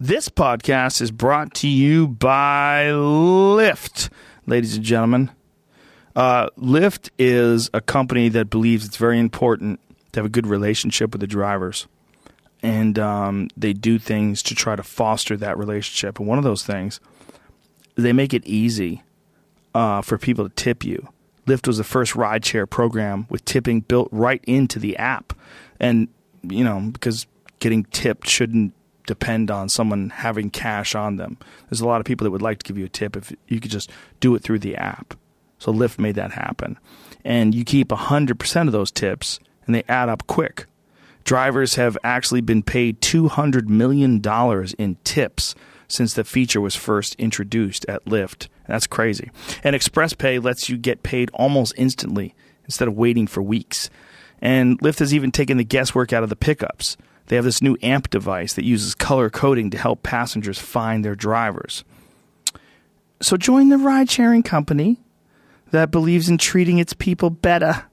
This podcast is brought to you by Lyft, ladies and gentlemen. Uh, Lyft is a company that believes it's very important to have a good relationship with the drivers. And um, they do things to try to foster that relationship. And one of those things, they make it easy uh, for people to tip you. Lyft was the first rideshare program with tipping built right into the app. And, you know, because getting tipped shouldn't depend on someone having cash on them. There's a lot of people that would like to give you a tip if you could just do it through the app. So Lyft made that happen. And you keep 100% of those tips and they add up quick. Drivers have actually been paid $200 million in tips since the feature was first introduced at Lyft. That's crazy. And ExpressPay lets you get paid almost instantly instead of waiting for weeks. And Lyft has even taken the guesswork out of the pickups. They have this new AMP device that uses color coding to help passengers find their drivers. So join the ride sharing company that believes in treating its people better.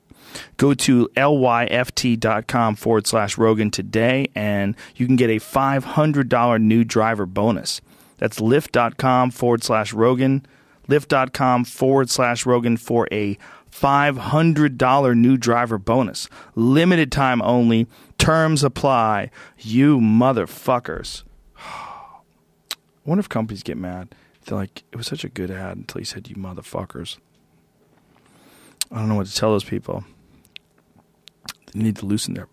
Go to lyft.com forward slash Rogan today and you can get a $500 new driver bonus. That's lyft.com forward slash Rogan, lyft.com forward slash Rogan for a $500 new driver bonus. Limited time only. Terms apply. You motherfuckers. I wonder if companies get mad. They're like, it was such a good ad until you said you motherfuckers. I don't know what to tell those people. They need to loosen their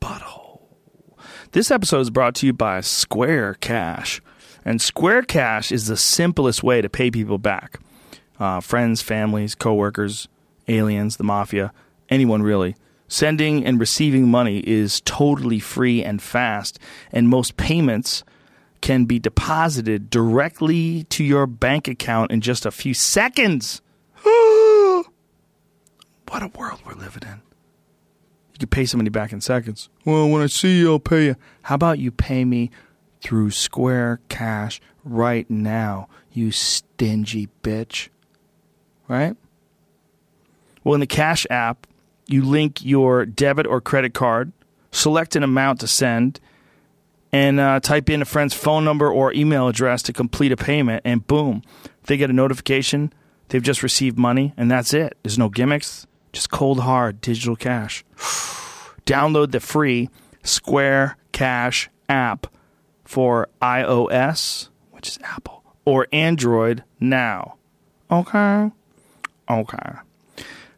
butthole. This episode is brought to you by Square Cash. And Square Cash is the simplest way to pay people back uh, friends, families, coworkers, aliens, the mafia, anyone really. Sending and receiving money is totally free and fast, and most payments can be deposited directly to your bank account in just a few seconds. what a world we're living in. You can pay somebody back in seconds. Well, when I see you, I'll pay you. How about you pay me through Square Cash right now, you stingy bitch? Right? Well, in the Cash app, you link your debit or credit card, select an amount to send, and uh, type in a friend's phone number or email address to complete a payment, and boom, they get a notification. They've just received money, and that's it. There's no gimmicks, just cold hard digital cash. Download the free Square Cash app for iOS, which is Apple, or Android now. Okay? Okay.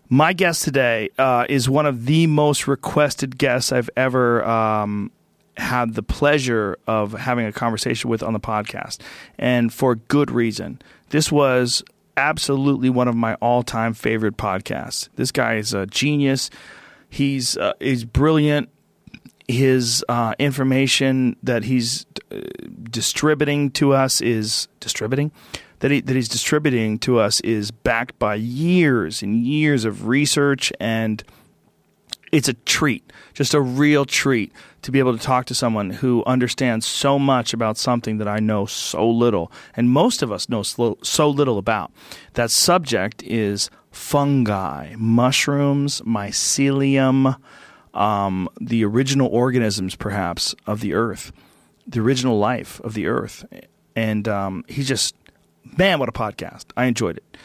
My guest today uh, is one of the most requested guests I've ever um, had the pleasure of having a conversation with on the podcast, and for good reason. This was absolutely one of my all-time favorite podcasts. This guy is a genius. He's uh, he's brilliant. His uh, information that he's uh, distributing to us is distributing that he, that he's distributing to us is backed by years and years of research and it's a treat, just a real treat to be able to talk to someone who understands so much about something that I know so little, and most of us know so little about. That subject is fungi, mushrooms, mycelium, um, the original organisms, perhaps, of the earth, the original life of the earth. And um, he just Man, what a podcast. I enjoyed it.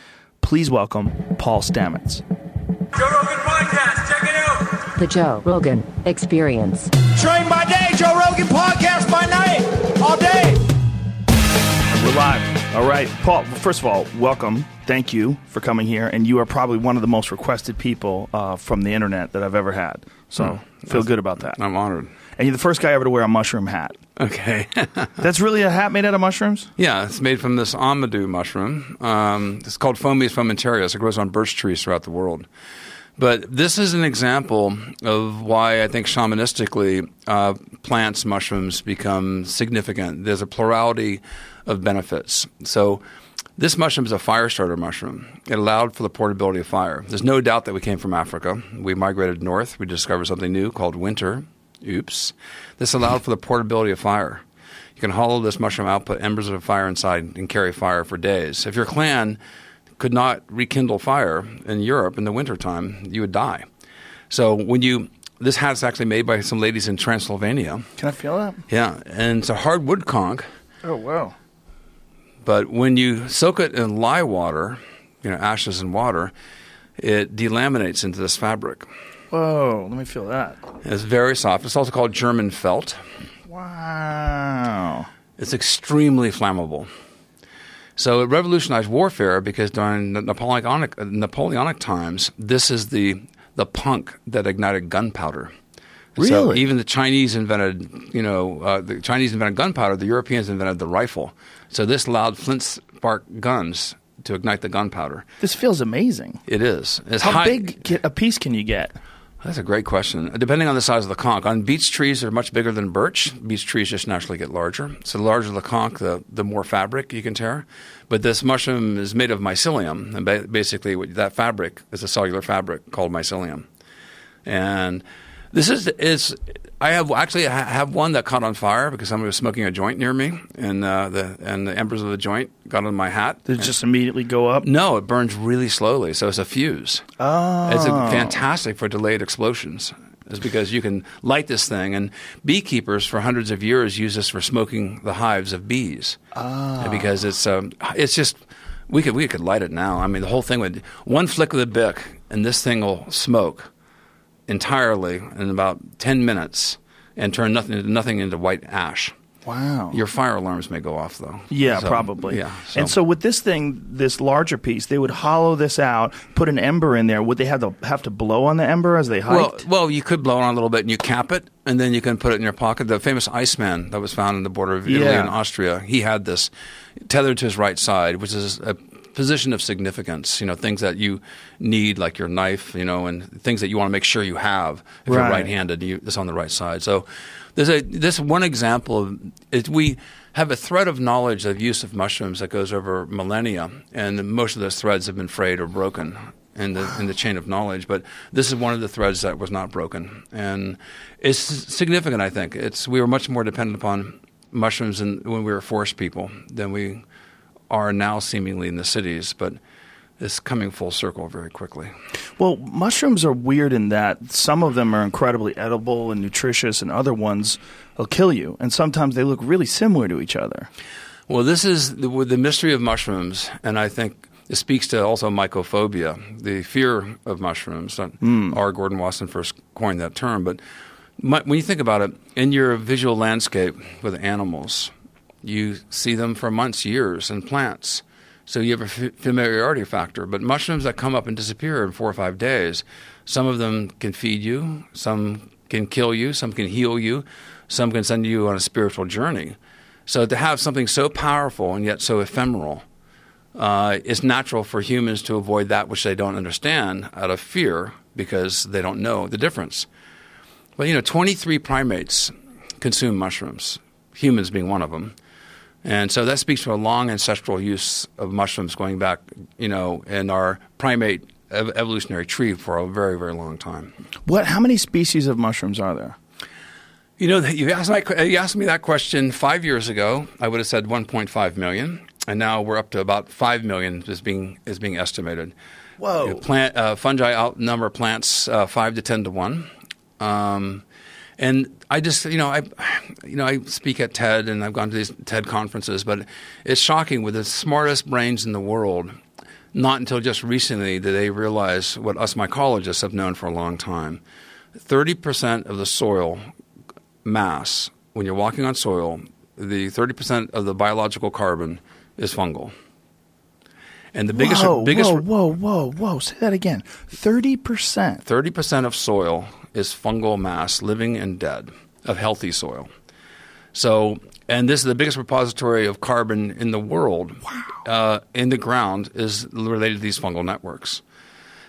Please welcome Paul Stamets. Joe Rogan Podcast, check it out. The Joe Rogan Experience. Train by day, Joe Rogan Podcast by night, all day. We're live. All right. Paul, first of all, welcome. Thank you for coming here. And you are probably one of the most requested people uh, from the internet that I've ever had. So oh, feel good about that. I'm honored. And you're the first guy ever to wear a mushroom hat. Okay. That's really a hat made out of mushrooms? Yeah, it's made from this amadou mushroom. Um, it's called Fomes fomentarius. It grows on birch trees throughout the world. But this is an example of why I think shamanistically uh, plants, mushrooms become significant. There's a plurality of benefits. So this mushroom is a fire starter mushroom. It allowed for the portability of fire. There's no doubt that we came from Africa. We migrated north. We discovered something new called winter Oops. This allowed for the portability of fire. You can hollow this mushroom out, put embers of a fire inside, and carry fire for days. If your clan could not rekindle fire in Europe in the wintertime, you would die. So when you this hat's actually made by some ladies in Transylvania. Can I feel that? Yeah, and it's a hardwood conch. Oh wow. But when you soak it in lye water, you know, ashes and water, it delaminates into this fabric. Whoa, let me feel that. It's very soft. It's also called German felt. Wow. It's extremely flammable. So it revolutionized warfare because during the Napoleonic, Napoleonic times, this is the the punk that ignited gunpowder. So Really? even the Chinese invented, you know, uh, the Chinese invented gunpowder. The Europeans invented the rifle. So this allowed flint spark guns to ignite the gunpowder. This feels amazing. It is. It's How high- big a piece can you get? That's a great question. Depending on the size of the conch. On beech trees, they're much bigger than birch. Beech trees just naturally get larger. So the larger the conch, the, the more fabric you can tear. But this mushroom is made of mycelium. And ba- basically, that fabric is a cellular fabric called mycelium. And this is, is I have actually I have one that caught on fire because somebody was smoking a joint near me, and uh, the and the embers of the joint got on my hat. Does it just immediately go up? No, it burns really slowly, so it's a fuse. Oh. It's a, fantastic for delayed explosions. Is because you can light this thing, and beekeepers for hundreds of years use this for smoking the hives of bees. Ah. Because it's um, it's just we could we could light it now. I mean, the whole thing would one flick of the bic, and this thing will smoke entirely in about ten minutes and turn nothing nothing into white ash. Wow. Your fire alarms may go off though. yeah, So, probably. Yeah. And so with this thing, this larger piece, they would hollow this out, put an ember in there. Would they have to have to blow on the ember as they Well, hiked? well, you could blow on a little bit and you cap it, and then you can put it in your pocket. The famous Iceman that was found in the border of Italy Yeah. and Austria, he had this tethered to his right side, which is a position of significance. You know, things that you need, like your knife, you know, and things that you want to make sure you have. If you're Right. right-handed, you, it's on the right side. So there's a this one example of it, we have a thread of knowledge of use of mushrooms that goes over millennia, and most of those threads have been frayed or broken in the in the chain of knowledge. But this is one of the threads that was not broken, and it's significant. I think it's we were much more dependent upon mushrooms in, when we were forest people than we are now, seemingly in the cities. But it's coming full circle very quickly. Well, mushrooms are weird in that some of them are incredibly edible and nutritious, and other ones will kill you. And sometimes they look really similar to each other. Well, this is the, the mystery of mushrooms, and I think it speaks to also mycophobia, the fear of mushrooms. Uh, R. Gordon Wasson first coined that term, but my, when you think about it, in your visual landscape with animals, you see them for months, years, and plants. So you have a familiarity factor. But mushrooms that come up and disappear in four or five days, some of them can feed you, some can kill you, some can heal you, some can send you on a spiritual journey. So to have something so powerful and yet so ephemeral, uh, it's natural for humans to avoid that which they don't understand out of fear because they don't know the difference. But you know, 23 primates consume mushrooms, humans being one of them. And so that speaks to a long ancestral use of mushrooms going back, you know, in our primate ev- evolutionary tree for a very, very long time. What? How many species of mushrooms are there? You know, you asked, my, you asked me that question five years ago. I would have said 1.5 million, and now we're up to about 5 million is being is being estimated. Whoa. You know, Plant uh, fungi outnumber plants uh, five to ten to one. Um, and I just, you know, I, you know, I speak at TED, and I've gone to these TED conferences, but it's shocking with the smartest brains in the world. Not until just recently did they realize what us mycologists have known for a long time. Thirty percent of the soil mass, when you're walking on soil, the 30% of the biological carbon is fungal. And the biggest, whoa, biggest whoa, whoa, whoa, whoa! Say that again. Thirty percent. 30% of soil is fungal mass, living and dead, of healthy soil. So, and this is the biggest repository of carbon in the world uh, in the ground is related to these fungal networks.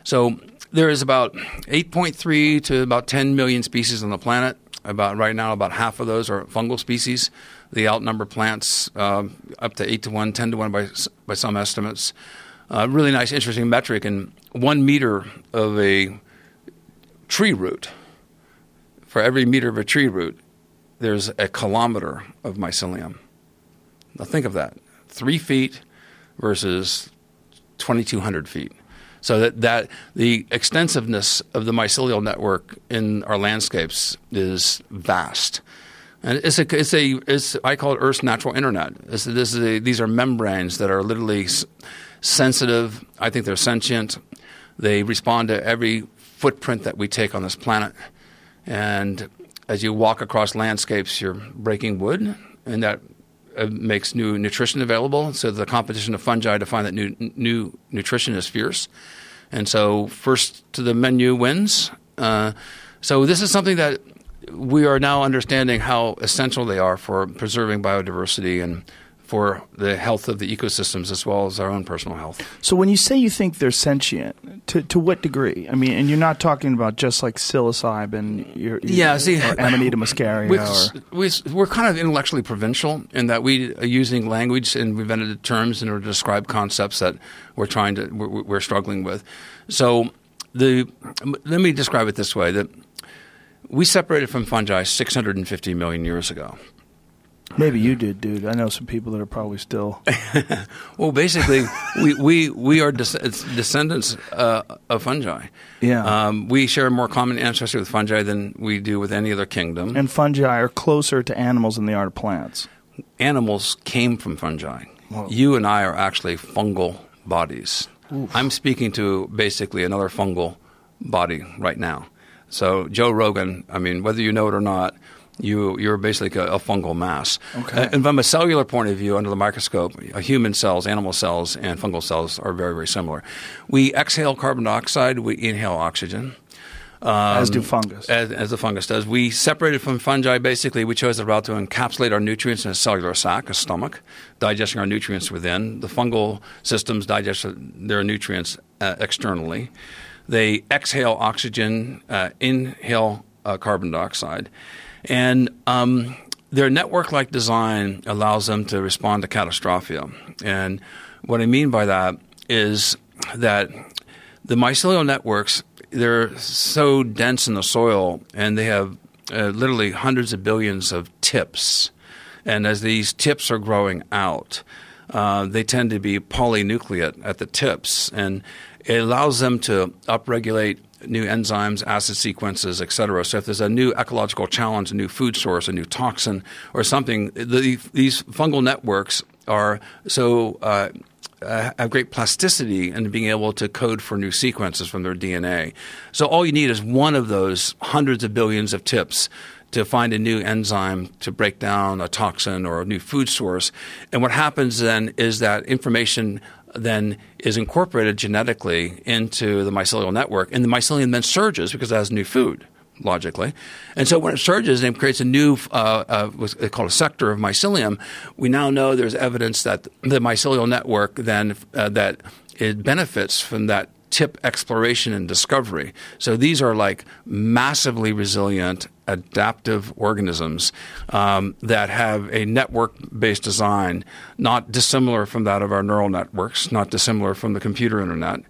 So there is about 8.3 to about 10 million species on the planet. About right now, about half of those are fungal species. They outnumber plants um, up to 8 to 1, 10 to 1 by, by some estimates. Uh, really nice, interesting metric. And one meter of a tree root, for every meter of a tree root, there's a kilometer of mycelium. Now think of that three feet versus 2,200 feet. So that, that the extensiveness of the mycelial network in our landscapes is vast. And it's a, it's a, it's, I call it Earth's natural internet. It's, this is a, these are membranes that are literally sensitive. I think they're sentient. They respond to every footprint that we take on this planet. And as you walk across landscapes, you're breaking wood, and that uh, makes new nutrition available. So the competition of fungi to find that new, new nutrition is fierce. And so first to the menu wins. Uh, so this is something that we are now understanding how essential they are for preserving biodiversity and for the health of the ecosystems as well as our own personal health. So when you say you think they're sentient, to to what degree? I mean, and you're not talking about just like psilocybin, your, Yeah, see, or Amanita muscaria, we, we're kind of intellectually provincial in that we are using language and we've invented terms in order to describe concepts that we're trying to we're, we're struggling with. So the let me describe it this way: that we separated from fungi 650 million years ago. Maybe you did, dude. I know some people that are probably still. Well, basically, we, we, we are des- descendants uh, of fungi. Yeah. Um, we share more common ancestry with fungi than we do with any other kingdom. and fungi are closer to animals than they are to plants. Animals came from fungi. Whoa. You and I are actually fungal bodies. I'm speaking to basically another fungal body right now. So, Joe Rogan, I mean, whether you know it or not, you, you're basically a, a fungal mass. Okay. And from a cellular point of view, under the microscope, human cells, animal cells, and fungal cells are very, very similar. We exhale carbon dioxide, we inhale oxygen. as do fungus. As, as the fungus does. We separated from fungi. Basically, we chose the route to encapsulate our nutrients in a cellular sac, a stomach, digesting our nutrients within. The fungal systems digest their nutrients uh, externally. They exhale oxygen, uh, inhale uh, carbon dioxide, and um, their network-like design allows them to respond to catastrophia. And what I mean by that is that the mycelial networks they're so dense in the soil and they have uh, literally hundreds of billions of tips and as these tips are growing out uh, they tend to be polynucleate at the tips and it allows them to upregulate new enzymes, acid sequences, et cetera. So if there's a new ecological challenge, a new food source, a new toxin, or something, the, these fungal networks are so uh, uh, have great plasticity in being able to code for new sequences from their DNA. So all you need is one of those hundreds of billions of tips to find a new enzyme to break down a toxin or a new food source. And what happens then is that information then is incorporated genetically into the mycelial network, and the mycelium then surges because it has new food logically. And so when it surges and it creates a new, uh, uh, what's called a sector of mycelium, we now know there's evidence that the mycelial network then uh, that it benefits from that tip exploration and discovery. So these are like massively resilient, adaptive organisms um, that have a network based design, not dissimilar from that of our neural networks, not dissimilar from the computer internet.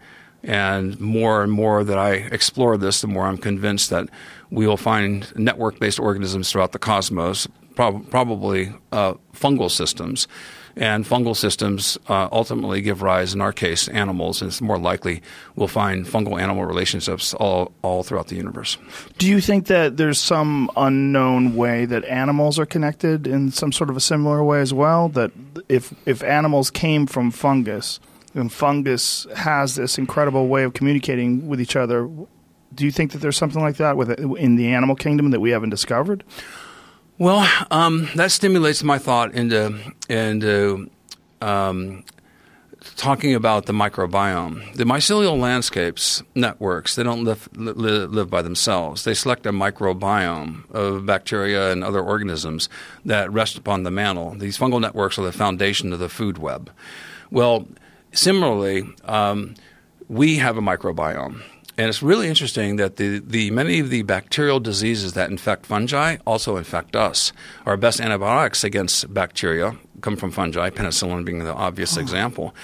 And more and more that I explore this, the more I'm convinced that we will find network based organisms throughout the cosmos, prob- probably uh, fungal systems. And fungal systems uh, ultimately give rise, in our case, animals, and it's more likely we'll find fungal animal relationships all, all throughout the universe. Do you think that there's some unknown way that animals are connected in some sort of a similar way as well? That if if animals came from fungus, and fungus has this incredible way of communicating with each other, do you think that there's something like that with in the animal kingdom that we haven't discovered? Well, um, that stimulates my thought into into um, talking about the microbiome. The mycelial landscapes networks they don't live, live live by themselves. They select a microbiome of bacteria and other organisms that rest upon the mantle. These fungal networks are the foundation of the food web. Well, similarly, um, we have a microbiome. And it's really interesting that the, the many of the bacterial diseases that infect fungi also infect us. Our best antibiotics against bacteria come from fungi, penicillin being the obvious example.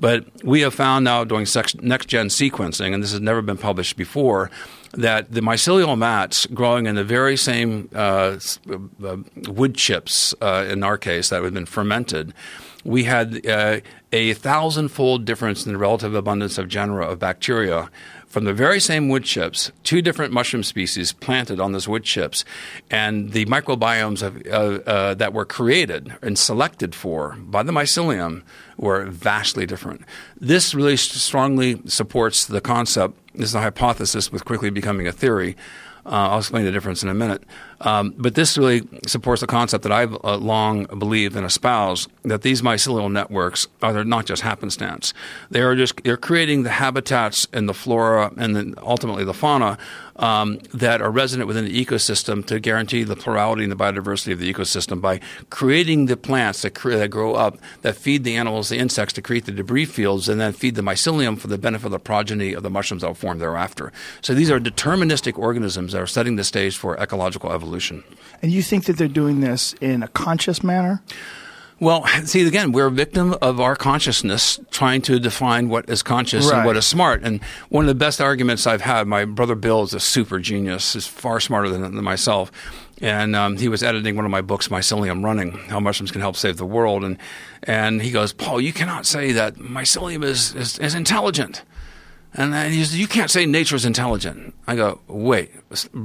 But we have found now doing sex, next gen sequencing, and this has never been published before, that the mycelial mats growing in the very same uh, uh, wood chips, uh, in our case, that have been fermented, we had uh, a thousandfold difference in the relative abundance of genera of bacteria from the very same wood chips, two different mushroom species planted on those wood chips, and the microbiomes of, uh, uh, that were created and selected for by the mycelium were vastly different. This really strongly supports the concept. This is a hypothesis with quickly becoming a theory. Uh, I'll explain the difference in a minute. Um, but this really supports the concept that I've uh, long believed and espoused that these mycelial networks are not just happenstance. They are just they're creating the habitats and the flora and then ultimately the fauna um, that are resident within the ecosystem to guarantee the plurality and the biodiversity of the ecosystem by creating the plants that, cre- that grow up that feed the animals, the insects to create the debris fields, and then feed the mycelium for the benefit of the progeny of the mushrooms that will form thereafter. So these are deterministic organisms that are setting the stage for ecological evolution evolution. And you think that they're doing this in a conscious manner? Well, see, again, we're a victim of our consciousness trying to define what is conscious right. and what is smart. And one of the best arguments I've had, my brother Bill is a super genius, is far smarter than, than myself. And um, he was editing one of my books, Mycelium Running How Mushrooms Can Help Save the World. And, and he goes, Paul, you cannot say that mycelium is, is, is intelligent. And he says, You can't say nature is intelligent. I go, Wait,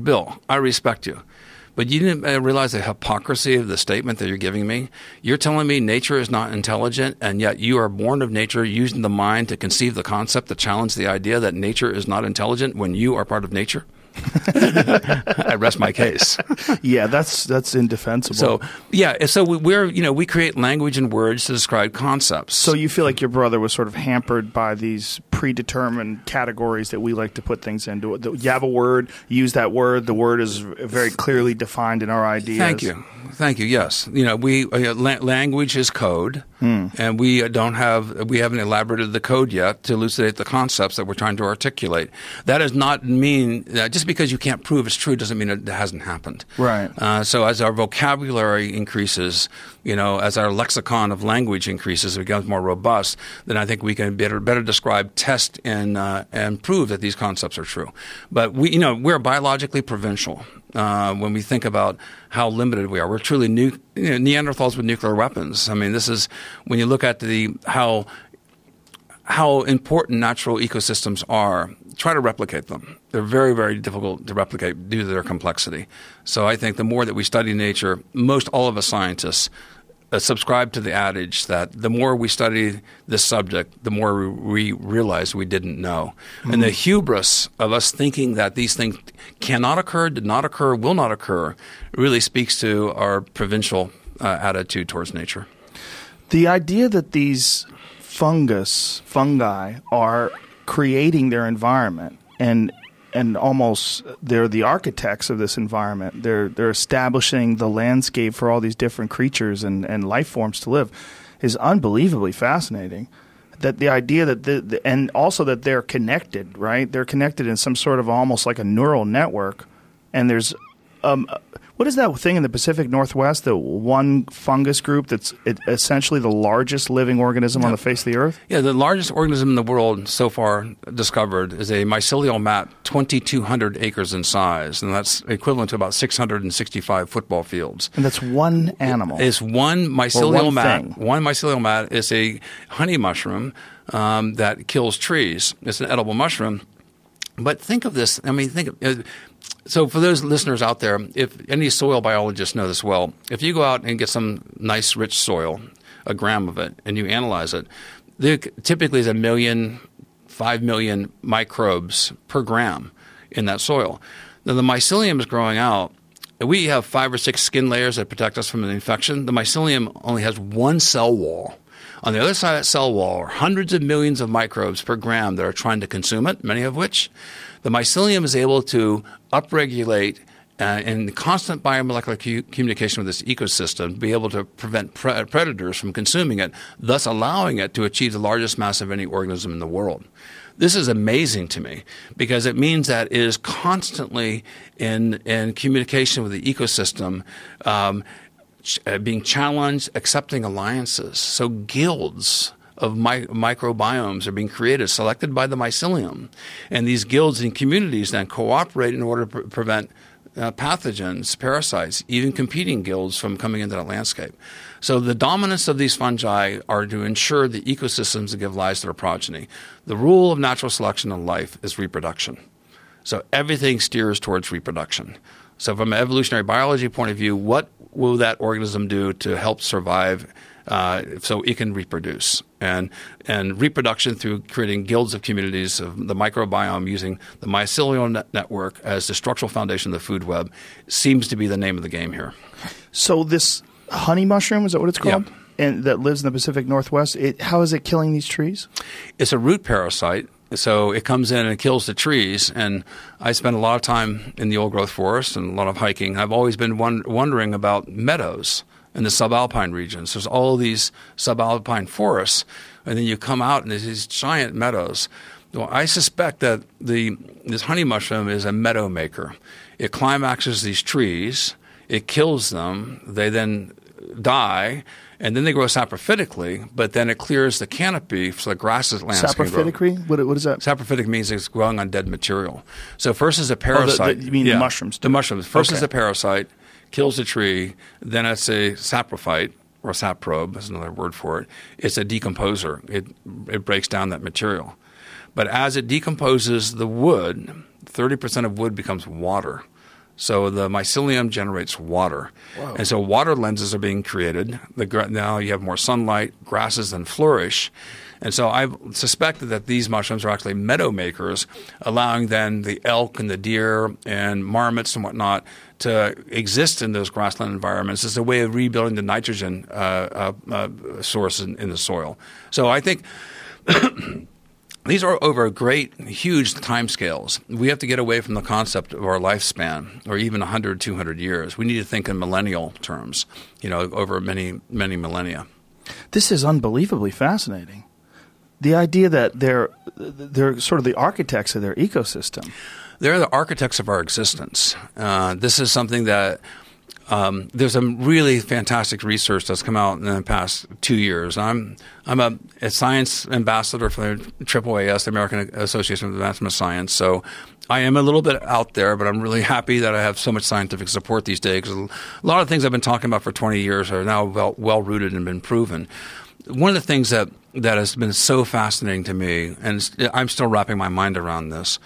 Bill, I respect you. But you didn't uh, realize the hypocrisy of the statement that you're giving me. You're telling me nature is not intelligent, and yet you are born of nature, using the mind to conceive the concept, to challenge the idea that nature is not intelligent when you are part of nature? I rest my case. Yeah, that's that's indefensible. So yeah, so we, are you know we create language and words to describe concepts. So you feel like your brother was sort of hampered by these predetermined categories that we like to put things into. You have a word, use that word. The word is very clearly defined in our ideas. Thank you. Thank you. Yes, you know, we uh, la- language is code, hmm. and we don't have we haven't elaborated the code yet to elucidate the concepts that we're trying to articulate. That does not mean that just because you can't prove it's true doesn't mean it hasn't happened. Right. Uh, so as our vocabulary increases, you know, as our lexicon of language increases, it becomes more robust. Then I think we can better better describe, test, and uh, and prove that these concepts are true. But we, you know, we're biologically provincial uh, when we think about how limited we are. We're truly nu- you know, Neanderthals with nuclear weapons. I mean, this is when you look at the how how important natural ecosystems are. Try to replicate them. They're very, very difficult to replicate due to their complexity. So I think the more that we study nature, most all of us scientists uh, subscribe to the adage that the more we study this subject, the more we realize we didn't know. Mm-hmm. And the hubris of us thinking that these things cannot occur, did not occur, will not occur, really speaks to our provincial uh, attitude towards nature. The idea that these fungus, fungi, are creating their environment and and almost they're the architects of this environment. They're they're establishing the landscape for all these different creatures and, and life forms to live is unbelievably fascinating. That the idea that the, the, and also that they're connected, right? They're connected in some sort of almost like a neural network, and there's um, what is that thing in the Pacific Northwest? The one fungus group that's essentially the largest living organism yeah. on the face of the earth. Yeah, the largest organism in the world so far discovered is a mycelial mat, 2,200 acres in size, and that's equivalent to about 665 football fields. And that's one animal. It's one mycelial one mat. Thing. One mycelial mat is a honey mushroom um, that kills trees. It's an edible mushroom. But think of this. I mean, think. Of, uh, so for those listeners out there, if any soil biologists know this well, if you go out and get some nice rich soil, a gram of it, and you analyze it, there typically is a million, five million microbes per gram in that soil. Now the mycelium is growing out. We have five or six skin layers that protect us from an infection. The mycelium only has one cell wall. On the other side of that cell wall are hundreds of millions of microbes per gram that are trying to consume it, many of which the mycelium is able to upregulate uh, in constant biomolecular cu- communication with this ecosystem, be able to prevent pre- predators from consuming it, thus allowing it to achieve the largest mass of any organism in the world. This is amazing to me because it means that it is constantly in, in communication with the ecosystem, um, ch- uh, being challenged, accepting alliances. So, guilds of my, microbiomes are being created, selected by the mycelium. And these guilds and communities then cooperate in order to pre- prevent uh, pathogens, parasites, even competing guilds from coming into that landscape. So the dominance of these fungi are to ensure the ecosystems that give rise to their progeny. The rule of natural selection in life is reproduction. So everything steers towards reproduction. So from an evolutionary biology point of view, what will that organism do to help survive uh, so it can reproduce and and reproduction through creating guilds of communities of the microbiome using the mycelial net- network as the structural foundation of the food web seems to be the name of the game here. So this honey mushroom is that what it's called? And that lives in the Pacific Northwest. It, how is it killing these trees? It's a root parasite. So it comes in and kills the trees. And I spend a lot of time in the old growth forest and a lot of hiking. I've always been won- wondering about meadows in the subalpine regions. There's all these subalpine forests, and then you come out and there's these giant meadows. Well, I suspect that the this honey mushroom is a meadow maker. It climaxes these trees, it kills them, they then die, and then they grow saprophytically, but then it clears the canopy so the grasses grow. Saprophytically? What, what is that? Saprophytic means it's growing on dead material. So first is a oh, parasite. you mean the mushrooms The mushrooms. First Okay. is a parasite, kills the tree. Then it's a saprophyte or saprobe is another word for it. It's a decomposer. It it breaks down that material. But as it decomposes the wood, thirty percent of wood becomes water. So the mycelium generates water, and so water lenses are being created. The, now you have more sunlight, grasses then flourish, and so I suspected that these mushrooms are actually meadow makers, allowing then the elk and the deer and marmots and whatnot to exist in those grassland environments as a way of rebuilding the nitrogen uh, uh, uh, source in, in the soil. So I think these are over great, huge timescales. We have to get away from the concept of our lifespan, or even 100, 200 years. We need to think in millennial terms, you know, over many, many millennia. This is unbelievably fascinating. The idea that they're they're sort of the architects of their ecosystem. They're the architects of our existence. Uh, this is something that um, there's some really fantastic research that's come out in the past two years. I'm I'm a, a science ambassador for the AAAS, the American Association of Advancement of Science. So I am a little bit out there, but I'm really happy that I have so much scientific support these days. Because a lot of things I've been talking about for 20 years are now well, well rooted and been proven. One of the things that that has been so fascinating to me, and I'm still wrapping my mind around this,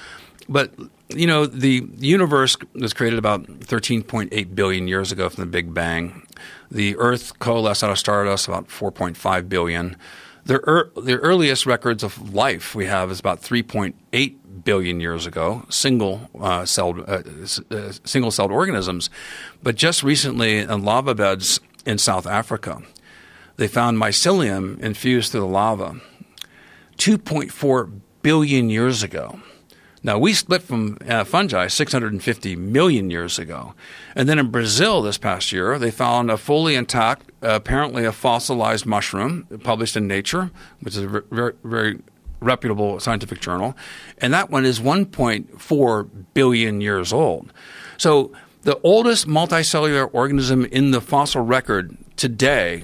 but you know, the universe was created about 13.8 billion years ago from the Big Bang. The Earth coalesced out of stardust about 4.5 billion. The, er, the earliest records of life we have is about 3.8 billion years ago, single uh, celled, uh, uh, single celled organisms. But just recently, in lava beds in South Africa, they found mycelium infused through the lava 2.4 billion years ago. Now, we split from uh, fungi 650 million years ago. And then in Brazil this past year, they found a fully intact, uh, apparently a fossilized mushroom published in Nature, which is a very, very reputable scientific journal. And that one is 1.4 billion years old. So the oldest multicellular organism in the fossil record today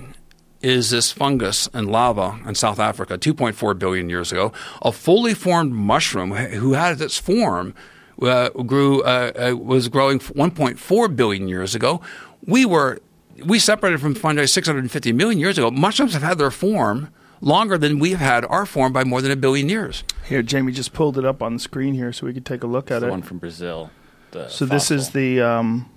is this fungus in lava in South Africa 2.4 billion years ago. A fully formed mushroom who had its form uh, grew uh, uh, was growing 1.4 billion years ago. We were we separated from fungi 650 million years ago. Mushrooms have had their form longer than we've had our form by more than a billion years. Here, Jamie just pulled it up on the screen here so we could take a look at the it. one from Brazil. The so this is the um,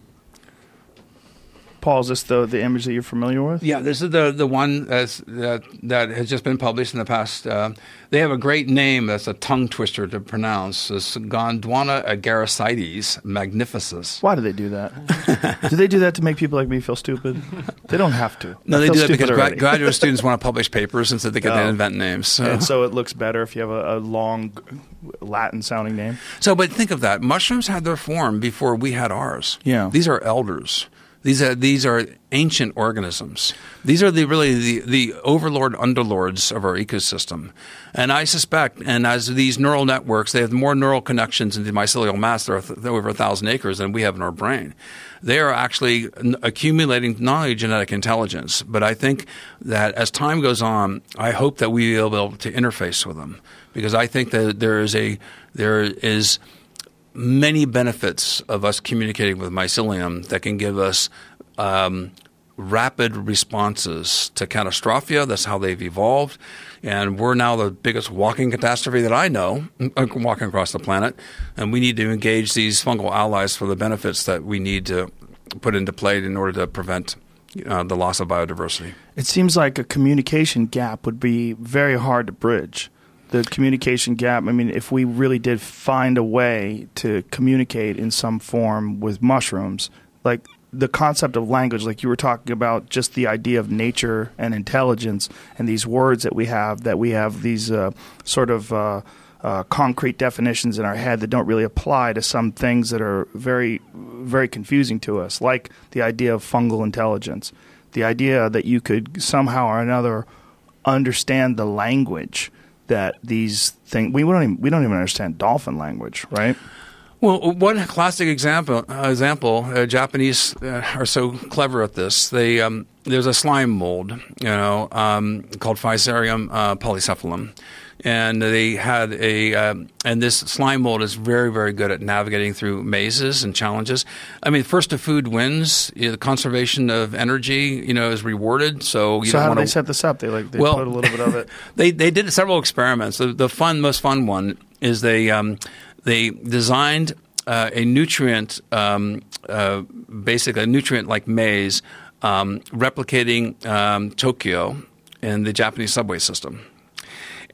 Paul. Is this the the image that you're familiar with? Yeah, this is the the one that's, that that has just been published in the past. Uh, they have a great name that's a tongue twister to pronounce. It's Gondwanagaricites magnificus. Why do they do that? do they do that to make people like me feel stupid? They don't have to. No, they do that because gra- graduate students want to publish papers, and so they can Oh. invent names. So. and so it looks better if you have a, a long Latin sounding name. So, but think of that. Mushrooms had their form before we had ours. Yeah. These are elders. These are these are ancient organisms. These are the really the, the overlord underlords of our ecosystem. And I suspect, and as these neural networks, they have more neural connections in the mycelial mass. There are over a thousand acres than we have in our brain. They are actually n- accumulating not only genetic intelligence, but I think that as time goes on, I hope that we will be able to interface with them because I think that there is a there is many benefits of us communicating with mycelium that can give us um, rapid responses to catastrophia. That's how they've evolved. And we're now the biggest walking catastrophe that I know, uh, walking across the planet. And we need to engage these fungal allies for the benefits that we need to put into play in order to prevent uh, the loss of biodiversity. It seems like a communication gap would be very hard to bridge. The communication gap, I mean, if we really did find a way to communicate in some form with mushrooms, like the concept of language, like you were talking about, just the idea of nature and intelligence, and these words that we have, that we have these uh, sort of uh, uh, concrete definitions in our head that don't really apply to some things that are very, very confusing to us, like the idea of fungal intelligence, the idea that you could somehow or another understand the language that these things. We don't even, we don't even understand dolphin language, right? Well, one classic example, uh, example, uh, Japanese uh, are so clever at this. They um, there's a slime mold, you know, um, called Physarum uh, polycephalum, and they had a um, and this slime mold is very very good at navigating through mazes and challenges. I mean, first to food wins. You know, the conservation of energy, you know, is rewarded. So you so how don't do they set this up? They like they Well- put a little bit of it. they they did several experiments. The, the fun, most fun one is they um, they designed uh, a nutrient, um, uh, basically a nutrient like maze um, replicating um, Tokyo in the Japanese subway system.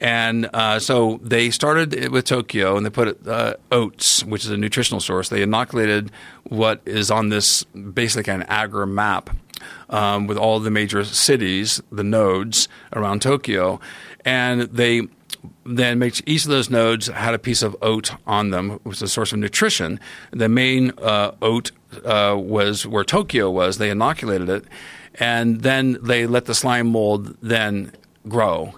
And uh, so they started it with Tokyo, and they put uh, oats, which is a nutritional source. They inoculated what is on this basically an agar map um, with all the major cities, the nodes around Tokyo, and they then make each of those nodes had a piece of oat on them, which is a source of nutrition. The main uh, oat uh, was where Tokyo was. They inoculated it, and then they let the slime mold then grow.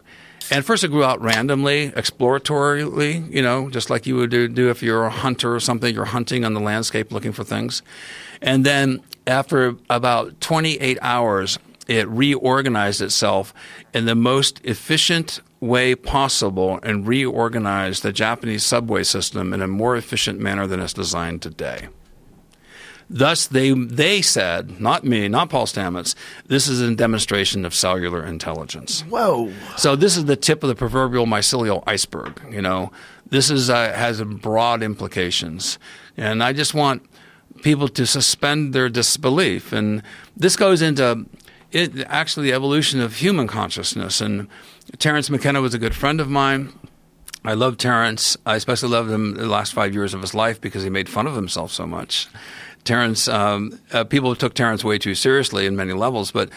And first, it grew out randomly, exploratorily, you know, just like you would do, do if you're a hunter or something. You're hunting on the landscape looking for things. And then, after about 28 hours, it reorganized itself in the most efficient way possible and reorganized the Japanese subway system in a more efficient manner than it's designed today. Thus, they, they said, not me, not Paul Stamets, this is a demonstration of cellular intelligence. Whoa! So this is the tip of the proverbial mycelial iceberg. You know, this is uh, has broad implications, and I just want people to suspend their disbelief. And this goes into it, actually the evolution of human consciousness. And Terence McKenna was a good friend of mine. I love Terence. I especially loved him the last five years of his life because he made fun of himself so much. Terence, um, uh, people took Terence way too seriously in many levels, but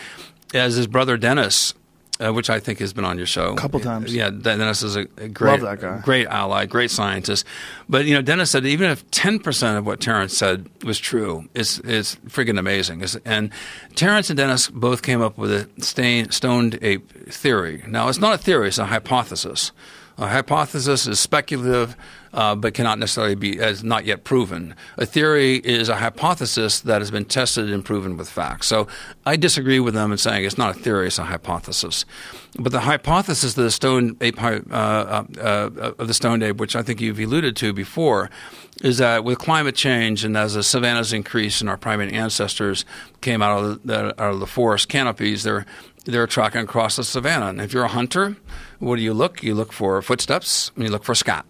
as his brother Dennis, uh, which I think has been on your show a Couple times. Yeah, Dennis is a, great, great ally, great scientist. But you know, Dennis said even if ten percent of what Terence said was true, it's it's friggin' amazing. It's, and Terence and Dennis both came up with a stain, stoned ape theory. Now, it's not a theory; it's a hypothesis. A hypothesis is speculative, uh, but cannot necessarily be as not yet proven. A theory is a hypothesis that has been tested and proven with facts. So I disagree with them in saying it's not a theory; it's a hypothesis. But the hypothesis of the stone ape, uh, uh, uh, of the stone ape, which I think you've alluded to before, is that with climate change and as the savannas increase and our primate ancestors came out of the, out of the forest canopies, they're they're tracking across the savannah. And if you're a hunter, what do you look? You look for footsteps and you look for scat.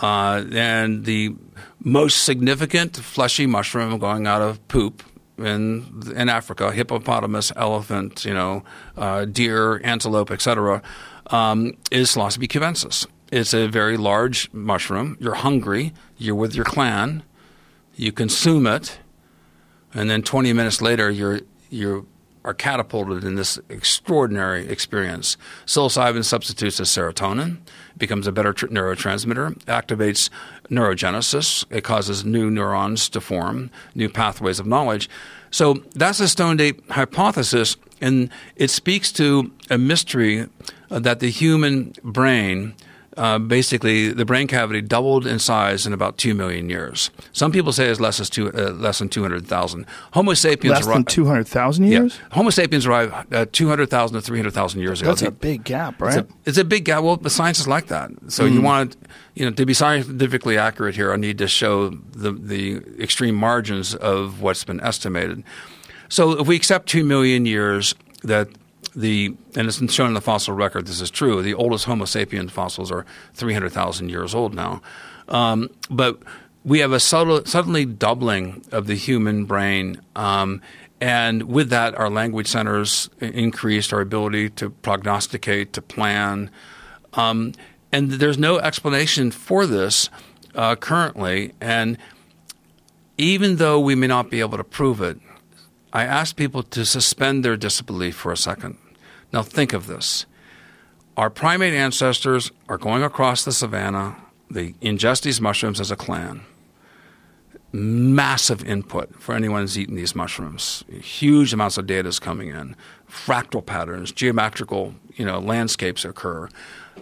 Uh, and the most significant fleshy mushroom going out of poop in in Africa, hippopotamus, elephant, you know, uh, deer, antelope, etc., um, is Psilocybe cubensis. It's a very large mushroom. You're hungry. You're with your clan. You consume it, and then 20 minutes later, you're you are catapulted in this extraordinary experience. Psilocybin substitutes as serotonin, becomes a better tr- neurotransmitter, activates neurogenesis. It causes new neurons to form, new pathways of knowledge. So that's the Stone ape hypothesis, and it speaks to a mystery uh, that the human brain uh, basically the brain cavity doubled in size in about two million years. Some people say as less as two, uh, less than two hundred thousand. Homo sapiens Less than arri- two hundred thousand yeah. years. Homo sapiens arrived uh, two hundred thousand to three hundred thousand years ago. That's a big gap, It's right? a, it's a big gap. Well, the science is like that. So you want, you know, to be scientifically accurate here, I need to show the the extreme margins of what's been estimated. So if we accept two million years, that the and it's shown in the fossil record, this is true. The oldest Homo sapien fossils are three hundred thousand years old now, um, but we have a subtle, suddenly doubling of the human brain. Um, and with that, our language centers increased, our ability to prognosticate, to plan. Um, and there's no explanation for this uh, currently. And even though we may not be able to prove it, I ask people to suspend their disbelief for a second. Now, think of this. Our primate ancestors are going across the savannah. They ingest these mushrooms as a clan. Massive input for anyone who's eaten these mushrooms. Huge amounts of data is coming in. Fractal patterns, geometrical, you know, landscapes occur.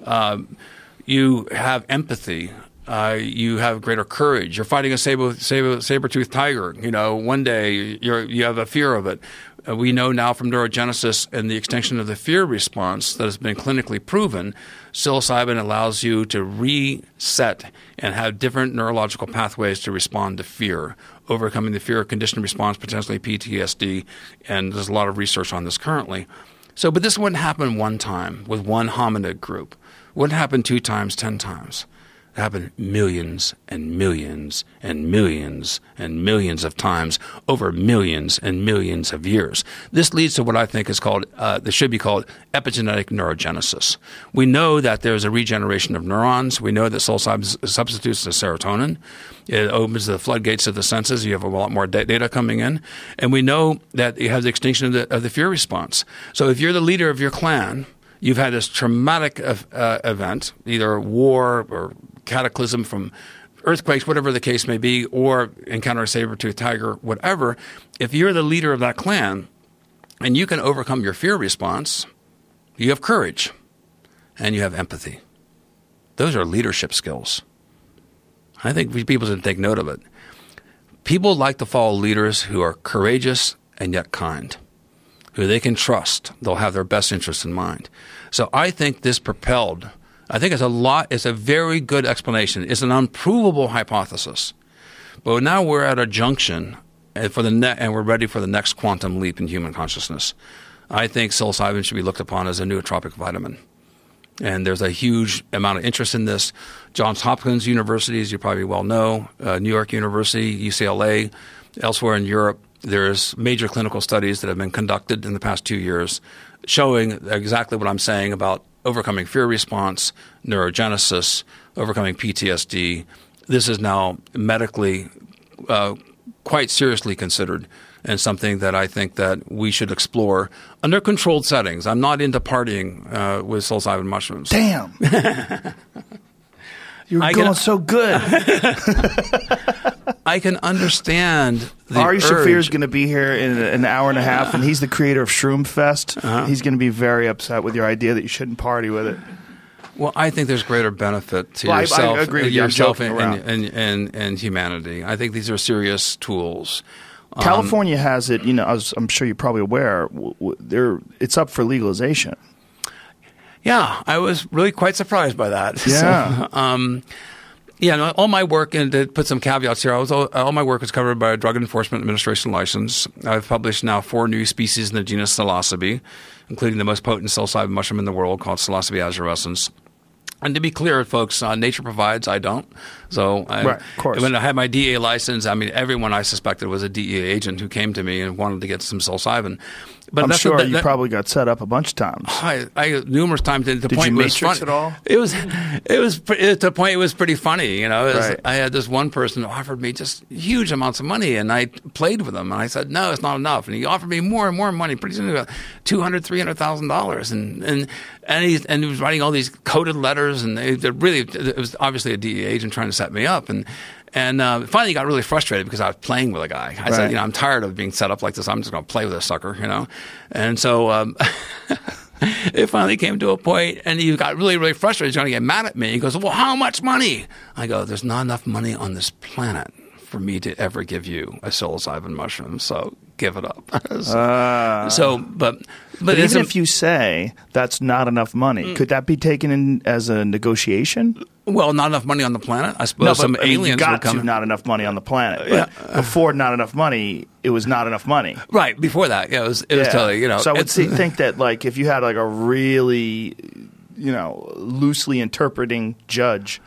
Um, you have empathy. Uh, you have greater courage. You're fighting a saber, saber, saber-toothed tiger. You know, one day you're, you have a fear of it. Uh, we know now from neurogenesis and the extension of the fear response that has been clinically proven, psilocybin allows you to reset and have different neurological pathways to respond to fear, overcoming the fear conditioned response, potentially PTSD. And there's a lot of research on this currently. So, but this wouldn't happen one time with one hominid group. Wouldn't happen two times, ten times. It happened millions and millions and millions and millions of times over millions and millions of years. This leads to what I think is called, uh, this should be called epigenetic neurogenesis. We know that there's a regeneration of neurons. We know that psilocybin substitutes the serotonin. It opens the floodgates of the senses. You have a lot more da- data coming in. And we know that you have the extinction of the, of the fear response. So if you're the leader of your clan, you've had this traumatic uh, event, either war or cataclysm from earthquakes, whatever the case may be, or encounter a saber-toothed tiger, whatever. If you're the leader of that clan and you can overcome your fear response, you have courage and you have empathy. Those are leadership skills. I think people should take note of it. People like to follow leaders who are courageous and yet kind who they can trust. They'll have their best interests in mind. So I think this propelled. I think it's a lot. It's a very good explanation. It's an unprovable hypothesis, but now we're at a junction, and for the ne- and we're ready for the next quantum leap in human consciousness. I think psilocybin should be looked upon as a nootropic vitamin. And there's a huge amount of interest in this. Johns Hopkins University, as you probably well know, uh, New York University, UCLA, elsewhere in Europe, there's major clinical studies that have been conducted in the past two years showing exactly what I'm saying about overcoming fear response, neurogenesis, overcoming PTSD. This is now medically uh, quite seriously considered and something that I think that we should explore under controlled settings. I'm not into partying uh, with psilocybin mushrooms. Damn. You're I going can- so good. I can understand the Ari Shaffir is going to be here in an hour and a half, and he's the creator of Shroom Fest. Uh-huh. He's going to be very upset with your idea that you shouldn't party with it. Well, I think there's greater benefit to Well, I- I yourself, agree with. I'm yourself joking and, and, and, and humanity. I think these are serious tools. Um, California has it. You know, as I'm sure you're probably aware. w- w- They're it's up for legalization. Yeah, I was really quite surprised by that. Yeah. So, um, yeah, no, all my work, and to put some caveats here, I was all, all my work was covered by a Drug Enforcement Administration license. I've published now four new species in the genus Psilocybe, including the most potent psilocybin mushroom in the world called Psilocybe azurescens. And to be clear, folks, uh, nature provides, I don't. So, I, Right, of course. when I had my DEA license, I mean, everyone I suspected was a DEA agent who came to me and wanted to get some psilocybin. But I'm sure that- you that- probably got set up a bunch of times. Oh, I, I numerous times. To the Did point you it was matrix funny. it all? It was, it was to the point. It was pretty funny. You know, was- Right. I had this one person who offered me just huge amounts of money, and I played with him, and I said, "No, it's not enough." And he offered me more and more money. Pretty soon, about two hundred, three hundred thousand dollars, and and and he and he was writing all these coded letters, and they, they really, it was obviously a DEA agent trying to set me up, and. And uh, finally, got really frustrated because I was playing with a guy. I Right. said, "You know, I'm tired of being set up like this. I'm just going to play with this sucker." You know, and so um, it finally came to a point, and he got really, really frustrated. He's going to get mad at me. He goes, "Well, how much money?" I go, "There's not enough money on this planet for me to ever give you a psilocybin mushroom, so give it up." so, ah. so, but but, But even a- if you say that's not enough money, mm. could that be taken in as a negotiation? well, not enough money on the planet, I suppose No, some I mean, aliens you would got come. to not enough money on the planet. But Yeah. before not enough money, it was not enough money. Right before that, yeah, it was it was totally you know. So I would see, think that like if you had like a really, you know, loosely interpreting judge,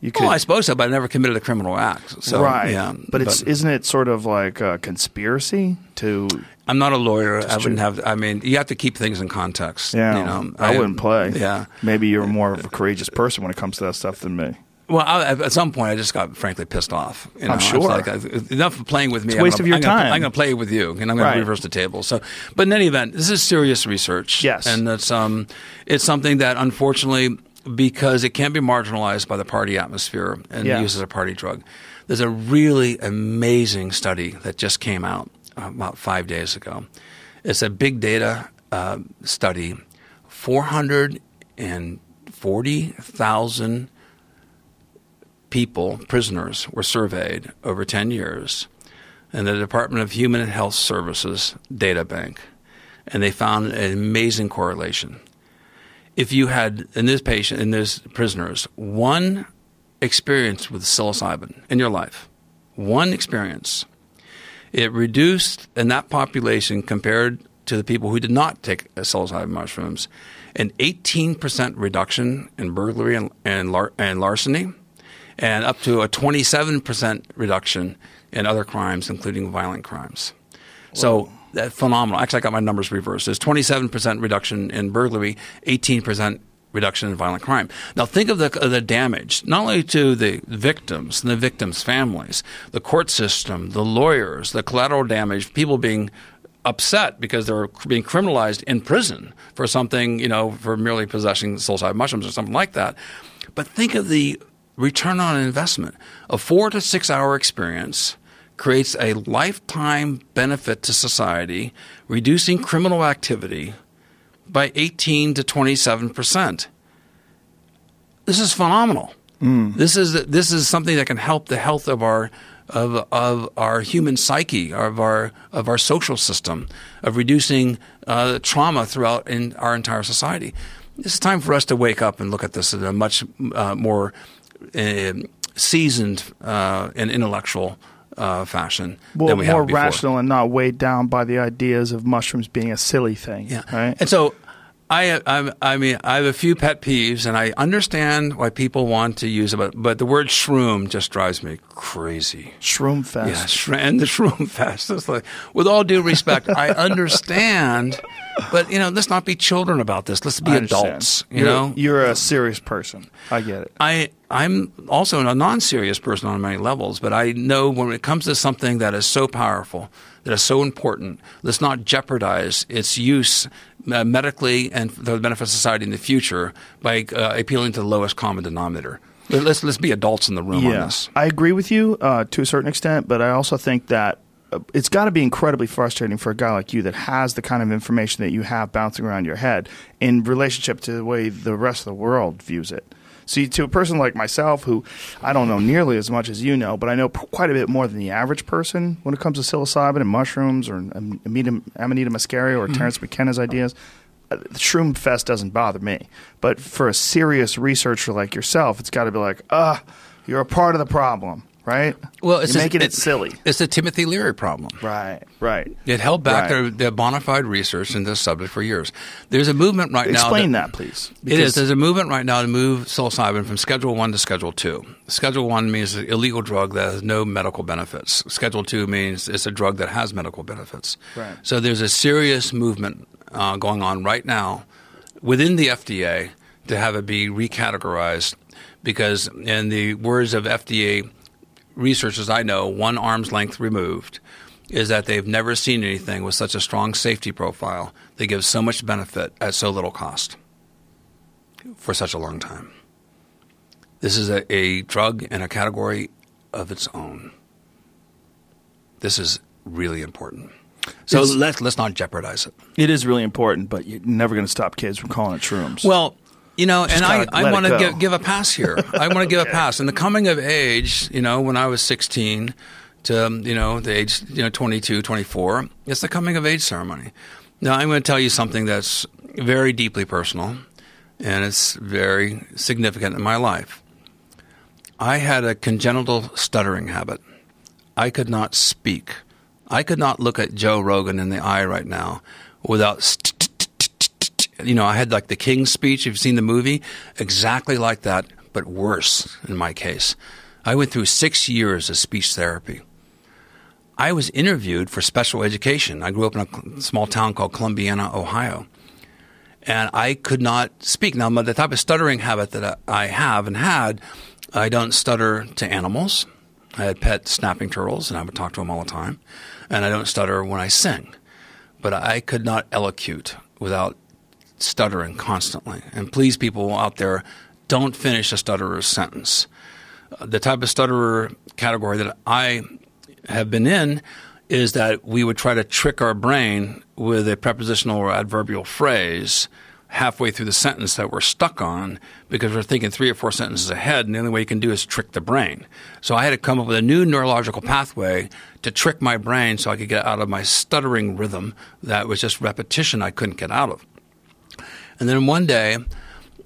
you could. Well, I suppose so, but I never committed a criminal act. So, right. yeah, but it's isn't it sort of like a conspiracy to? I'm not a lawyer. I wouldn't have. I mean, you have to keep things in context. Yeah, you know, I, wouldn't play. Yeah. maybe you're more of a courageous person when it comes to that stuff than me. Well, I, at some point, I just got frankly pissed off. You know, I'm sure. like, enough of playing with me. It's a waste gonna- of your I'm gonna- time. I'm going to play with you, and I'm going Right. to reverse the table. So, but in any event, this is serious research. Yes. and it's um, it's something that unfortunately, because it can be marginalized by the party atmosphere and Yeah. used as a party drug. There's a really amazing study that just came out uh, about five days ago. It's a big data uh, study. Four hundred and forty thousand people, prisoners, were surveyed over 10 years in the Department of Human and Health Services data bank, and they found an amazing correlation. If you had in this patient, in this prisoners, one experience with psilocybin in your life, one experience, it reduced in that population compared to the people who did not take psilocybin mushrooms, an 18% reduction in burglary and, and, lar- and larceny, and up to a 27% reduction in other crimes, including violent crimes. So that's phenomenal. Actually, I got my numbers reversed. There's 27% reduction in burglary, 18% reduction in violent crime. Now, think of the, the damage, not only to the victims and the victims' families, the court system, the lawyers, the collateral damage, people being upset because they're being criminalized in prison for something, you know, for merely possessing psilocybin mushrooms or something like that. But think of the return on investment. A four to six hour experience creates a lifetime benefit to society, reducing criminal activity by 18 to 27 percent. This is phenomenal. This is this is something that can help the health of our of of our human psyche, of our of our social system, of reducing uh, trauma throughout in our entire society. It's time for us to wake up and look at this in a much uh, more uh, seasoned uh, and intellectual uh, fashion Well, than we more have before. rational and not weighed down by the ideas of mushrooms being a silly thing. Yeah. Right. And so I, I, I mean, I have a few pet peeves, and I understand why people want to use it, but, but the word shroom just drives me crazy. Shroom fest. Yeah, sh- and the shroom fest. It's like, with all due respect, I understand, but you know, let's not be children about this. Let's be adults. You You're- know, you're a serious person. I get it. I I'm also a non-serious person on many levels, but I know when it comes to something that is so powerful, that is so important, let's not jeopardize its use uh, medically and for the benefit of society in the future by uh, appealing to the lowest common denominator. Let- Let's let's be adults in the room on this. I agree with you uh, to a certain extent, but I also think that uh, it's got to be incredibly frustrating for a guy like you that has the kind of information that you have bouncing around your head in relationship to the way the rest of the world views it. See, to a person like myself, who I don't know nearly as much as you know, but I know p- quite a bit more than the average person when it comes to psilocybin and mushrooms or um, Amanita, Amanita muscaria or Terence McKenna's ideas. uh, Shroom Fest doesn't bother me, but for a serious researcher like yourself, it's got to be like, ah, you're a part of the problem, right? Well, it's you're just- making it it's- silly, It's the Timothy Leary problem. right? Right. It held back Right. their, their bona fide research in this subject for years. There's a movement right now. Explain that, please. It is. There's a movement right now to move psilocybin from Schedule One to Schedule Two. Schedule One means an illegal drug that has no medical benefits. Schedule Two means it's a drug that has medical benefits. Right. So there's a serious movement uh, going on right now within the FDA to have it be recategorized because, in the words of FDA researchers I know, one arm's length removed, is that they've never seen anything with such a strong safety profile that gives so much benefit at so little cost for such a long time. This is a, a drug in a category of its own. This is really important. So It's- let's let's not jeopardize it. It is really important, but you're never going to stop kids from calling it shrooms. Well, you know, and I, I want to give, give a pass here. I want to give a pass. And the coming of age, you know, when I was 16 to, um, you know, the age, you know, 22, 24, it's the coming of age ceremony. Now, I'm going to tell you something that's very deeply personal and it's very significant in my life. I had a congenital stuttering habit. I could not speak. I could not look at Joe Rogan in the eye right now without, you know, I had like the King's speech. If you've seen the movie, exactly like that, but worse in my case. I went through six years of speech therapy. I was interviewed for special education. I grew up in a small town called Columbiana, Ohio. And I could not speak. Now, the type of stuttering habit that I have and had, I don't stutter to animals. I had pet snapping turtles, and I would talk to them all the time. And I don't stutter when I sing. But I could not elocute without stuttering constantly. And please, people out there, don't finish a stutterer's sentence. Uh, The type of stutterer category that I have been in is that we would try to trick our brain with a prepositional or adverbial phrase halfway through the sentence that we're stuck on because we're thinking three or four sentences ahead, and the only way you can do is trick the brain. So I had to come up with a new neurological pathway to trick my brain so I could get out of my stuttering rhythm that was just repetition I couldn't get out of. And then one day,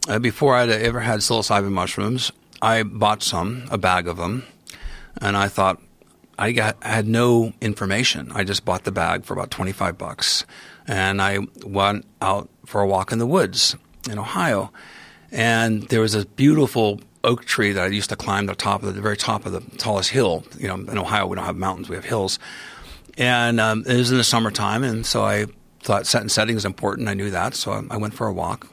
uh, before I'd ever had psilocybin mushrooms, I bought some, a bag of them, and I thought I got I had no information. I just bought the bag for about twenty five bucks, and I went out for a walk in the woods in Ohio, and there was a beautiful oak tree that I used to climb the top of the, very top of the tallest hill. You know, in Ohio we don't have mountains, we have hills, and um, it was in the summertime, and so I thought set and setting is important. I knew that, so I, I went for a walk,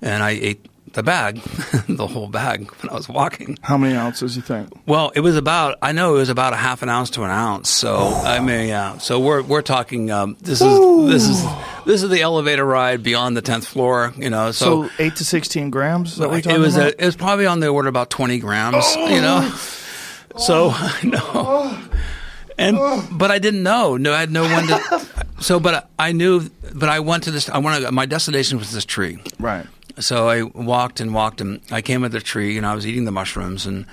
and I ate the bag, the whole bag when I was walking. How many ounces you think? Well, it was about I know it was about a half an ounce to an ounce. So I mean, yeah. So we're we're talking. Um, this is this is this is the elevator ride beyond the tenth floor. You know, so. So, eight to sixteen grams. That you're it was about? a, it was probably on the order of about twenty grams, you know. So no, and but I didn't know. No, I had no one to. So, but I knew. But I went to this. I wanted. My destination was this tree. right. So I walked and walked, and I came at the tree, and I was eating the mushrooms, and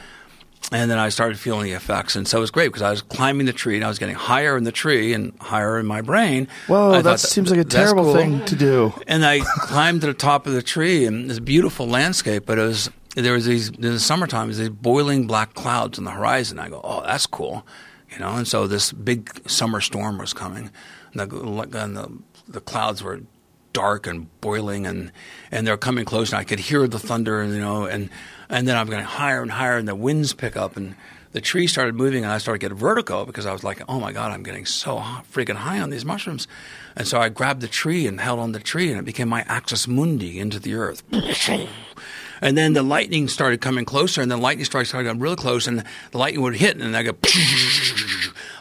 and then I started feeling the effects, and so it was great because I was climbing the tree, and I was getting higher in the tree and higher in my brain. Whoa, I that seems like a terrible cool. thing to do. And I climbed to the top of the tree, and this beautiful landscape, but it was there was these in the summertime, there's these boiling black clouds on the horizon. I go, oh, that's cool, you know. And so this big summer storm was coming, and the, and the, the clouds were dark and boiling, and and they're coming close, and I could hear the thunder, and you know, and and then I'm getting higher and higher, and the winds pick up, and the tree started moving, and I started getting vertigo because I was like, oh my god, I'm getting so freaking high on these mushrooms, and so I grabbed the tree and held on the tree, and it became my axis mundi into the earth. And then the lightning started coming closer, and then lightning started started getting really close, and the lightning would hit, and I go.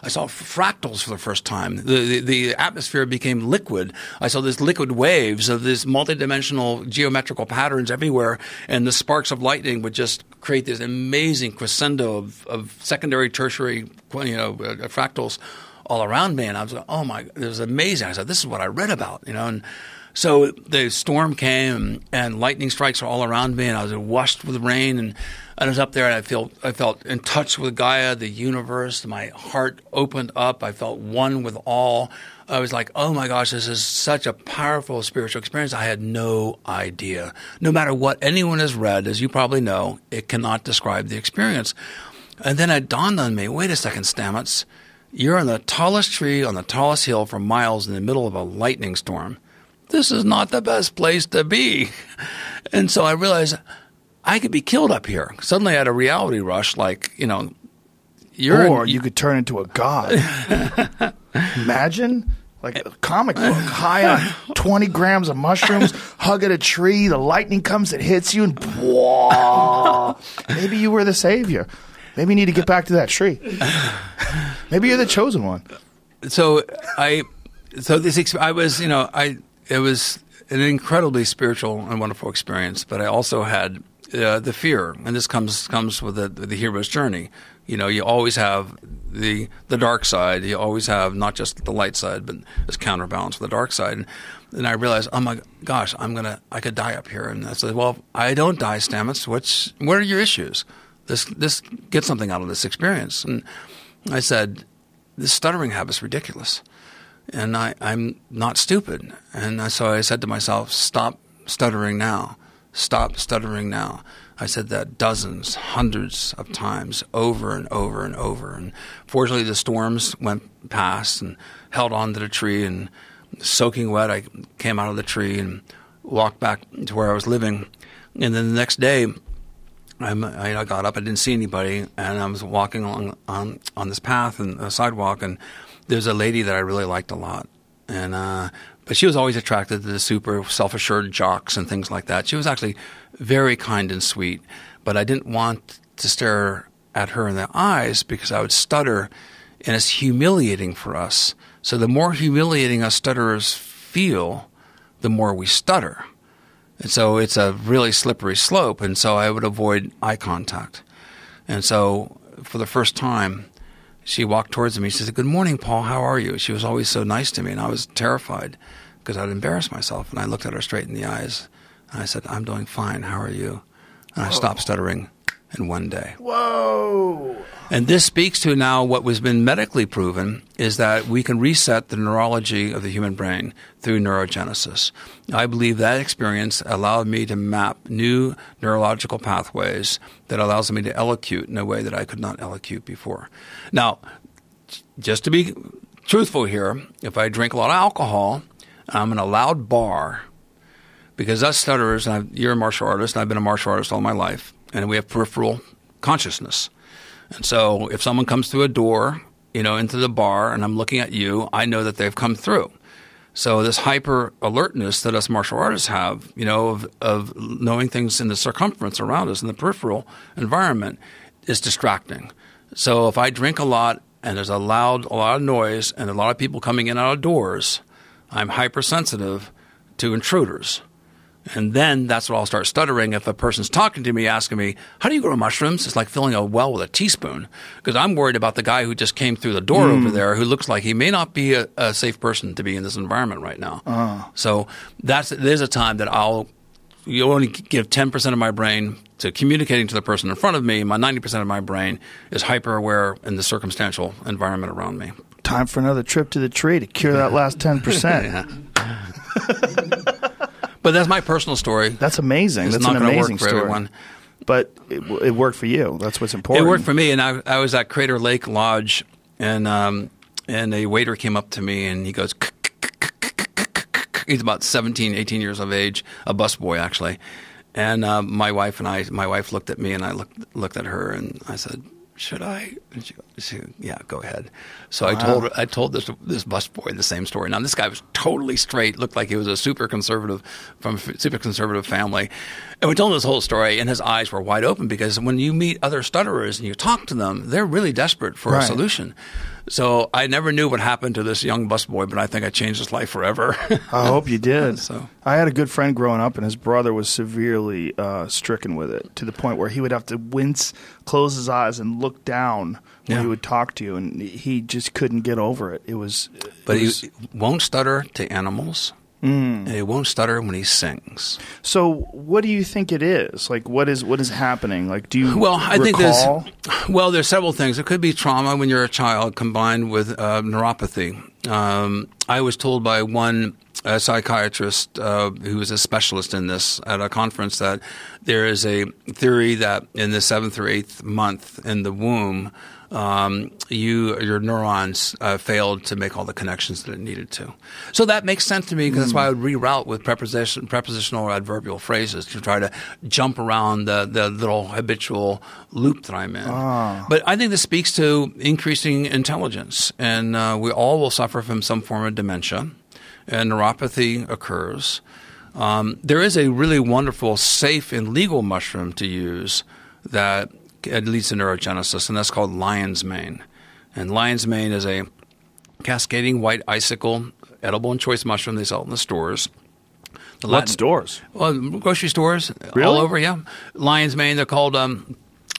I saw fractals for the first time. The, the the atmosphere became liquid. I saw these liquid waves of these multidimensional geometrical patterns everywhere, and the sparks of lightning would just create this amazing crescendo of, of secondary, tertiary, you know, uh, fractals all around me. And I was like, oh my, it was amazing. I said, this is what I read about, you know, and. So the storm came and lightning strikes were all around me, and I was washed with rain. And I was up there, and I felt I felt in touch with Gaia, the universe. My heart opened up. I felt one with all. I was like, oh my gosh, this is such a powerful spiritual experience. I had no idea. No matter what anyone has read, as you probably know, it cannot describe the experience. And then it dawned on me wait a second, Stamets. You're on the tallest tree on the tallest hill for miles in the middle of a lightning storm this is not the best place to be. And so I realized I could be killed up here. Suddenly I had a reality rush like, you know, you're or you could turn into a god. Imagine like a comic book, high on twenty grams of mushrooms, hug at a tree, the lightning comes, it hits you, and whoa, maybe you were the savior. Maybe you need to get back to that tree. Maybe you're the chosen one. so I so this I was, you know, I it was an incredibly spiritual and wonderful experience, but I also had uh, the fear, and this comes comes with the, the hero's journey. You know, you always have the the dark side. You always have not just the light side, but this counterbalance with the dark side. And, and I realized, oh my gosh, I'm gonna, I could die up here. And I said, well, I don't die, Stamets. What's, what are your issues? This, this, get something out of this experience. And I said, this stuttering habit's ridiculous. And I, I'm not stupid. And so I said to myself, stop stuttering now. Stop stuttering now. I said that dozens, hundreds of times over and over and over. And fortunately, the storms went past and held on to the tree. And soaking wet, I came out of the tree and walked back to where I was living. And then the next day, I got up. I didn't see anybody, and I was walking along on on this path and the sidewalk, and there's a lady that I really liked a lot, and uh, but she was always attracted to the super self assured jocks and things like that. She was actually very kind and sweet, but I didn't want to stare at her in the eyes because I would stutter, and it's humiliating for us. So the more humiliating us stutterers feel, the more we stutter. And so it's a really slippery slope. And so I would avoid eye contact. And so for the first time, she walked towards me. She said, Good morning, Paul. How are you? She was always so nice to me. And I was terrified because I'd embarrassed myself. And I looked at her straight in the eyes. And I said, I'm doing fine. How are you? And I oh. stopped stuttering in one day. Whoa. And this speaks to now what has been medically proven is that we can reset the neurology of the human brain through neurogenesis. I believe that experience allowed me to map new neurological pathways that allows me to elocute in a way that I could not elocute before. Now, just to be truthful here, if I drink a lot of alcohol, I'm in a loud bar, because us stutterers, and I've, you're a martial artist, and I've been a martial artist all my life, and we have peripheral consciousness. And so if someone comes through a door, you know, into the bar and I'm looking at you, I know that they've come through. So this hyper alertness that us martial artists have, you know, of, of knowing things in the circumference around us in the peripheral environment is distracting. So if I drink a lot and there's a loud, a lot of noise and a lot of people coming in out of doors, I'm hypersensitive to intruders. And then that's when I'll start stuttering if a person's talking to me, asking me, How do you grow mushrooms? It's like filling a well with a teaspoon. Because I'm worried about the guy who just came through the door hmm. over there who looks like he may not be a, a safe person to be in this environment right now. Uh-huh. So that's there's a time that I'll you only give 10% of my brain to communicating to the person in front of me. My 90% of my brain is hyper aware in the circumstantial environment around me. Time for another trip to the tree to cure that last 10%. But that's my personal story. That's amazing. It's That's not an gonna work amazing for story. everyone. But it, it worked for you. That's what's important. It worked for me, and I, I was at Crater Lake Lodge, and um, and a waiter came up to me and he goes, he's about 17, 18 years of age, a busboy actually, and uh, my wife and I, my wife looked at me and I looked looked at her and I said, should I? And she, she, yeah, go ahead. So I told her, I told this this busboy the same story. Now this guy was totally straight, looked like he was a super conservative from a super conservative family, and we told him this whole story, and his eyes were wide open because when you meet other stutterers and you talk to them, they're really desperate for Right. a solution. So I never knew what happened to this young busboy, but I think I changed his life forever. I hope you did. So- I had a good friend growing up, and his brother was severely uh, stricken with it to the point where he would have to wince, close his eyes, and look down when Yeah. he would talk to you, and he just couldn't get over it. It was, but it he won't stutter to animals. Mm. And he won't stutter when he sings. so. What do you think it is? Like, what is what is happening? Like, do you Well, I think there's well, there's several things. It could be trauma when you're a child combined with uh, neuropathy. Um, I was told by one uh, psychiatrist uh, who was a specialist in this at a conference that there is a theory that in the seventh or eighth month in the womb, um, you your neurons uh, failed to make all the connections that it needed to. So that makes sense to me because that's why I would reroute with preposition, prepositional or adverbial phrases to try to jump around the, the little habitual loop that I'm in. But I think this speaks to increasing intelligence, and uh, we all will suffer from some form of dementia, and neuropathy occurs. Um, there is a really wonderful, safe, and legal mushroom to use that it leads to neurogenesis, and that's called lion's mane. And lion's mane is a cascading white icicle, edible and choice mushroom they sell in the stores. The What stores? Well, grocery stores Really? all over. Yeah, Lion's Mane. They're called. Um,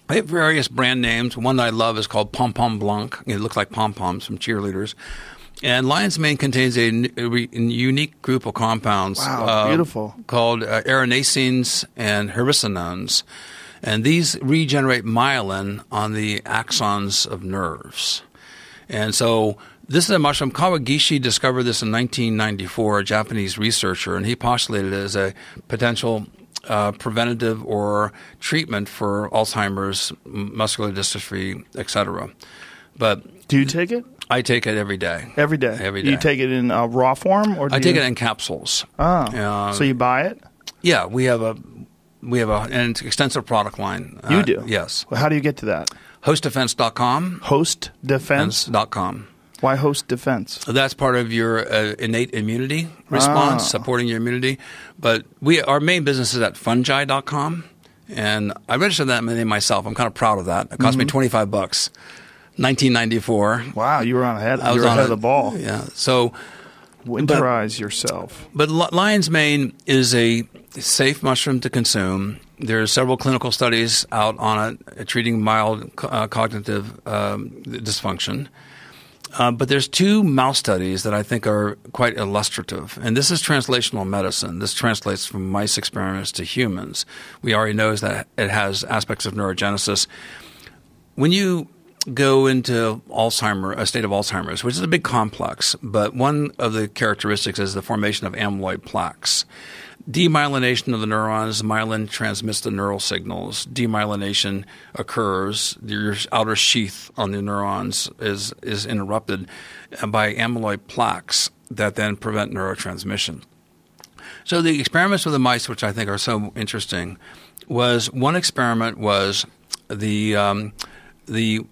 they have various brand names. One that I love is called Pom Pom Blanc. It looks like pom poms from cheerleaders. And Lion's Mane contains a re- unique group of compounds. Wow, beautiful. Called uh, erinacines and hericinones. And these regenerate myelin on the axons of nerves. And so this is a mushroom. Kawagishi discovered this in 1994, a Japanese researcher, and he postulated it as a potential uh, preventative or treatment for Alzheimer's, muscular dystrophy, etc. But Do you take it I take it every day. every day? Every You take it in uh, raw form, or do I take you- it in capsules. Oh, Uh, so you buy it? Yeah, we have a we have a, an extensive product line. You Uh, do. Yes. Well, how do you get to that? Hostdefense.com. Hostdefense.com. Why host defense? So that's part of your uh, innate immunity response, Ah. supporting your immunity. But we, our main business is at fungi.com. And I registered that name myself. I'm kind of proud of that. It cost me Mm-hmm. 25 bucks. 1994. Wow, you were on ahead. I was on ahead of the ball. Yeah. So, Winterize yourself. but lion's mane is a safe mushroom to consume. There are several clinical studies out on it treating mild uh, cognitive um, dysfunction. Uh, but there's two mouse studies that I think are quite illustrative, and this is translational medicine. This translates from mice experiments to humans. We already know that it has aspects of neurogenesis. When you go into Alzheimer, a state of Alzheimer's, which is a big complex, but one of the characteristics is the formation of amyloid plaques. Demyelination of the neurons, myelin transmits the neural signals. Demyelination occurs. Your outer sheath on the neurons is, is interrupted by amyloid plaques that then prevent neurotransmission. So the experiments with the mice, which I think are so interesting, was one experiment was the um, the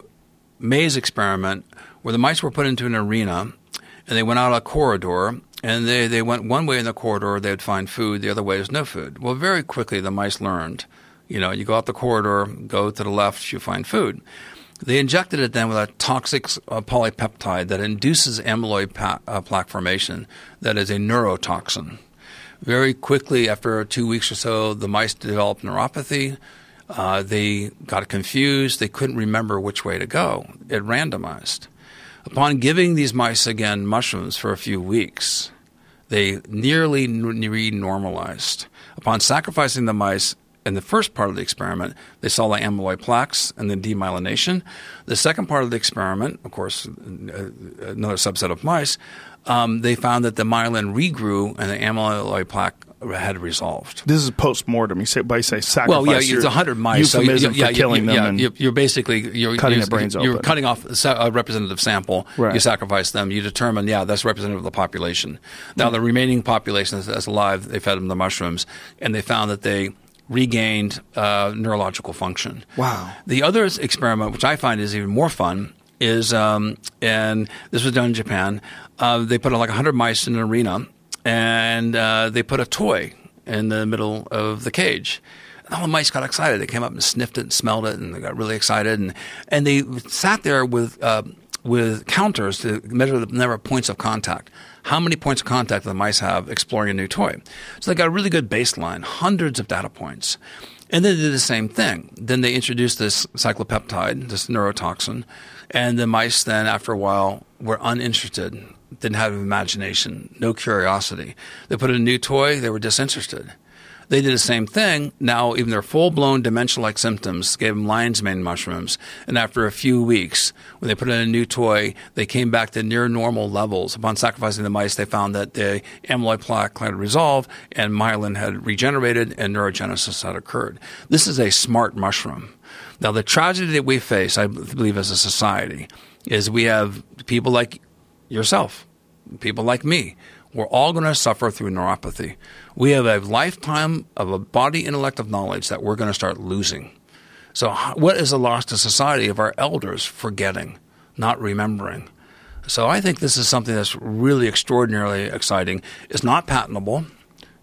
maze experiment where the mice were put into an arena and they went out a corridor and they, they went one way in the corridor they would find food the other way is no food well very quickly the mice learned you know you go out the corridor go to the left you find food they injected it then with a toxic uh, polypeptide that induces amyloid pa- uh, plaque formation that is a neurotoxin very quickly after two weeks or so the mice developed neuropathy uh, they got confused. They couldn't remember which way to go. It randomized. Upon giving these mice again mushrooms for a few weeks, they nearly re-normalized. Upon sacrificing the mice in the first part of the experiment, they saw the amyloid plaques and the demyelination. The second part of the experiment, of course, uh, another subset of mice, um, they found that the myelin regrew and the amyloid plaque had resolved. This is post mortem. You say, by say sacrifice. Well, yeah, it's a hundred mice. so you- Euphemism yeah, for you- killing yeah, them. and you're, basically you're Cutting you're, brains off. You're open. cutting off a representative sample. Right. You sacrifice them. You determine, yeah, that's representative of the population. Now, the remaining population that's, that's alive, they fed them the mushrooms, and they found that they regained uh, neurological function. Wow. The other experiment, which I find is even more fun, is um, and this was done in Japan. Uh, they put like hundred mice in an arena, and uh, they put a toy in the middle of the cage. And all the mice got excited. They came up and sniffed it and smelled it, and they got really excited. And and they sat there with uh, with counters to measure the number of points of contact. How many points of contact do the mice have exploring a new toy? So they got a really good baseline, hundreds of data points. And then they did the same thing. Then they introduced this cyclopeptide, this neurotoxin, and the mice then, after a while, were uninterested, didn't have imagination, no curiosity. They put in a new toy, they were disinterested. They did the same thing. Now, even their full blown dementia like symptoms gave them lion's mane mushrooms. And after a few weeks, when they put in a new toy, they came back to near normal levels. Upon sacrificing the mice, they found that the amyloid plaque had resolved and myelin had regenerated and neurogenesis had occurred. This is a smart mushroom. Now, the tragedy that we face, I believe, as a society, is we have people like yourself, people like me. We're all going to suffer through neuropathy. We have a lifetime of a body intellect of knowledge that we're going to start losing. So, what is the loss to society of our elders forgetting, not remembering? So, I think this is something that's really extraordinarily exciting. It's not patentable.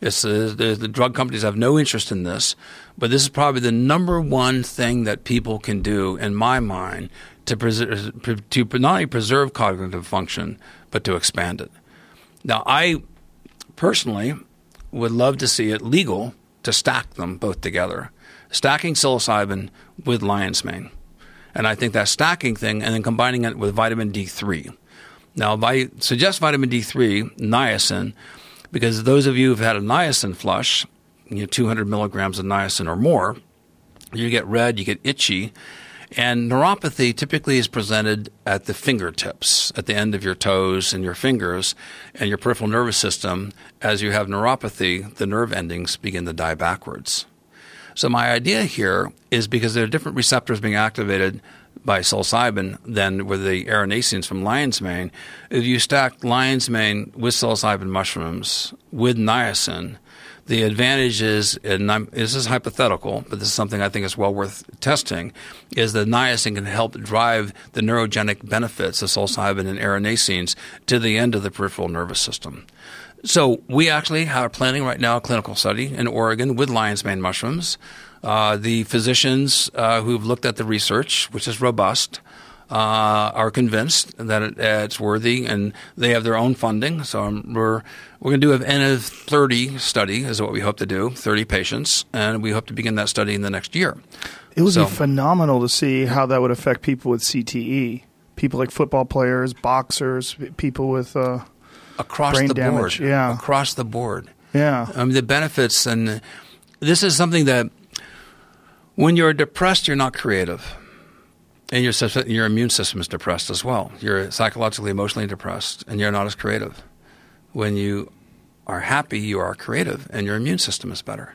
It's, uh, the, the drug companies have no interest in this, but this is probably the number one thing that people can do, in my mind, to, to not only preserve cognitive function, but to expand it. Now, I personally would love to see it legal to stack them both together, stacking psilocybin with lion's mane. And I think that stacking thing and then combining it with vitamin D3. Now, I suggest vitamin D3, niacin, because those of you who've had a niacin flush, you know, 200 milligrams of niacin or more, you get red, you get itchy, and neuropathy typically is presented at the fingertips, at the end of your toes and your fingers, and your peripheral nervous system. As you have neuropathy, the nerve endings begin to die backwards. So, my idea here is because there are different receptors being activated by psilocybin than with the erinacines from lion's mane. If you stack lion's mane with psilocybin mushrooms with niacin, the advantage is, and I'm, this is hypothetical, but this is something I think is well worth testing, is that niacin can help drive the neurogenic benefits of psilocybin and erinacines to the end of the peripheral nervous system. So we actually are planning right now a clinical study in Oregon with lion's mane mushrooms. Uh, the physicians uh, who've looked at the research, which is robust, uh, are convinced that it, it's worthy, and they have their own funding. So um, we're we're going to do an N of 30 study, is what we hope to do, 30 patients, and we hope to begin that study in the next year. It would So- be phenomenal to see how that would affect people with CTE. People like football players, boxers, people with uh, Across Brain the damage, board, yeah. across the board. yeah. I mean, the benefits, and this is something that when you're depressed, you're not creative. And your, your immune system is depressed as well. You're psychologically, emotionally depressed, and you're not as creative. When you are happy, you are creative, and your immune system is better.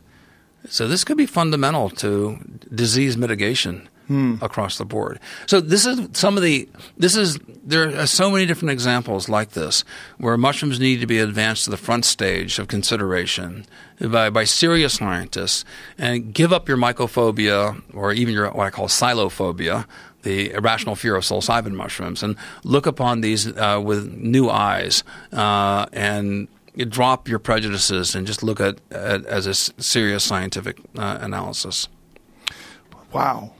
So this could be fundamental to disease mitigation hmm. across the board. So this is some of the this is there are so many different examples like this where mushrooms need to be advanced to the front stage of consideration by, by serious scientists and give up your mycophobia or even your what I call psilophobia, the irrational fear of psilocybin mushrooms, and look upon these uh, with new eyes uh, and drop your prejudices and just look at, at as a serious scientific uh, analysis. Wow.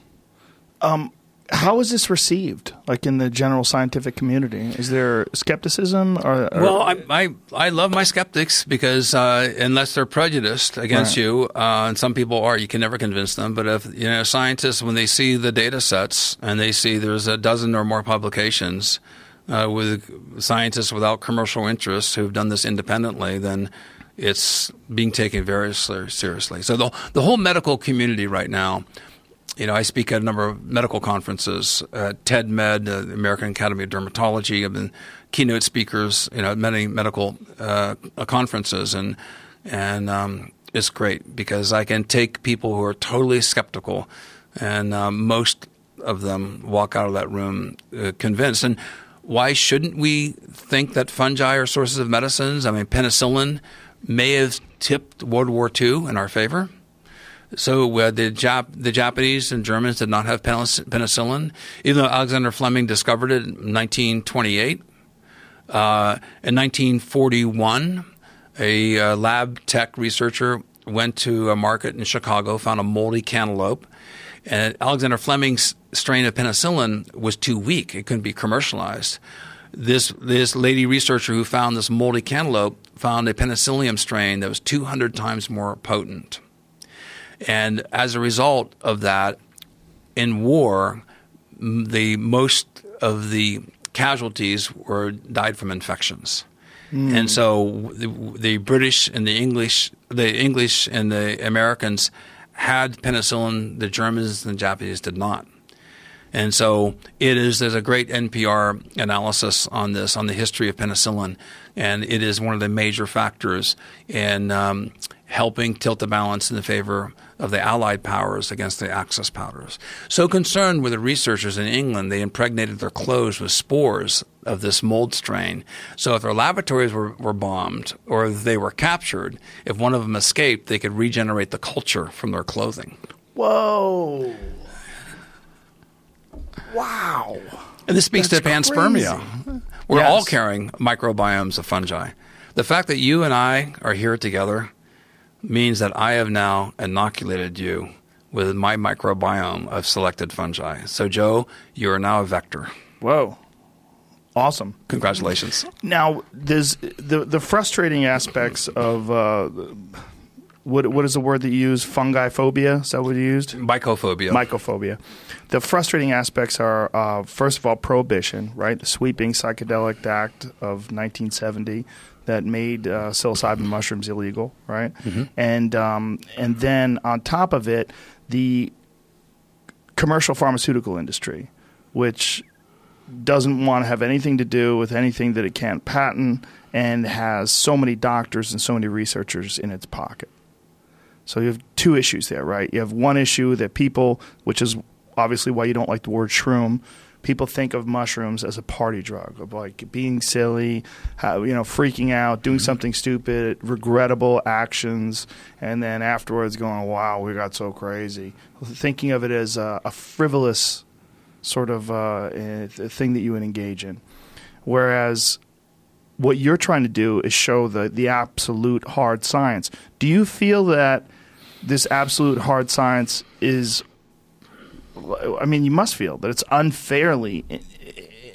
Um, how is this received, like in the general scientific community? Is there skepticism? Or, or Well, I, I I love my skeptics because uh, unless they're prejudiced against Right. you, uh, and some people are, you can never convince them. But if you know scientists, when they see the data sets and they see there's a dozen or more publications uh, with scientists without commercial interests who've done this independently, then it's being taken very seriously. So the the whole medical community right now. You know, I speak at a number of medical conferences, uh, TED Med, uh, the American Academy of Dermatology. I've been keynote speakers, you know, at many medical uh, conferences, and and um, it's great because I can take people who are totally skeptical, and um, most of them walk out of that room uh, convinced. And why shouldn't we think that fungi are sources of medicines? I mean, penicillin may have tipped World War II in our favor. So uh, the Jap- the Japanese and Germans did not have penicillin, even though Alexander Fleming discovered it in 1928. Uh, in 1941, a uh, lab tech researcher went to a market in Chicago, found a moldy cantaloupe, and Alexander Fleming's strain of penicillin was too weak; it couldn't be commercialized. This this lady researcher who found this moldy cantaloupe found a penicillium strain that was 200 times more potent. And as a result of that, in war, the most of the casualties were died from infections. And so the, the British and the English, the English and the Americans had penicillin. The Germans and the Japanese did not. And so it is. There's a great NPR analysis on this, on the history of penicillin, and it is one of the major factors in um, helping tilt the balance in the favor of the Allied powers against the Axis powers. So concerned were the researchers in England, they impregnated their clothes with spores of this mold strain. So if their laboratories were, were bombed or if they were captured, if one of them escaped, they could regenerate the culture from their clothing. whoa, wow. And this speaks That's to panspermia. We're Yes. all carrying microbiomes of fungi. The fact that you and I are here together means that I have now inoculated you with my microbiome of selected fungi. So, Joe, you are now a vector. Whoa. Awesome. Congratulations. Now, there's the the frustrating aspects of uh, what what is the word that you use? Fungi phobia. Is that what you used? Mycophobia. Mycophobia. The frustrating aspects are, uh, first of all, prohibition, right? The sweeping psychedelic act of 1970 that made uh, psilocybin mushrooms illegal, right? And um, and then on top of it, the commercial pharmaceutical industry, which doesn't want to have anything to do with anything that it can't patent and has so many doctors and so many researchers in its pocket. So you have two issues there, right? You have one issue that people, which is obviously why you don't like the word shroom, people think of mushrooms as a party drug, of like being silly, how, you know, freaking out, doing something stupid, regrettable actions, and then afterwards going, "Wow, we got so crazy." Thinking of it as a, a frivolous sort of uh, eh, thing that you would engage in, whereas what you're trying to do is show the the absolute hard science. Do you feel that this absolute hard science is? I mean, you must feel that it's unfairly in,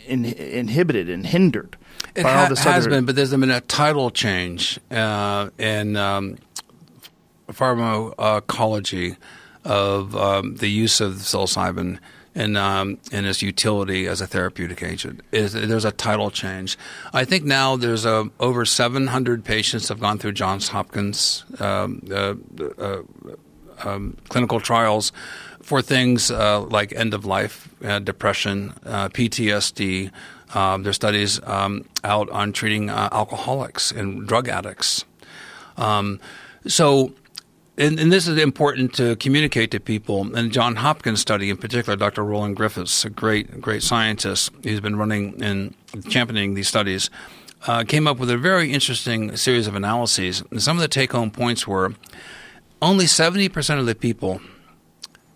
in, inhibited and hindered It by ha- has other. been, but there's been a title change uh, in um, pharmacology of um, the use of psilocybin and um, and its utility as a therapeutic agent. Is there's a title change? I think now there's a, over 700 patients have gone through Johns Hopkins um, uh, uh, um, clinical trials for things uh, like end of life, uh, depression, uh, PTSD. Um, there's studies um, out on treating uh, alcoholics and drug addicts. Um, so, and, and this is important to communicate to people. And John Hopkins study, in particular, Dr. Roland Griffiths, a great, great scientist who's been running and championing these studies, uh, came up with a very interesting series of analyses. And some of the take-home points were only 70% of the people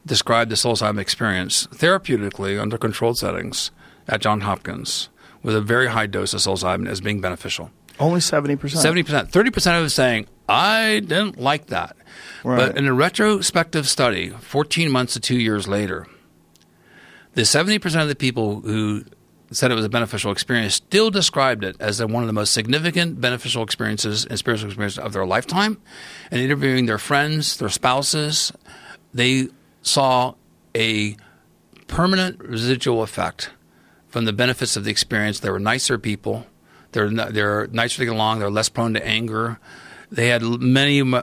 described the psilocybin experience therapeutically under controlled settings at John Hopkins with a very high dose of psilocybin as being beneficial. Only seventy percent. Seventy percent, thirty percent of them saying, "I didn't like that." Right. But in a retrospective study, fourteen months to two years later, the seventy percent of the people who said it was a beneficial experience still described it as one of the most significant beneficial experiences and spiritual experiences of their lifetime. And interviewing their friends, their spouses, they saw a permanent residual effect from the benefits of the experience. They were nicer people. They're they're nicer to get along. They're less prone to anger. They had many uh,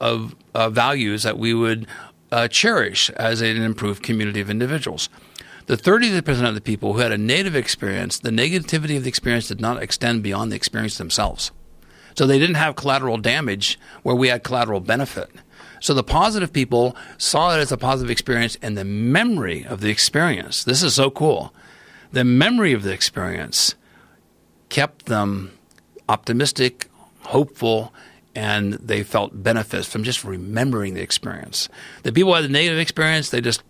of uh, values that we would uh, cherish as an improved community of individuals. The 30% of the people who had a native experience, the negativity of the experience did not extend beyond the experience themselves. So they didn't have collateral damage where we had collateral benefit. So the positive people saw it as a positive experience and the memory of the experience. This is so cool. The memory of the experience kept them optimistic, hopeful, and they felt benefits from just remembering the experience. The people who had the negative experience, they just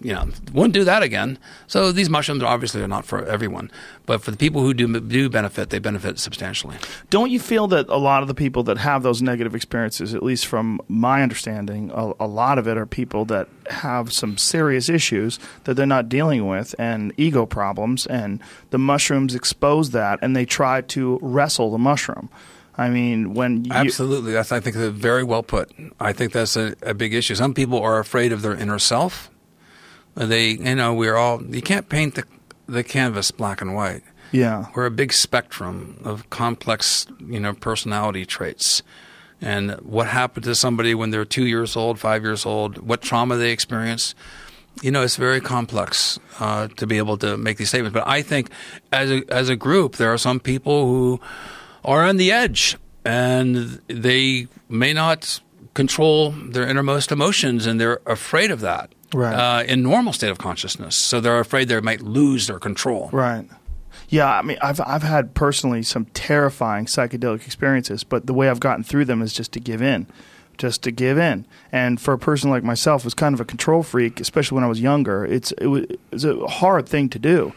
you know, wouldn't do that again. So these mushrooms obviously are not for everyone, but for the people who do do benefit, they benefit substantially. Don't you feel that a lot of the people that have those negative experiences, at least from my understanding, a, a lot of it are people that have some serious issues that they're not dealing with and ego problems, and the mushrooms expose that, and they try to wrestle the mushroom. I mean, when you, Absolutely, that's I think that's very well put. I think that's a, a big issue. Some people are afraid of their inner self. They, you know, we're all. You can't paint the the canvas black and white. yeah, We're a big spectrum of complex, you know, personality traits. And what happened to somebody when they're two years old, five years old, what trauma they experienced, you know, it's very complex uh, to be able to make these statements. But I think as a, as a group, there are some people who are on the edge and they may not control their innermost emotions and they're afraid of that Right. uh, in normal state of consciousness. So they're afraid they might lose their control. Right. Yeah, I mean, I've I've had personally some terrifying psychedelic experiences, but the way I've gotten through them is just to give in, just to give in. And for a person like myself, who's kind of a control freak, especially when I was younger, it's it was, it's a hard thing to do,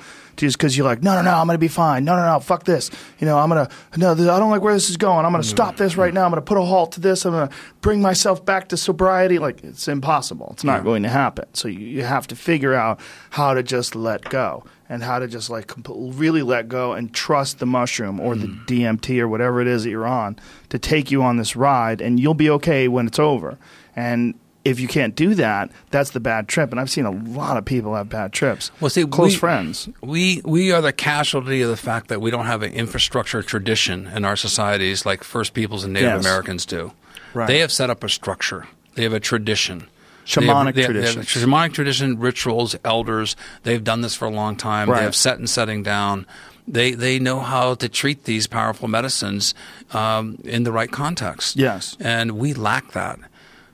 just because you're like, no, no, no, I'm going to be fine. No, no, no, fuck this. You know, I'm going to, no, I don't like where this is going. I'm going to mm. stop this right now. I'm going to put a halt to this. I'm going to bring myself back to sobriety. Like, it's impossible. It's not going to happen. So you, you have to figure out how to just let go and how to just like comp- really let go and trust the mushroom or the mm. DMT or whatever it is that you're on to take you on this ride, and you'll be okay when it's over. And if you can't do that, that's the bad trip. And I've seen a lot of people have bad trips. Well, see, close we- friends. We we are the casualty of the fact that we don't have an infrastructure tradition in our societies like First Peoples and Native Yes. Americans do. Right. They have set up a structure. They have a tradition. Shamanic they have, they have- have shamanic tradition, rituals, elders. They've done this for a long time. Right. They have set and setting down. They they know how to treat these powerful medicines um, in the right context. Yes. and we lack that.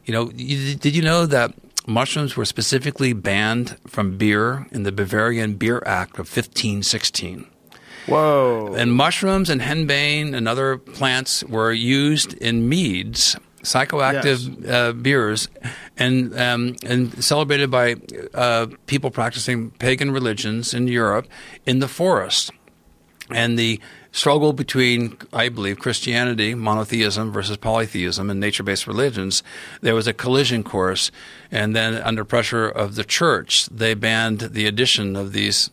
You know, you, did you know that mushrooms were specifically banned from beer in the Bavarian Beer Act of 1516? Whoa. And mushrooms and henbane and other plants were used in meads, psychoactive uh, beers, and um, and celebrated by uh, people practicing pagan religions in Europe in the forest. And the struggle between, I believe, Christianity, monotheism versus polytheism, and nature based religions, there was a collision course. And then, under pressure of the church, they banned the addition of these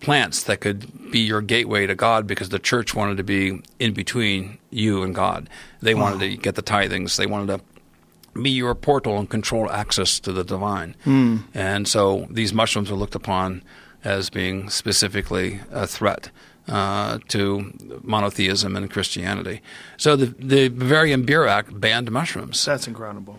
plants that could be your gateway to God because the church wanted to be in between you and God. They wanted to get the tithings. They wanted to be your portal and control access to the divine. Hmm. And so these mushrooms were looked upon as being specifically a threat uh, to monotheism and Christianity. So the, the Bavarian Act banned mushrooms. That's incredible.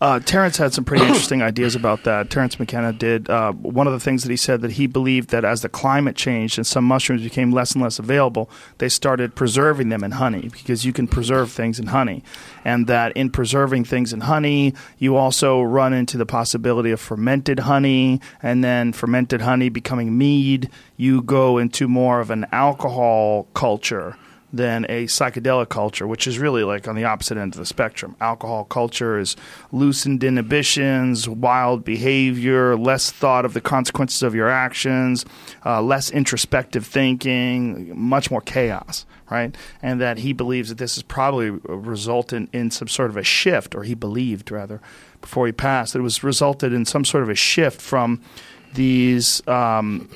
Uh, Terence had some pretty interesting ideas about that. Terence McKenna did. Uh, one of the things that he said that he believed that as the climate changed and some mushrooms became less and less available, they started preserving them in honey because you can preserve things in honey, and that in preserving things in honey, you also run into the possibility of fermented honey, and then fermented honey becoming mead. You go into more of an alcohol culture than a psychedelic culture, which is really like on the opposite end of the spectrum. Alcohol culture is loosened inhibitions, wild behavior, less thought of the consequences of your actions, uh, less introspective thinking, much more chaos, right? And that he believes that this is probably resultant in some sort of a shift, or he believed rather, before he passed, that it was resulted in some sort of a shift from these. Um,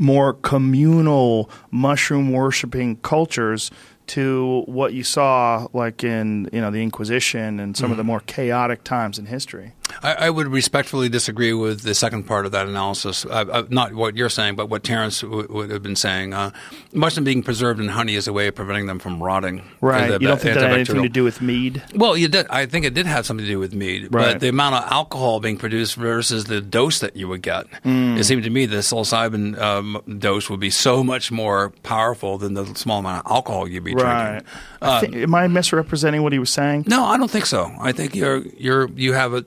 more communal mushroom worshiping cultures to what you saw like in you know the Inquisition and some of the mm-hmm. more chaotic times in history. I, I would respectfully disagree with the second part of that analysis. Uh, uh, not what you're saying, but what Terence w- would have been saying. Uh, mushroom being preserved in honey is a way of preventing them from rotting. Right. The you don't think that had anything to do with mead? Well, you did. I think it did have something to do with mead, Right. but the amount of alcohol being produced versus the dose that you would get. Mm. It seemed to me the psilocybin um, dose would be so much more powerful than the small amount of alcohol you'd be Right. drinking. I thi- am I misrepresenting what he was saying? No, I don't think so. I think you're you're you have a.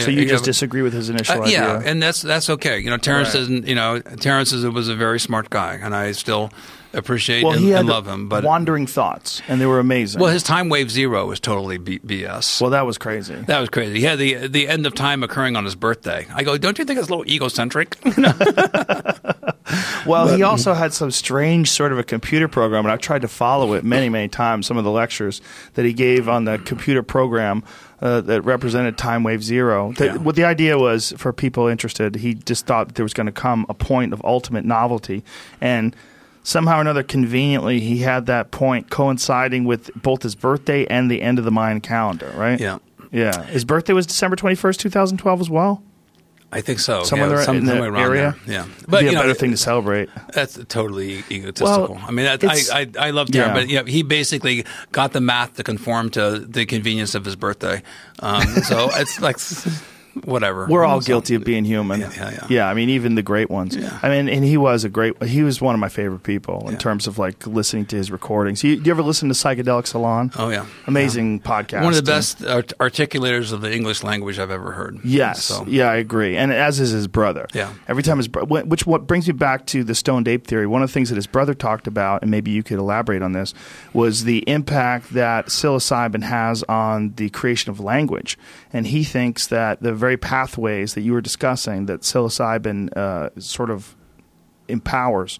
So you just disagree with his initial uh, idea? yeah, and that's that's okay. You know, Terence Right. isn't. You know, Terence is, was a very smart guy, and I still appreciate well, and, he had and love him. But wandering thoughts, and they were amazing. well, his time wave zero was totally B- BS. well, that was crazy. that was crazy. He had the the end of time occurring on his birthday. I go, don't you think it's a little egocentric? Well, he also had some strange sort of a computer program, and I've tried to follow it many, many times. Some of the lectures that he gave on the computer program uh, that represented time wave zero. The, Yeah. What the idea was for people interested, he just thought that there was going to come a point of ultimate novelty, and somehow or another, conveniently, he had that point coinciding with both his birthday and the end of the Mayan calendar. Right? yeah, Yeah. His birthday was December twenty first, two thousand twelve, as well. I think so. Somewhere yeah, some- in the area. there. Yeah, But but be you a know, better thing to celebrate. That's totally egotistical. Well, I mean, I, I I love Terence, yeah. but you know, he basically got the math to conform to the convenience of his birthday. Um, so it's like whatever. We're all guilty of being human. Yeah, yeah, yeah. I mean, even the great ones. Yeah. I mean, and he was a great. He was one of my favorite people in Yeah. terms of like listening to his recordings. You, do you ever listen to Psychedelic Salon? Oh yeah, Amazing podcast. One of the best art- articulators of the English language I've ever heard. Yes, So, yeah, I agree, and as is his brother. Yeah. every time his bro- which what brings me back to the stoned ape theory. One of the things that his brother talked about, and maybe you could elaborate on this, was the impact that psilocybin has on the creation of language, and he thinks that the very pathways that you were discussing that psilocybin uh, sort of empowers,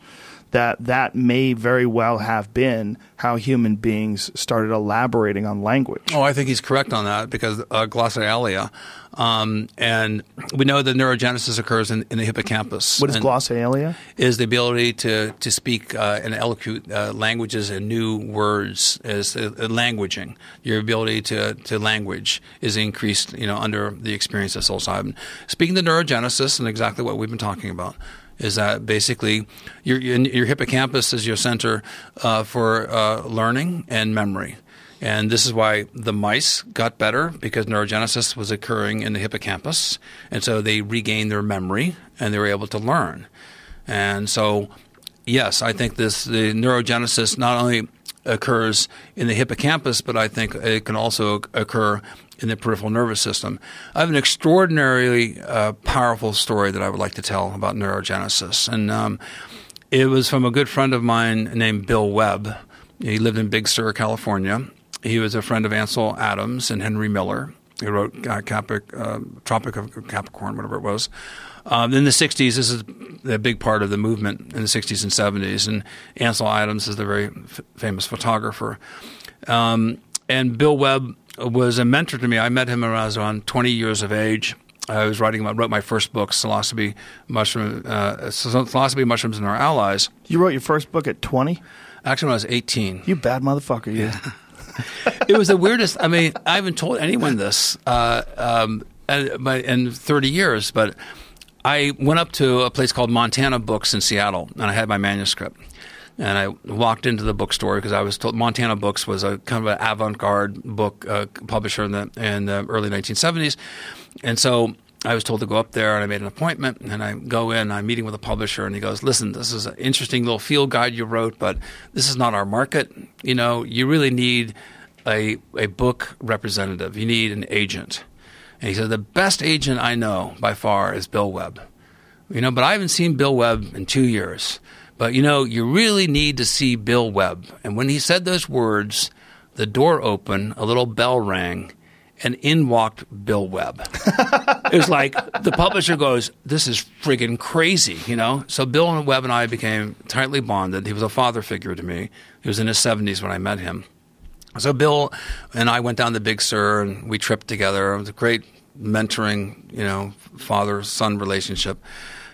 that that may very well have been how human beings started elaborating on language. Oh, I think he's correct on that because uh, glossolalia, um, and we know that neurogenesis occurs in, in the hippocampus. What is glossolalia? is the ability to to speak uh, and eloquent uh, languages and new words is uh, languaging. Your ability to to language is increased, you know, under the experience of psilocybin. Speaking to neurogenesis and exactly what we've been talking about is that basically your your, hippocampus is your center uh, for uh, learning and memory. And this is why the mice got better because neurogenesis was occurring in the hippocampus. And so they regained their memory and they were able to learn. And so, yes, I think this the neurogenesis not only occurs in the hippocampus, but I think it can also occur in the peripheral nervous system. I have an extraordinarily uh, powerful story that I would like to tell about neurogenesis, and um, it was from a good friend of mine named Bill Webb. He lived in Big Sur, California. He was a friend of Ansel Adams and Henry Miller. He wrote uh, Capric, uh, Tropic of Capricorn, whatever it was. Um, in the 60s, this is a big part of the movement in the 60s and 70s. And Ansel Adams is the very f- famous photographer. Um, and Bill Webb was a mentor to me. I met him when I was around 20 years of age. I was writing, I wrote my first book, Psilocybe, Mushroom, uh, Psilocybe Mushrooms and Our Allies. You wrote your first book at 20? Actually, when I was 18. You bad motherfucker, you. it was the weirdest. I mean, I haven't told anyone this uh, um, in 30 years, but I went up to a place called Montana Books in Seattle, and I had my manuscript. And I walked into the bookstore because I was told Montana Books was a kind of an avant-garde book uh, publisher in the in the early 1970s, and so I was told to go up there, and I made an appointment. And I go in, I'm meeting with a publisher, and he goes, "Listen, this is an interesting little field guide you wrote, but this is not our market. You know, you really need a a book representative. You need an agent." And he said, "The best agent I know by far is Bill Webb." You know, but I haven't seen Bill Webb in two years. But you know, you really need to see Bill Webb. And when he said those words, the door opened, a little bell rang, and in walked Bill Webb. it was like the publisher goes, "This is friggin' crazy," you know. So Bill and Webb and I became tightly bonded. He was a father figure to me. He was in his seventies when I met him. So Bill and I went down to Big Sur and we tripped together. It was a great mentoring, you know, father son relationship.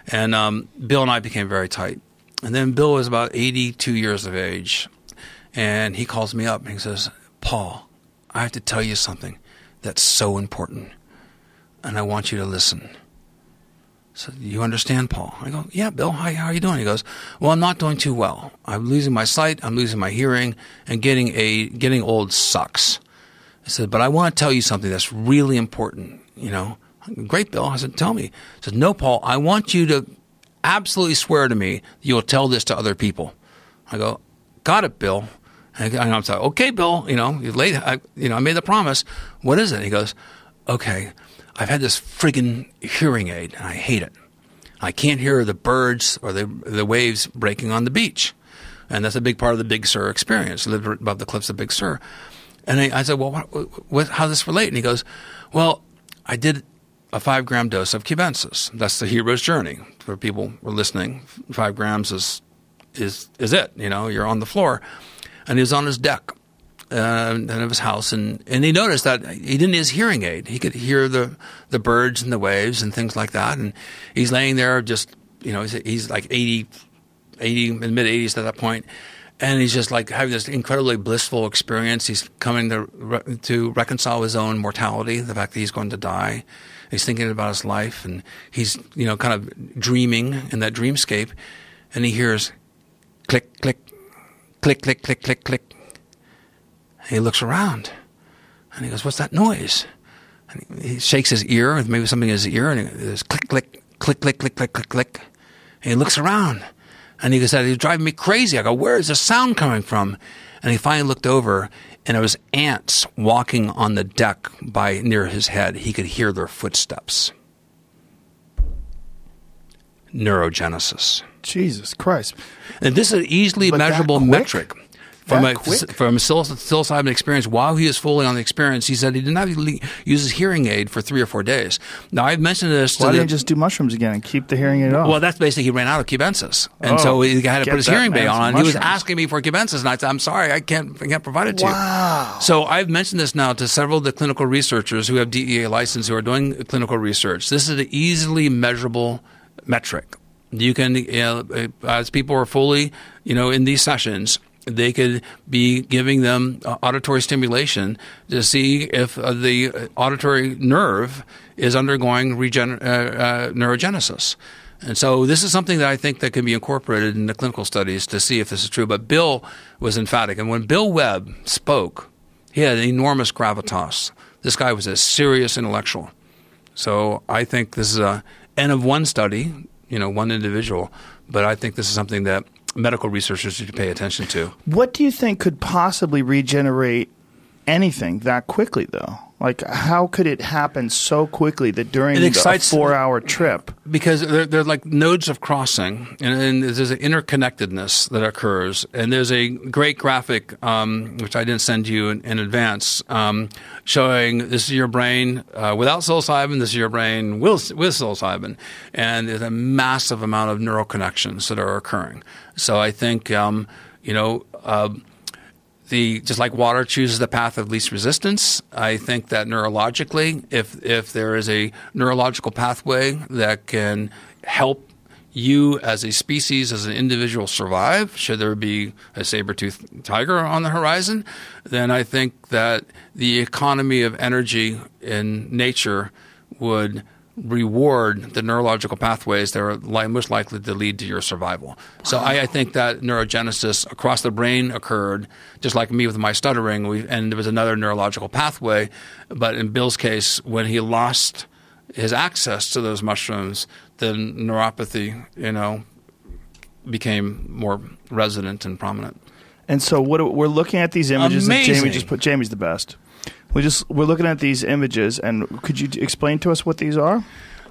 And um, Bill and I became very tight. And then Bill was about 82 years of age. And he calls me up and he says, Paul, I have to tell you something that's so important. And I want you to listen. So you understand, Paul? I go, yeah, Bill. How, how are you doing? He goes, well, I'm not doing too well. I'm losing my sight. I'm losing my hearing, and getting a getting old sucks. I said, but I want to tell you something that's really important. You know, great, Bill. I said, tell me. He said, no, Paul. I want you to absolutely swear to me you'll tell this to other people. I go, got it, Bill. And I'm like, okay, Bill. You know, you laid. I, you know, I made the promise. What is it? He goes, okay. I've had this friggin' hearing aid, and I hate it. I can't hear the birds or the the waves breaking on the beach, and that's a big part of the Big Sur experience. I lived above the cliffs of Big Sur, and I, I said, "Well, what, what, how does this relate?" And he goes, "Well, I did a five gram dose of cubensis. That's the hero's journey for people who are listening. Five grams is is is it? You know, you're on the floor, and he was on his deck." uh, of his house, and, and he noticed that he didn't need his hearing aid. He could hear the the birds and the waves and things like that. And he's laying there, just you know, he's, he's like 80, 80 in the mid eighties at that point, and he's just like having this incredibly blissful experience. He's coming to to reconcile his own mortality, the fact that he's going to die. He's thinking about his life, and he's you know kind of dreaming in that dreamscape, and he hears click click click click click click click and he looks around and he goes, What's that noise? And he, shakes his ear, maybe something in his ear, and there's click, click, click, click, click, click, click, click. And he looks around and he goes, He's driving me crazy. I go, Where is the sound coming from? And he finally looked over and it was ants walking on the deck by near his head. He could hear their footsteps. Neurogenesis. Jesus Christ. And this is an easily But measurable metric. From a from psilocybin experience while he was fully on the experience. He said he did not use his hearing aid for three or four days. Now I've mentioned this. Why didn't he just do mushrooms again and keep the hearing aid off? well, that's basically he ran out of cubensis, and Oh, so he had to put his hearing aid on. some He was asking me for cubensis, and I said, "I'm sorry, I can't, I can't provide it to Wow. you." So I've mentioned this now to several of the clinical researchers who have DEA license who are doing clinical research. This is an easily measurable metric. You can, you know, as people are fully, you know, in these sessions, they could be giving them uh, auditory stimulation to see if uh, the auditory nerve is undergoing regen- uh, uh, neurogenesis. And so this is something that I think that can be incorporated in the clinical studies to see if this is true. But Bill was emphatic, and when Bill Webb spoke, he had enormous gravitas. This guy was a serious intellectual. So I think this is a N of one study, you know, one individual. But I think this is something that medical researchers should pay attention to. What do you think could possibly regenerate anything that quickly, though? Like, how could it happen so quickly that during It a four-hour trip? because they're, they're like nodes of crossing, and, and there's an interconnectedness that occurs. And there's a great graphic, um, which I didn't send you in, in advance, um, showing this is your brain uh, without psilocybin, this is your brain with, with psilocybin, and there's a massive amount of neural connections that are occurring. So I think, um, you know. Uh, the just like water chooses the path of least resistance, I think that neurologically, if if there is a neurological pathway that can help you as a species, as an individual survive, should there be a saber-toothed tiger on the horizon, then I think that the economy of energy in nature would reward the neurological pathways that are li- most likely to lead to your survival. So I, I think that neurogenesis across the brain occurred, just like me with my stuttering, we, and there was another neurological pathway. But in Bill's case, when he lost his access to those mushrooms, the neuropathy, you know, became more resident and prominent. And so, what we're looking at these images that Jamie just put. Jamie's the best. We just we're looking at these images, and could you explain to us what these are?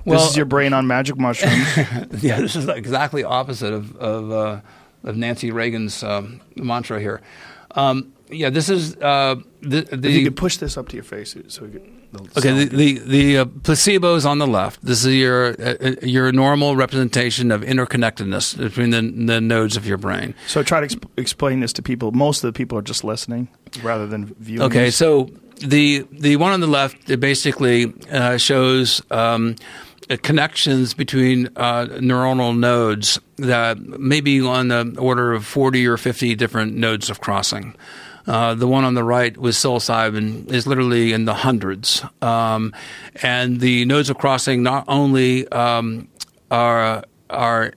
Well- this is your brain on magic mushrooms. yeah, this is exactly opposite of of, uh, of Nancy Reagan's um, mantra here. Um, yeah, this is uh, the, if you the could push this up to your face, so we could. okay. The the, the uh, placebo is on the left. This is your uh, uh, your normal representation of interconnectedness between the the nodes of your brain. So try to exp- explain this to people. Most of the people are just listening rather than viewing. Okay, this. so the the one on the left it basically uh, shows um, connections between uh, neuronal nodes that may be on the order of forty or fifty different nodes of crossing. Uh, the one on the right with psilocybin is literally in the hundreds, um, and the nodes of crossing not only um, are are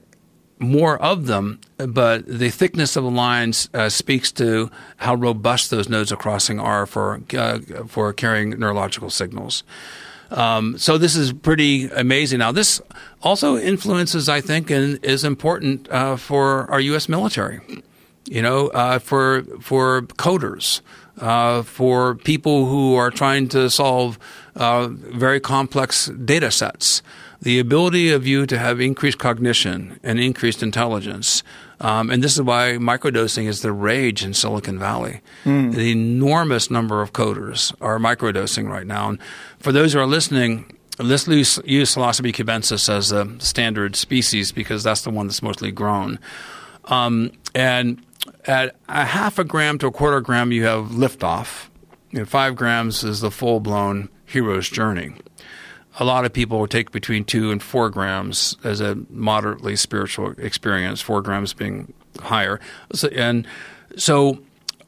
more of them, but the thickness of the lines uh, speaks to how robust those nodes of crossing are for uh, for carrying neurological signals. Um, so this is pretty amazing. Now, this also influences, I think, and is important uh, for our U.S. military. You know, uh, for for coders, uh, for people who are trying to solve uh, very complex data sets. The ability of you to have increased cognition and increased intelligence. Um, and this is why microdosing is the rage in Silicon Valley. The enormous number of coders are microdosing right now. And for those who are listening, let's use, use Psilocybe cubensis as a standard species because that's the one that's mostly grown. Um, and at a half a gram to a quarter gram, you have liftoff. Know, five grams is the full blown hero's journey. A lot of people will take between two and four grams as a moderately spiritual experience, four grams being higher. So, and so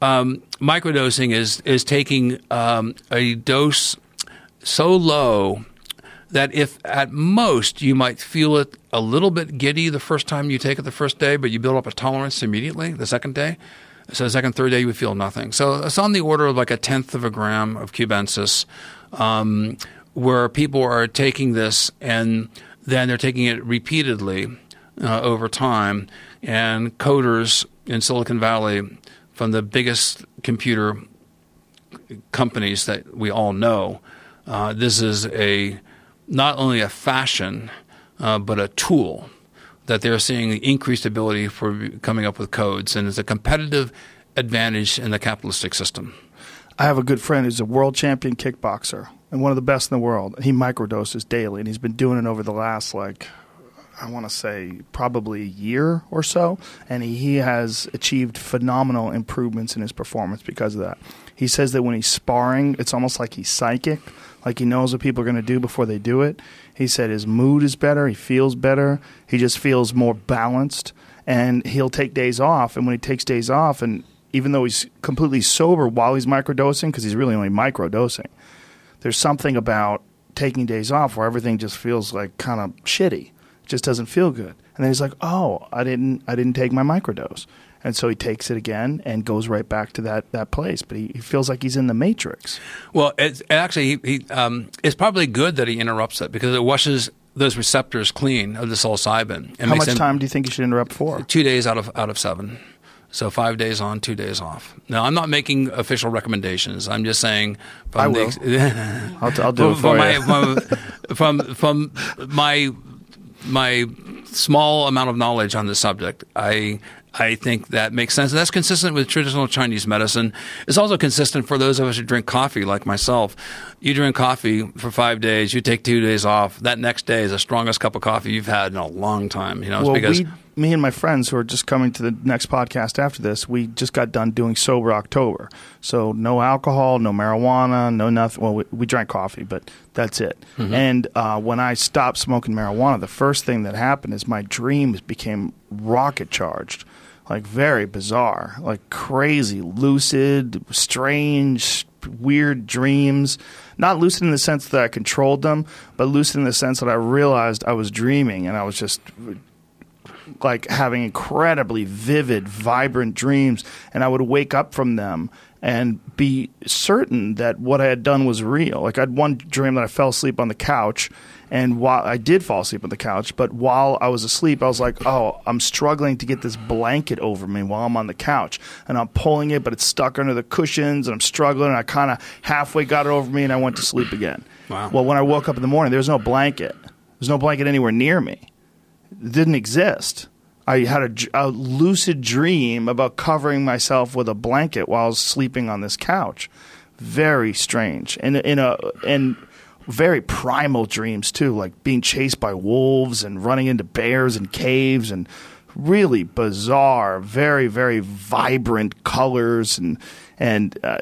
um, microdosing is, is taking um, a dose so low that if at most you might feel it a little bit giddy the first time you take it the first day, but you build up a tolerance immediately the second day. So the second, third day you would feel nothing. So it's on the order of like a tenth of a gram of cubensis, um, where people are taking this and then they're taking it repeatedly uh, over time. And coders in Silicon Valley, from the biggest computer companies that we all know, uh, this is a not only a fashion, uh, but a tool that they're seeing the increased ability for coming up with codes. And it's a competitive advantage in the capitalistic system. I have a good friend who's a world champion kickboxer and one of the best in the world. He microdoses daily, and he's been doing it over the last like I want to say probably a year or so, and he, has achieved phenomenal improvements in his performance because of that. He says that when he's sparring, it's almost like he's psychic, like he knows what people are going to do before they do it. He said his mood is better, he feels better, he just feels more balanced, and he'll take days off. And when he takes days off, and even though he's completely sober while he's microdosing, because he's really only microdosing, there's something about taking days off where everything just feels like kind of shitty It just doesn't feel good. And then he's like, "Oh, I didn't I didn't take my microdose." And so he takes it again and goes right back to that, that place. But he, he feels like he's in the matrix. Well, it's actually, he, he, um, it's probably good that he interrupts it because it washes those receptors clean of the psilocybin. How much time do you think you should interrupt for? Two days out of out of seven. So five days on, two days off. Now I'm not making official recommendations. I'm just saying. From I will. The, I'll, I'll, do it for from you. My, from, from, from my my small amount of knowledge on the subject, I I think that makes sense. And that's consistent with traditional Chinese medicine. It's also consistent for those of us who drink coffee, like myself. You drink coffee for five days, you take two days off. That next day is the strongest cup of coffee you've had in a long time. You know, well, because we, me and my friends who are just coming to the next podcast after this, we just got done doing sober October. So no alcohol, no marijuana, no nothing. Well, we, we drank coffee, but that's it. Mm-hmm. And uh, when I stopped smoking marijuana, the first thing that happened is my dreams became rocket charged like very bizarre, like crazy, lucid, strange, weird dreams. Not lucid in the sense that I controlled them, but lucid in the sense that I realized I was dreaming and I was just like having incredibly vivid, vibrant dreams. And I would wake up from them and be certain that what I had done was real. Like I had one dream that I fell asleep on the couch and while I did fall asleep on the couch, but while I was asleep, I was like, "Oh, I'm struggling to get this blanket over me while I'm on the couch, and I'm pulling it, but it's stuck under the cushions, and I'm struggling. And I kind of halfway got it over me, and I went to sleep again. Wow. Well, when I woke up in the morning, there was no blanket. There's no blanket anywhere near me. Didn't exist. I had a, a, lucid dream about covering myself with a blanket while I was sleeping on this couch. Very strange, and in a and very primal dreams too, like being chased by wolves and running into bears and caves and really bizarre, very very vibrant colors and and uh,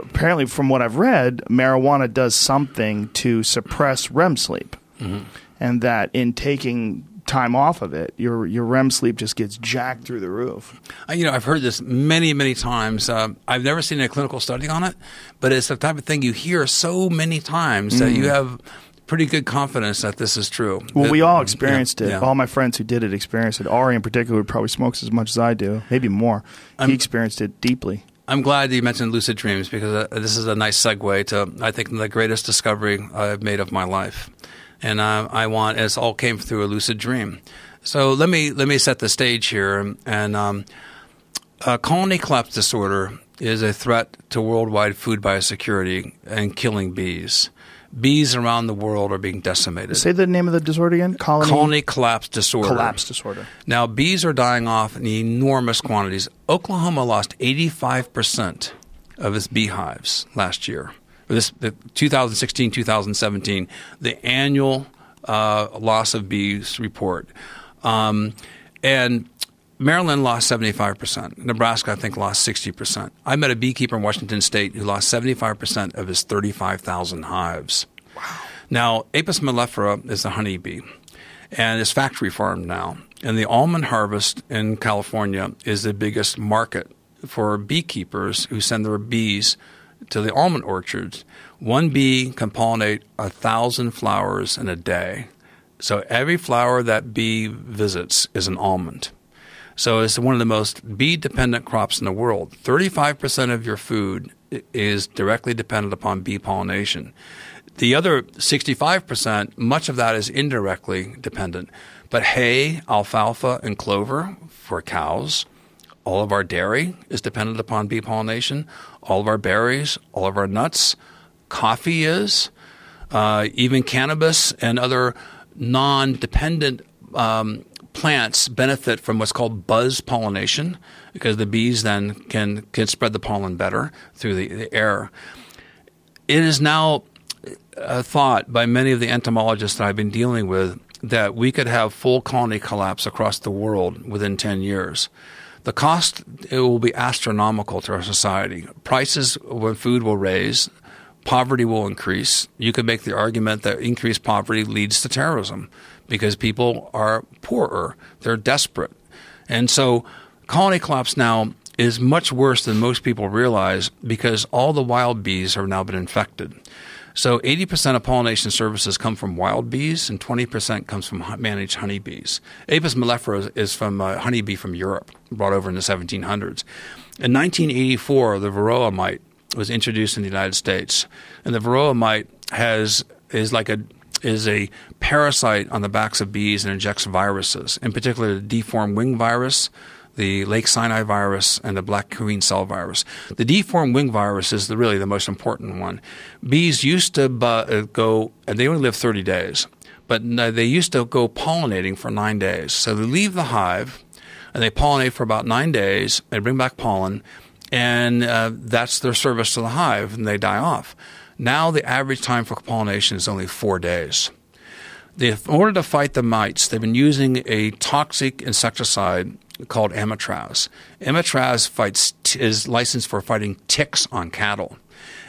apparently from what I've read, marijuana does something to suppress REM sleep, mm-hmm. and that in taking time off of it, your your REM sleep just gets jacked through the roof. Uh, you know, I've heard this many, many times. Uh, I've never seen a clinical study on it, but it's the type of thing you hear so many times mm. that you mm. have pretty good confidence that this is true. Well, that, we all experienced yeah, it. Yeah. All my friends who did it experienced it. Ari, in particular, probably smokes as much as I do, maybe more. he experienced it deeply. I'm glad you mentioned lucid dreams because uh, this is a nice segue to, I think, the greatest discovery I've made of my life and I, I want it all came through a lucid dream. So let me let me set the stage here. And um, uh, colony collapse disorder is a threat to worldwide food biosecurity and killing bees. Bees around the world are being decimated. Say the name of the disorder again. Colony, colony collapse disorder. Collapse disorder. Now bees are dying off in enormous quantities. Oklahoma lost eighty five percent of its beehives last year this the 2016 2017 the annual uh, loss of bees report um, and Maryland lost 75%. Nebraska, I think, lost 60%. I met a beekeeper in Washington state who lost 75% of his 35,000 hives. Wow. Now, Apis mellifera is the honeybee, and it's factory farmed now. And the almond harvest in California is the biggest market for beekeepers who send their bees to the almond orchards, one bee can pollinate a thousand flowers in a day. So every flower that bee visits is an almond. So it's one of the most bee dependent crops in the world. 35% of your food is directly dependent upon bee pollination. The other 65%, much of that is indirectly dependent. But hay, alfalfa, and clover for cows, all of our dairy is dependent upon bee pollination all of our berries, all of our nuts. Coffee is, uh, even cannabis and other non dependent um, plants benefit from what's called buzz pollination. because the bees then can can spread the pollen better through the, the air. It is now a thought by many of the entomologists that I've been dealing with that we could have full colony collapse across the world within 10 years. The cost it will be astronomical to our society. Prices when food will raise, poverty will increase. You could make the argument that increased poverty leads to terrorism because people are poorer, they're desperate. And so colony collapse now is much worse than most people realize because all the wild bees have now been infected. So 80% of pollination services come from wild bees, and 20% comes from managed honeybees. Apis mellifera is from a honeybee from Europe, brought over in the 1700s. In 1984, the varroa mite was introduced in the United States, and the varroa mite has is like a is a parasite on the backs of bees and injects viruses, in particular the deformed wing virus, the Lake Sinai virus, and the black queen cell virus. The deformed wing virus is the, really the most important one. Bees used to uh, go, and they only live 30 days, but they used to go pollinating for nine days. So they leave the hive and they pollinate for about nine days. They bring back pollen, and uh, that's their service to the hive, and they die off. Now the average time for pollination is only four days. in order to fight the mites, they've been using a toxic insecticide called Amitraz. Amitraz fights t- is licensed for fighting ticks on cattle.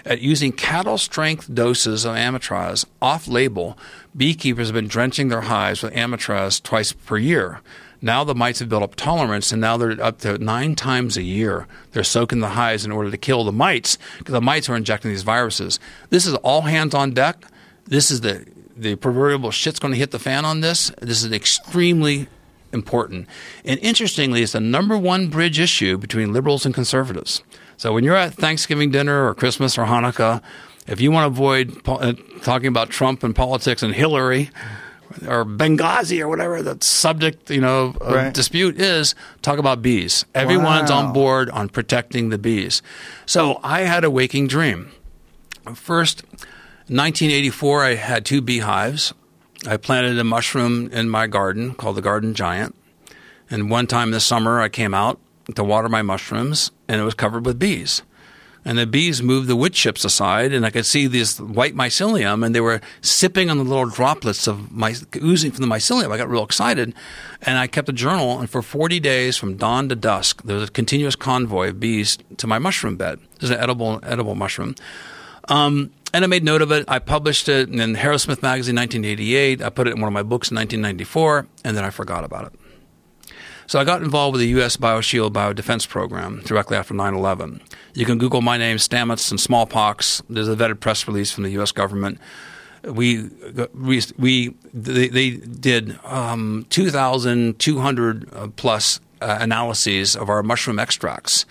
At using cattle strength doses of Amitraz off label, beekeepers have been drenching their hives with Amitraz twice per year. Now the mites have built up tolerance, and now they're up to nine times a year. They're soaking the hives in order to kill the mites because the mites are injecting these viruses. This is all hands on deck. This is the the proverbial shit's going to hit the fan on this. This is extremely important. And interestingly, it's the number one bridge issue between liberals and conservatives. So when you're at Thanksgiving dinner or Christmas or Hanukkah, if you want to avoid uh, talking about Trump and politics and Hillary or Benghazi or whatever the subject you know of Right. dispute is, talk about bees. Everyone's Wow. on board on protecting the bees. So I had a waking dream. First, 1984, I had two beehives. I planted a mushroom in my garden called the Garden Giant. And one time this summer, I came out to water my mushrooms, and it was covered with bees. And the bees moved the wood chips aside, and I could see this white mycelium, and they were sipping on the little droplets of my oozing from the mycelium. I got real excited, and I kept a journal. And for 40 days, from dawn to dusk, there was a continuous convoy of bees to my mushroom bed. This is an edible edible mushroom. Um, and I made note of it. I published it in Harrowsmith magazine 1988. I put it in one of my books in 1994, and then I forgot about it. So I got involved with the U.S. BioShield Biodefense Program directly after 9/11. You can Google my name, Stamets, and smallpox. There's a vetted press release from the U.S. government. We we, we they, they did um, 2,200 uh, plus uh, analyses of our mushroom extracts.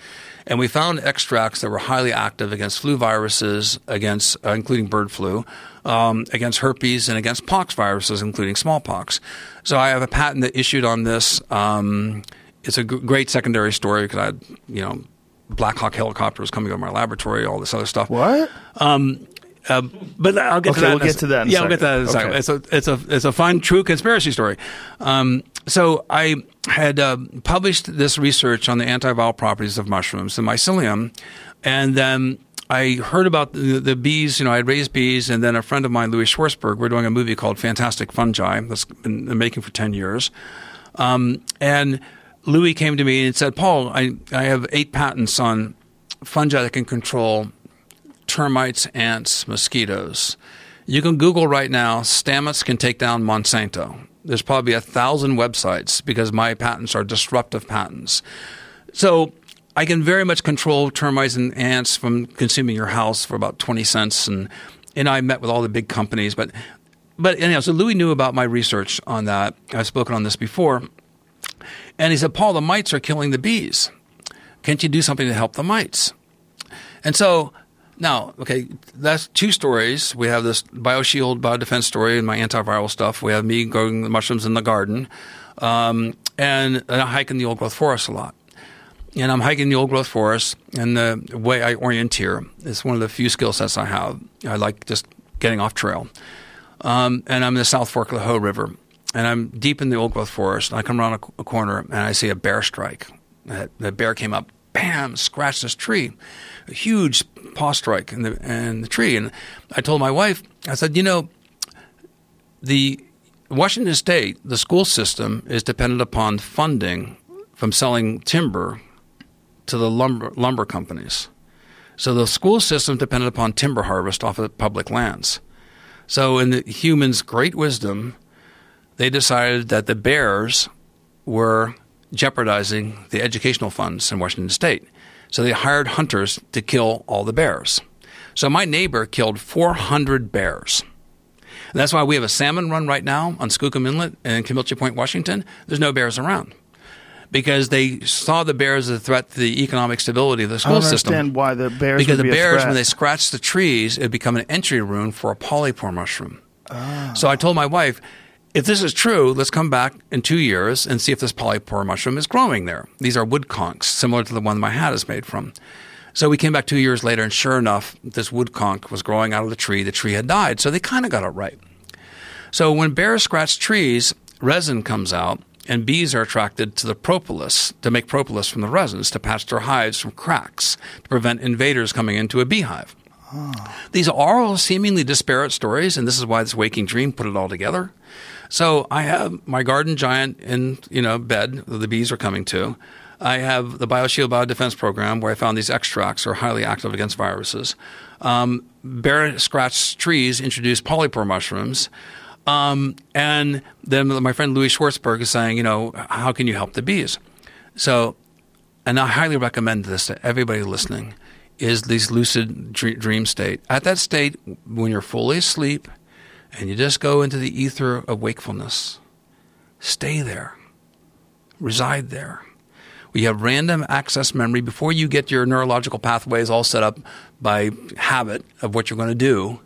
And we found extracts that were highly active against flu viruses, against uh, including bird flu, um, against herpes, and against pox viruses, including smallpox. So I have a patent that issued on this. Um, it's a g- great secondary story because I had, you know, Black Hawk helicopters coming over my laboratory, all this other stuff. What? Uh, but I'll get Okay, to that. we'll get to that in a yeah, we'll get to that in a second. second. Okay. It's a it's a it's a fun, true conspiracy story. Um, so I had uh, published this research on the antiviral properties of mushrooms, the mycelium, and then I heard about the, the bees. You know, I had raised bees, and then a friend of mine, Louis Schwartzberg, we're doing a movie called Fantastic Fungi that's been in the making for ten years, um, and Louis came to me and said, "Paul, I I have eight patents on fungi that can control termites, ants, mosquitoes. You can Google right now, Stamets can take down Monsanto. There's probably a thousand websites because my patents are disruptive patents. So I can very much control termites and ants from consuming your house for about 20 cents. And, and I met with all the big companies. But, but anyhow, so Louis knew about my research on that. I've spoken on this before. And he said, Paul, the mites are killing the bees. Can't you do something to help the mites? And so now, okay, that's two stories. We have this BioShield biodefense story and my antiviral stuff. We have me growing the mushrooms in the garden, um, and, and I hike in the old growth forest a lot. And I'm hiking the old growth forest, and the way I orienteer is one of the few skill sets I have. I like just getting off trail. Um, and I'm in the South Fork of the Hoh River, and I'm deep in the old growth forest. And I come around a, a corner, and I see a bear strike that the bear came up, bam, scratched this tree, a huge paw strike in the in the tree. And I told my wife, I said, you know, the Washington State, the school system is dependent upon funding from selling timber to the lumber lumber companies. So the school system depended upon timber harvest off of public lands. So in the humans' great wisdom, they decided that the bears were jeopardizing the educational funds in Washington State. So they hired hunters to kill all the bears. So my neighbor killed 400 bears. And that's why we have a salmon run right now on Skookum Inlet in Kamilche Point, Washington. There's no bears around because they saw the bears as a threat to the economic stability of the I school don't system. understand why the bears. Because would the be bears, when they scratch the trees, it become an entry wound for a polypore mushroom. Ah. So I told my wife, if this is true, let's come back in two years and see if this polypore mushroom is growing there. These are wood conchs, similar to the one my hat is made from. So we came back two years later, and sure enough, this wood conch was growing out of the tree. The tree had died, so they kind of got it right. So when bears scratch trees, resin comes out, and bees are attracted to the propolis to make propolis from the resins to patch their hives from cracks to prevent invaders coming into a beehive. Ah. These are all seemingly disparate stories, and this is why this waking dream put it all together. So I have my garden giant in you know bed that the bees are coming to. I have the BioShield Biodefense Program where I found these extracts are highly active against viruses. Um, bear scratch trees introduce polypore mushrooms. Um, and then my friend Louis Schwartzberg is saying, you know, how can you help the bees? So, and I highly recommend this to everybody listening, is this lucid dream state. At that state, when you're fully asleep and you just go into the ether of wakefulness, stay there, reside there. We have random access memory before you get your neurological pathways all set up by habit of what you're going to do.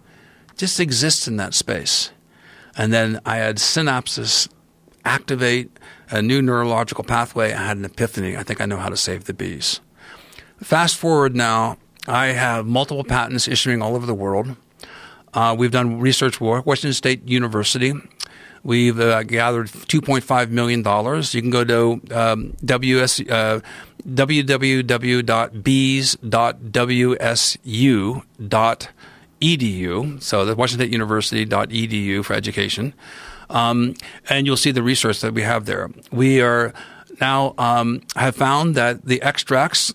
Just exist in that space. And then I had synapses activate a new neurological pathway. I had an epiphany. I think I know how to save the bees. Fast forward now, I have multiple patents issuing all over the world. Uh, we've done research work, Washington State University. We've uh, gathered $2.5 million. You can go to um, WS, uh, www.bees.wsu.edu. So the Washington State University.edu for education. Um, and you'll see the research that we have there. We are now um, have found that the extracts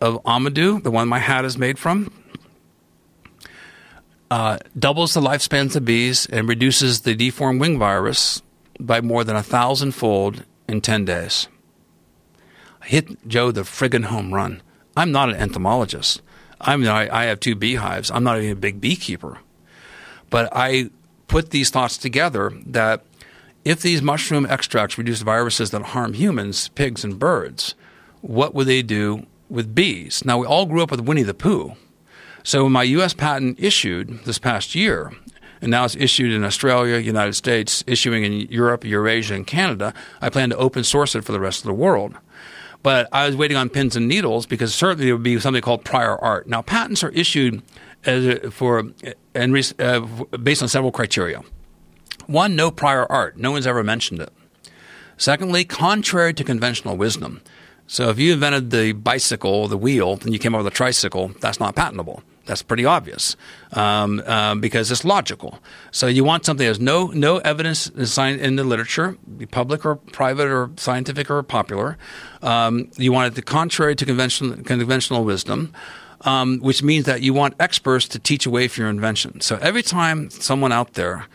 of Amadou, the one my hat is made from, uh, doubles the lifespans of bees and reduces the deformed wing virus by more than a thousandfold in 10 days. I hit Joe the friggin' home run. I'm not an entomologist. I'm, I, I have two beehives. I'm not even a big beekeeper. But I put these thoughts together that if these mushroom extracts reduce viruses that harm humans, pigs, and birds, what would they do with bees? Now, we all grew up with Winnie the Pooh. So my U.S. patent issued this past year, and now it's issued in Australia, United States, issuing in Europe, Eurasia, and Canada, I plan to open source it for the rest of the world. But I was waiting on pins and needles because certainly there would be something called prior art. Now, patents are issued a, for and uh, based on several criteria. One, no prior art. No one's ever mentioned it. Secondly, contrary to conventional wisdom. So if you invented the bicycle, the wheel, and you came up with a tricycle, that's not patentable. That's pretty obvious um, um, because it's logical. So you want something that has no no evidence in the literature, public or private or scientific or popular. Um, you want it to contrary to conventional conventional wisdom. Um, which means that you want experts to teach away from your invention. So every time someone out there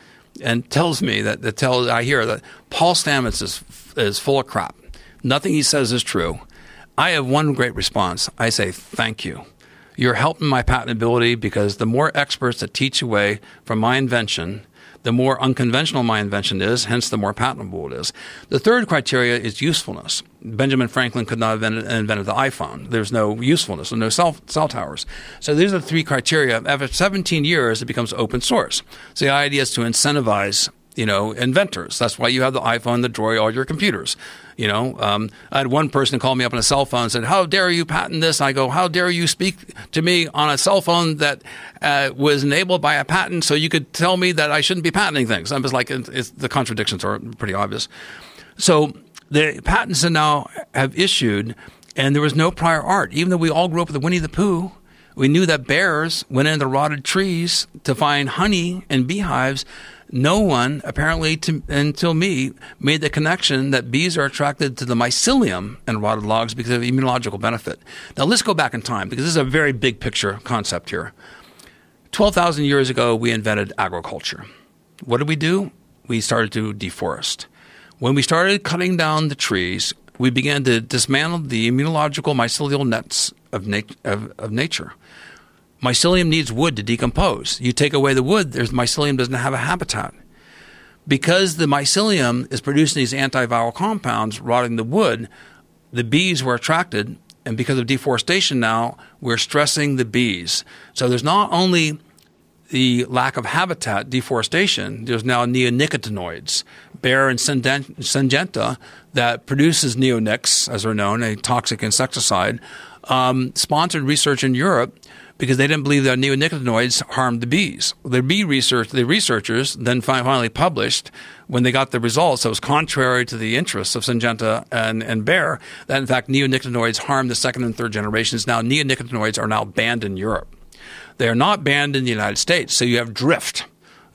and tells me that, that tells I hear that Paul Stamets is is full of crap. Nothing he says is true. I have one great response. I say thank you. You're helping my patentability because the more experts that teach away from my invention, the more unconventional my invention is, hence the more patentable it is. The third criteria is usefulness. Benjamin Franklin could not have invented, the iPhone. There's no usefulness, no cell, cell towers. So these are the three criteria. After 17 years, it becomes open source. So the idea is to incentivize you know, inventors. That's why you have the iPhone the Droid, all your computers. You know, um, I had one person call me up on a cell phone and said, "How dare you patent this?" And I go, "How dare you speak to me on a cell phone that uh, was enabled by a patent, so you could tell me that I shouldn't be patenting things?" I was like, "The contradictions are pretty obvious." So the patents that now have issued And there was no prior art. Even though we all grew up with Winnie the Pooh, we knew that bears went into rotted trees to find honey and beehives. No one, apparently to, until me, made the connection that bees are attracted to the mycelium in rotted logs because of immunological benefit. Now let's go back in time because this is a very big picture concept here. 12,000 years ago, we invented agriculture. What did we do? We started to deforest. When we started cutting down the trees, we began to dismantle the immunological mycelial nets of, nat- of, of nature. Mycelium needs wood to decompose. You take away the wood, there's mycelium doesn't have a habitat. Because the mycelium is producing these antiviral compounds, rotting the wood, the bees were attracted, and because of deforestation now, we're stressing the bees. So there's not only the lack of habitat, deforestation, there's now neonicotinoids, Bayer and Syngenta, that produces neonics, as they're known, a toxic insecticide, um, sponsored research in Europe because they didn't believe that neonicotinoids harmed the bees. The bee research, the researchers then finally published when they got the results that was contrary to the interests of Syngenta and, and Bayer that in fact neonicotinoids harm the second and third generations. Now neonicotinoids are now banned in Europe. They are not banned in the United States, so you have drift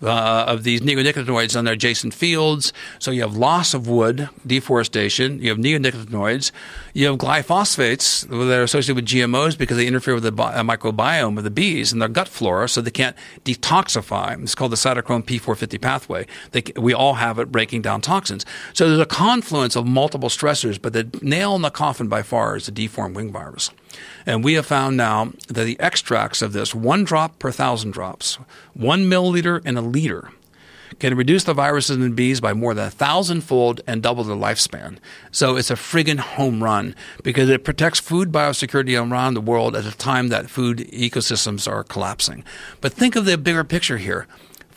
uh, of these neonicotinoids on their adjacent fields. So you have loss of wood, deforestation. You have neonicotinoids. You have glyphosates that are associated with GMOs because they interfere with the bi- uh, microbiome of the bees and their gut flora, so they can't detoxify. It's called the cytochrome P450 pathway. They, we all have it breaking down toxins. So there's a confluence of multiple stressors, but the nail in the coffin by far is the deformed wing virus. And we have found now that the extracts of this, one drop per thousand drops, one milliliter in a liter, can reduce the viruses in bees by more than a thousandfold and double their lifespan. So it's a friggin' home run because it protects food biosecurity around the world at a time that food ecosystems are collapsing. But think of the bigger picture here.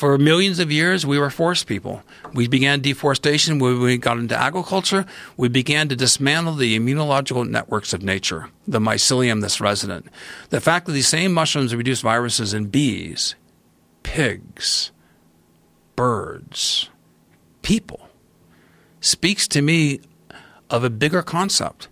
For millions of years, we were forest people. We began deforestation when we got into agriculture. We began to dismantle the immunological networks of nature, the mycelium that's resident. The fact that these same mushrooms reduce viruses in bees, pigs, birds, people, speaks to me of a bigger concept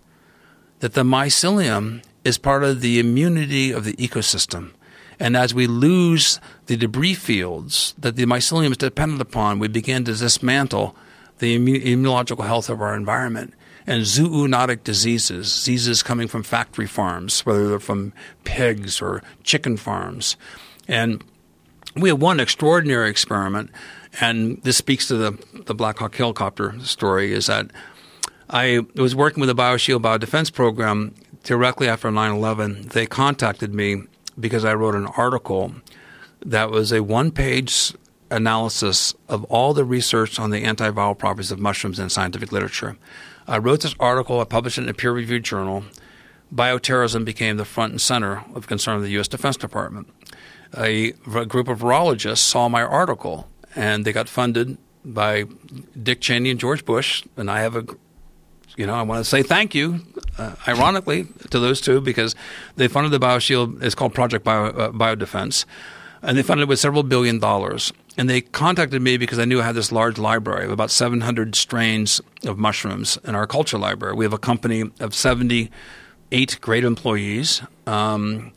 that the mycelium is part of the immunity of the ecosystem. And as we lose the debris fields that the mycelium is dependent upon, we begin to dismantle the immunological health of our environment. And zoonotic diseases, diseases coming from factory farms, whether they're from pigs or chicken farms. And we have one extraordinary experiment, and this speaks to the, the Black Hawk helicopter story, is that I was working with the BioShield Biodefense Program directly after 9 11. They contacted me because I wrote an article that was a one page analysis of all the research on the antiviral properties of mushrooms in scientific literature. I wrote this article, I published it in a peer reviewed journal. Bioterrorism became the front and center of concern of the U.S. Defense Department. A, a group of virologists saw my article and they got funded by Dick Cheney and George Bush, and I have a you know, I want to say thank you, uh, ironically, to those two because they funded the BioShield. It's called Project Bio, uh, Biodefense, and they funded it with several billion dollars. And they contacted me because I knew I had this large library of about 700 strains of mushrooms in our culture library. We have a company of 78 great employees, um,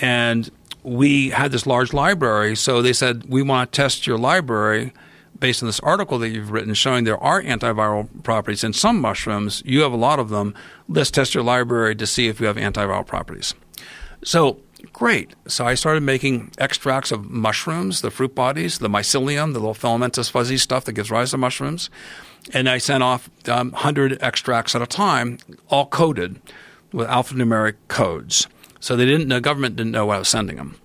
and we had this large library. So they said, "We want to test your library." Based on this article that you've written showing there are antiviral properties in some mushrooms. You have a lot of them. Let's test your library to see if you have antiviral properties. So, great. So I started making extracts of mushrooms, the fruit bodies, the mycelium, the little filamentous fuzzy stuff that gives rise to mushrooms. And I sent off um, 100 extracts at a time, all coded with alphanumeric codes. So they didn't, the government didn't know what I was sending them.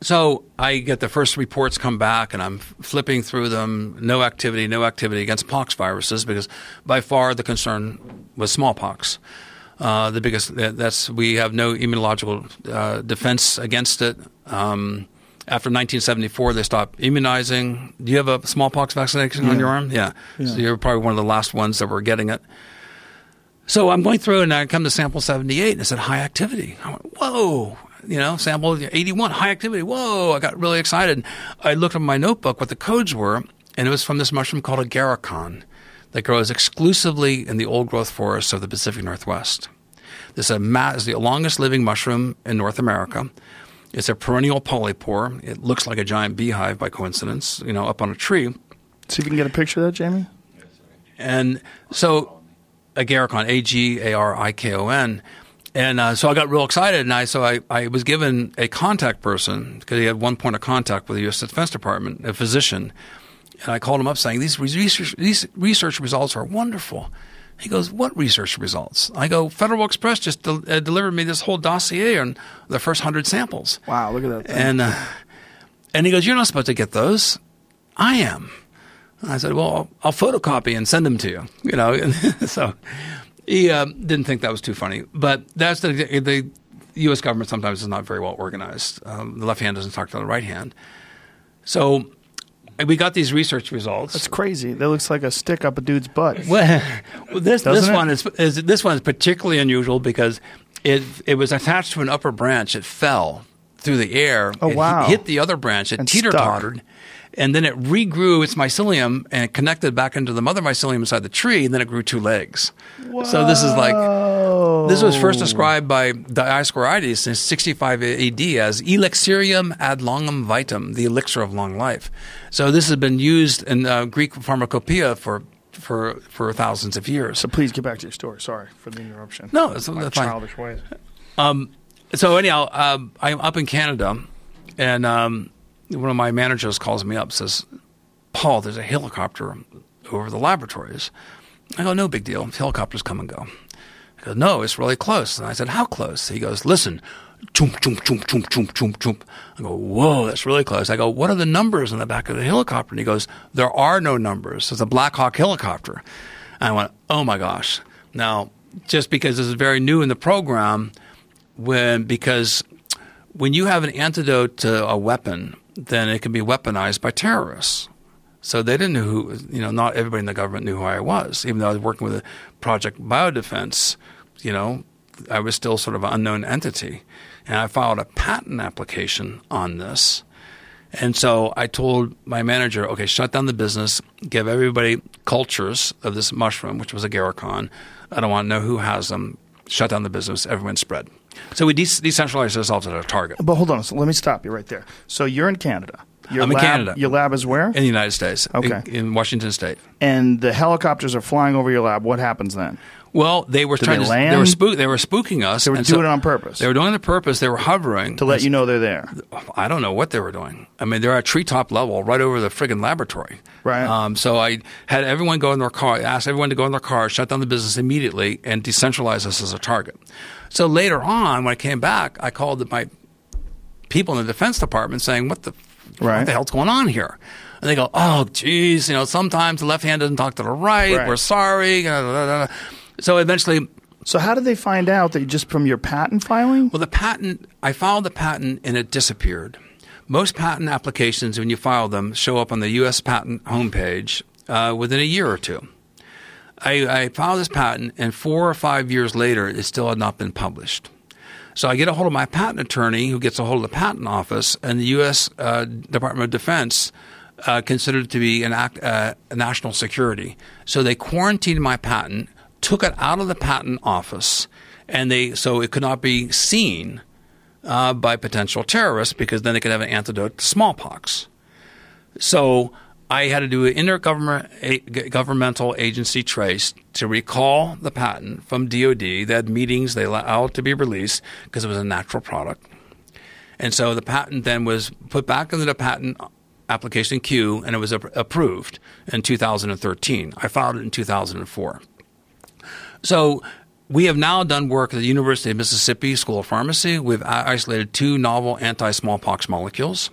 So I get the first reports come back, and I'm flipping through them. No activity, no activity against pox viruses because by far the concern was smallpox. Uh, the biggest that's we have no immunological uh, defense against it. Um, after 1974, they stopped immunizing. Do you have a smallpox vaccination yeah. on your arm? Yeah. yeah. So you're probably one of the last ones that were getting it. So I'm going through and I come to sample 78 and it said high activity. I went, whoa, you know, sample 81, high activity. Whoa, I got really excited. I looked at my notebook what the codes were, and it was from this mushroom called agarikon that grows exclusively in the old growth forests of the Pacific Northwest. This is, a is the longest living mushroom in North America. It's a perennial polypore. It looks like a giant beehive by coincidence, you know, up on a tree. See if you can get a picture of that, Jamie. And so, Agarikon, A G A R I K O N. And uh, so I got real excited, and I so I, I was given a contact person because he had one point of contact with the U.S. Defense Department, a physician, and I called him up saying these research these research results are wonderful. He goes, "What research results?" I go, "Federal Express just del- uh, delivered me this whole dossier on the first hundred samples." Wow, look at that. Thing. And uh, and he goes, "You're not supposed to get those. I am." And I said, "Well, I'll, I'll photocopy and send them to you." You know, so he uh, didn't think that was too funny. But that's the the U.S. government sometimes is not very well organized. Um, the left hand doesn't talk to the right hand. So we got these research results. That's crazy. That looks like a stick up a dude's butt. Well, this Doesn't this it? one is, is this one is particularly unusual because it it was attached to an upper branch. It fell through the air. Oh, it wow. hit the other branch. It teeter tottered, and then it regrew its mycelium and it connected back into the mother mycelium inside the tree. And then it grew two legs. So this is like this was first described by Dioscorides in 65 AD as elixirium ad longum vitam, the elixir of long life. So this has been used in uh, Greek pharmacopoeia for for for thousands of years. So please get back to your story. Sorry for the interruption. No, it's fine. childish ways. Um, so anyhow, um, I'm up in Canada, and um, one of my managers calls me up, says, "Paul, there's a helicopter over the laboratories." I go, "No big deal. Helicopters come and go." He goes, "No, it's really close." And I said, "How close?" He goes, "Listen." Choom, choom, choom, choom, choom, choom, choom. I go, whoa, that's really close. I go, what are the numbers in the back of the helicopter? And he goes, there are no numbers. It's a Black Hawk helicopter. And I went, oh my gosh. Now, just because this is very new in the program, when because when you have an antidote to a weapon, then it can be weaponized by terrorists. So they didn't know who, you know, not everybody in the government knew who I was, even though I was working with Project Biodefense, you know, I was still sort of an unknown entity. And I filed a patent application on this. And so I told my manager, okay, shut down the business, give everybody cultures of this mushroom, which was agarikon. I don't want to know who has them. Shut down the business, everyone spread. So we de- decentralized ourselves at our target But hold on. So let me stop you right there. So you're in Canada. Your I'm in lab, Canada. Your lab is where? in the United States, in- Okay. in, Washington State. and the helicopters are flying over your lab. What happens then? Well, they were trying they to. land? They were spook. They were spooking us. They were doing it on purpose. They were doing it on purpose. They were hovering To let you know they're there. I don't know what they were doing. I mean, they're at treetop level, right over the friggin' laboratory. Right. Um, so I had everyone go in their car, asked everyone to go in their car, shut down the business immediately, and decentralize us as a target. So later on, when I came back, I called my people in the Defense Department saying, "What the, Right. what the hell's going on here?" And they go, "Oh, geez, you know, sometimes the left hand doesn't talk to the right. Right. We're sorry." Da, da, da, da." So eventually, So how did they find out that just from your patent filing? well, the patent, I filed the patent and it disappeared. Most patent applications, when you file them, show up on the U.S. patent homepage uh, within a year or two. I, I filed this patent, and four or five years later, it still had not been published. So I get a hold of my patent attorney, who gets a hold of the patent office, and the U.S. Uh, Department of Defense uh, considered it to be an act, uh, a national security. So they quarantined my patent, took it out of the patent office, and they so it could not be seen uh, by potential terrorists because then they could have an antidote to smallpox. So I had to do an intergovernmental agency trace to recall the patent from DoD. They had meetings, they allowed it to be released because it was a natural product. And so the patent then was put back into the patent application queue and it was approved in 2013. I filed it in 2004. So we have now done work at the University of Mississippi School of Pharmacy. We've isolated two novel anti-smallpox molecules.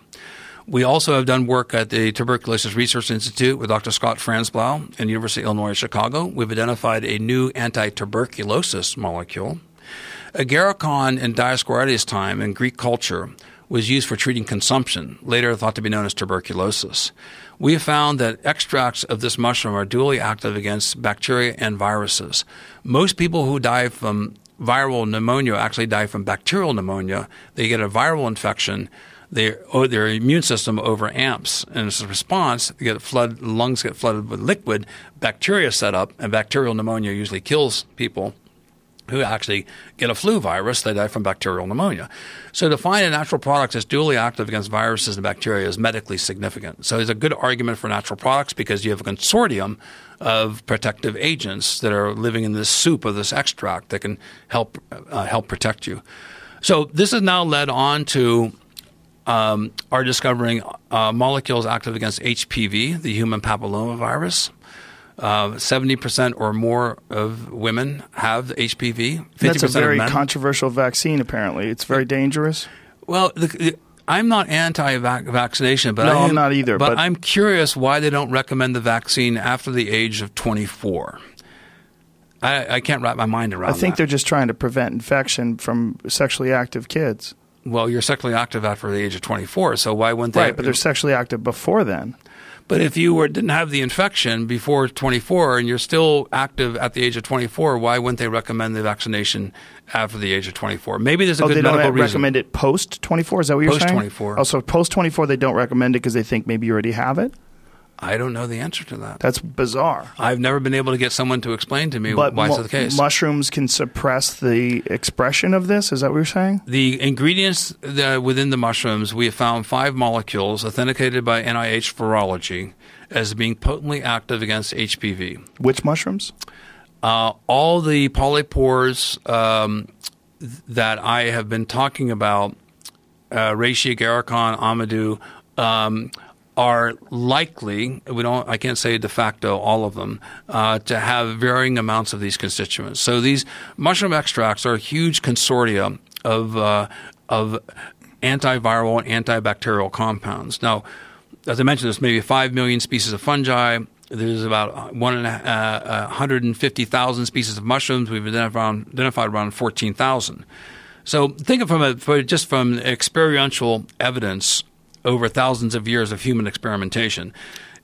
We also have done work at the Tuberculosis Research Institute with Dr. Scott Franzblau and University of Illinois Chicago. We've identified a new anti-tuberculosis molecule. Agarikon in Dioscorides' time in Greek culture was used for treating consumption, later thought to be known as tuberculosis. We have found that extracts of this mushroom are dually active against bacteria and viruses. Most people who die from viral pneumonia actually die from bacterial pneumonia. They get a viral infection. Their, oh, their immune system overamps, and as a response, they get flood, lungs get flooded with liquid. Bacteria set up, and bacterial pneumonia usually kills people who actually get a flu virus, they die from bacterial pneumonia. So to find a natural product that's dually active against viruses and bacteria is medically significant. So there's a good argument for natural products because you have a consortium of protective agents that are living in this soup of this extract that can help uh, help protect you. So this has now led on to um, discovering uh, molecules active against HPV, the human papillomavirus. Uh, seventy percent or more of women have HPV. 50% That's a very controversial vaccine. Apparently, it's very dangerous. Well, the, the, I'm not anti-vaccination, but No, I am, I'm not either, But, but- I'm curious why they don't recommend the vaccine after the age of 24. I, I can't wrap my mind around. That. I think that. they're just trying to prevent infection from sexually active kids. well, you're sexually active after the age of 24, so why wouldn't they? Right, but they're sexually active before then. But if you were didn't have the infection before 24 and you're still active at the age of 24, why wouldn't they recommend the vaccination after the age of 24? Maybe there's a Oh, good they don't reason. recommend it post 24? Is that what you're saying? Post-24. Oh, so post 24, they don't recommend it because they think maybe you already have it? I don't know the answer to that. That's bizarre. I've never been able to get someone to explain to me But why mu- it's the case. mushrooms can suppress the expression of this? Is that what you're saying? The ingredients that within the mushrooms, we have found five molecules authenticated by NIH Virology as being potently active against HPV. Which mushrooms? Uh, all the polypores um, that I have been talking about, uh, reishi, agarikon, amadou, um, are likely we don't I can't say de facto all of them uh, to have varying amounts of these constituents. So these mushroom extracts are a huge consortia of uh, of antiviral and antibacterial compounds. Now, as I mentioned, there's maybe five million species of fungi. There's about one and uh, 150,000 species of mushrooms. We've identified, identified around 14,000. So think of from a, just from experiential evidence over thousands of years of human experimentation.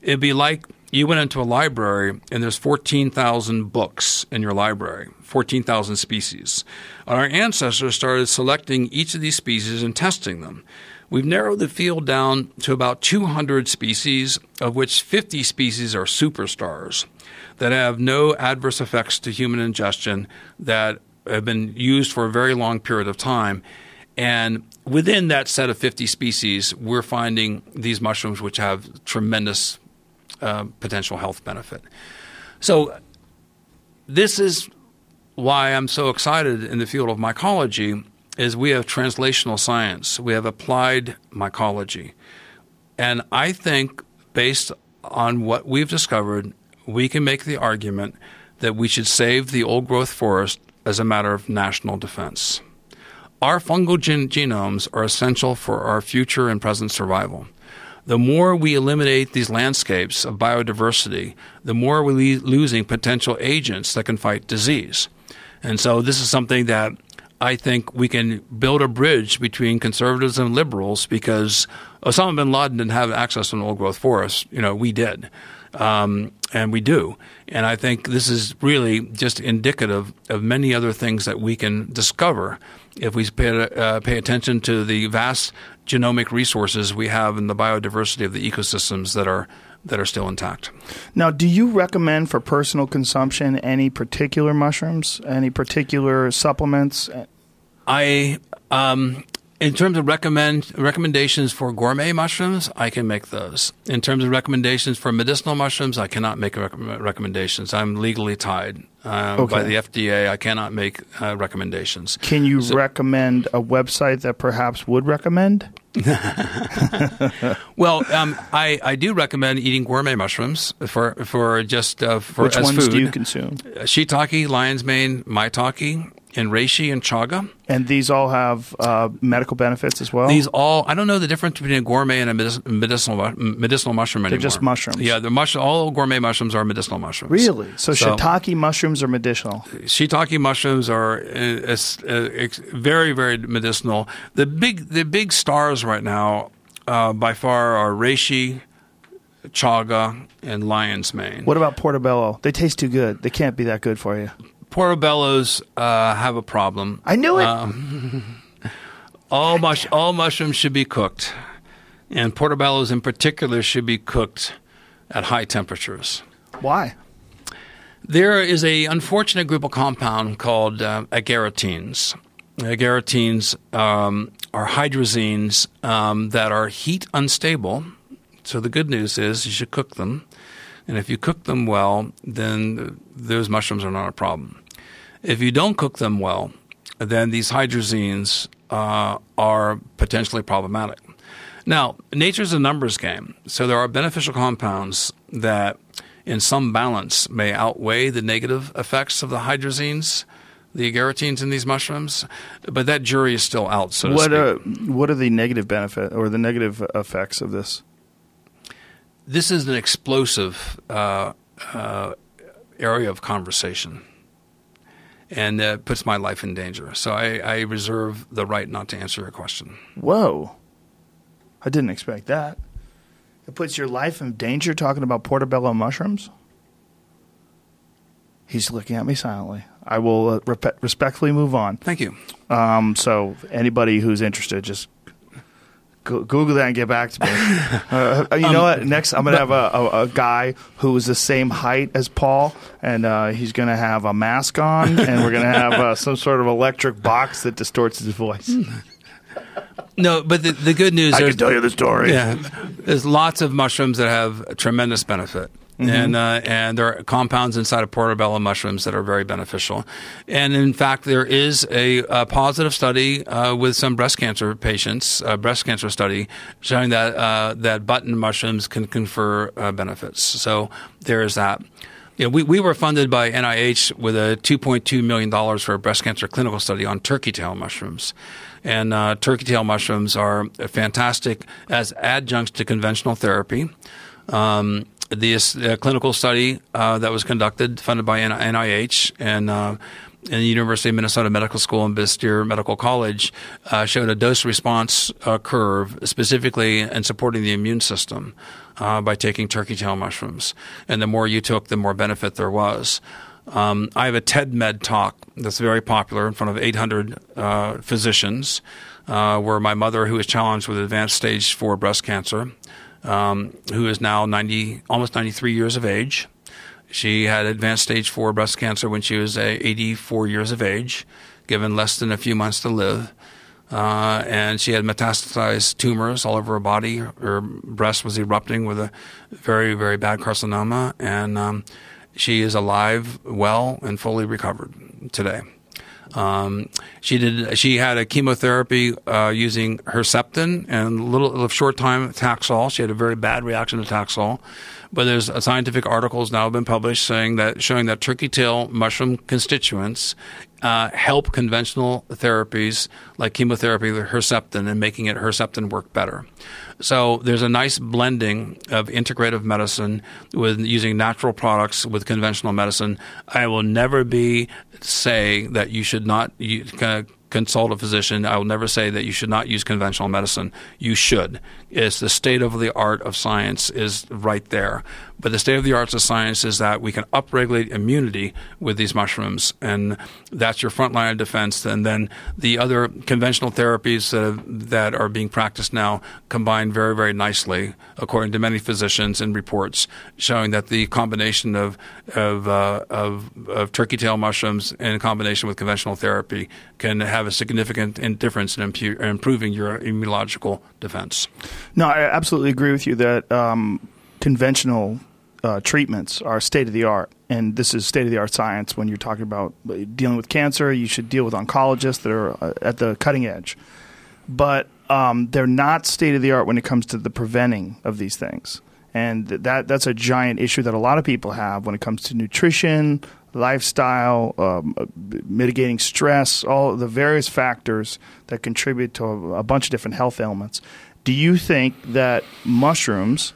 It'd be like you went into a library and there's 14,000 books in your library, 14,000 species. Our ancestors started selecting each of these species and testing them. We've narrowed the field down to about 200 species, of which 50 species are superstars that have no adverse effects to human ingestion that have been used for a very long period of time. And within that set of 50 species, we're finding these mushrooms which have tremendous uh, potential health benefit. So, this is why I'm so excited in the field of mycology is we have translational science, we have applied mycology. And I think based on what we've discovered, we can make the argument that we should save the old growth forest as a matter of national defense. Our fungal gen- genomes are essential for our future and present survival. The more we eliminate these landscapes of biodiversity, the more we're lo- losing potential agents that can fight disease. And so, this is something that I think we can build a bridge between conservatives and liberals because Osama bin Laden didn't have access to an old growth forest. You know, we did. Um, and we do. And I think this is really just indicative of many other things that we can discover if we pay, uh, pay attention to the vast genomic resources we have in the biodiversity of the ecosystems that are that are still intact. Now, do you recommend for personal consumption any particular mushrooms, any particular supplements? I, um, in terms of recommend recommendations for gourmet mushrooms, I can make those. In terms of recommendations for medicinal mushrooms, I cannot make rec- recommendations. I'm legally tied uh, by the FDA. I cannot make uh, recommendations. Can you recommend a website that perhaps would recommend? Well, um, I, I do recommend eating gourmet mushrooms for for just uh, for Which as ones food. do you consume? Shiitake, lion's mane, maitake, and reishi and chaga. And these all have uh, medical benefits as well. These all I don't know the difference between a gourmet and a medic- medicinal medicinal mushroom anymore. just mushrooms. Yeah, the mush all gourmet mushrooms are medicinal mushrooms. really? So, So- shiitake mushrooms are medicinal. shiitake mushrooms are uh, uh, very very medicinal. The big the big stars right now uh, by far are reishi, chaga, and lion's mane. What about portobello? They taste too good. They can't be that good for you. Portobellos uh, have a problem. I knew it. Um, all mush all mushrooms should be cooked, and portobellos in particular should be cooked at high temperatures. Why? There is a unfortunate group of compound called uh, agaritines. Agaritines um, are hydrazines um, that are heat unstable. So the good news is you should cook them, and if you cook them well, then those mushrooms are not a problem. If you don't cook them well, then these hydrazines uh, are potentially problematic. Now, nature's a numbers game, so there are beneficial compounds that in some balance may outweigh the negative effects of the hydrazines, the agaritines in these mushrooms, but that jury is still out. So what to speak. Uh, what are the negative benefit or the negative effects of this? This is an explosive uh, uh, area of conversation, and uh, puts my life in danger. So I, I reserve the right not to answer your question. Whoa, I didn't expect that. It puts your life in danger talking about portobello mushrooms? He's looking at me silently. I will uh, respectfully move on. Thank you. Um, so, anybody who's interested, just go- Google that and get back to me. Uh, you know what? Next, I'm going to have a, a, a guy who is the same height as Paul, and uh, he's going to have a mask on, and we're going to have uh, some sort of electric box that distorts his voice. No, but the, the good news I can tell you the story. Yeah, there's lots of mushrooms that have tremendous benefit. And uh, and there are compounds inside of portobello mushrooms that are very beneficial, and in fact there is a, a positive study uh, with some breast cancer patients, a breast cancer study showing that uh, that button mushrooms can confer uh, benefits. So there is that. We, we were funded by NIH with a $2.2 million for a breast cancer clinical study on turkey tail mushrooms. And uh, turkey tail mushrooms are fantastic as adjuncts to conventional therapy. Um, this uh, clinical study uh, that was conducted, funded by NIH and uh, and the University of Minnesota Medical School and Bastyr Medical College, uh, showed a dose response uh, curve specifically in supporting the immune system uh, by taking turkey tail mushrooms. And the more you took, the more benefit there was. Um, I have a TED Med talk that's very popular in front of 800 uh, physicians, uh, where my mother, who is challenged with advanced stage four breast cancer, um, who is now 90, almost 93 years of age. She had advanced stage four breast cancer when she was uh, 84 years of age, given less than a few months to live. Uh, and she had metastasized tumors all over her body. Her breast was erupting with a very, very bad carcinoma. And um, she is alive, well, and fully recovered today. Um, she did. She had a chemotherapy uh, using Herceptin and a little short time Taxol. She had a very bad reaction to Taxol, but there's a scientific articles now been published saying that showing that turkey tail mushroom constituents uh, help conventional therapies like chemotherapy Herceptin and making it Herceptin work better. So there's a nice blending of integrative medicine with using natural products with conventional medicine. I will never be saying that you should not you, uh, consult a physician. I will never say that you should not use conventional medicine. You should. It's the state of the art of science is right there. But the state of the arts of science is that we can upregulate immunity with these mushrooms, and that's your front line of defense. And then the other conventional therapies that, that are being practiced now combine very, very nicely, according to many physicians and reports, showing that the combination of of, uh, of, of turkey tail mushrooms in combination with conventional therapy can have a significant difference in impu- improving your immunological defense. No, I absolutely agree with you that um, conventional uh, treatments are state of the art, and this is state of the art science. When you're talking about dealing with cancer, you should deal with oncologists that are uh, at the cutting edge, but um, they're not state of the art when it comes to the preventing of these things, and that that's a giant issue that a lot of people have when it comes to nutrition, lifestyle, um, mitigating stress, all the various factors that contribute to a, a bunch of different health ailments. Do you think that mushrooms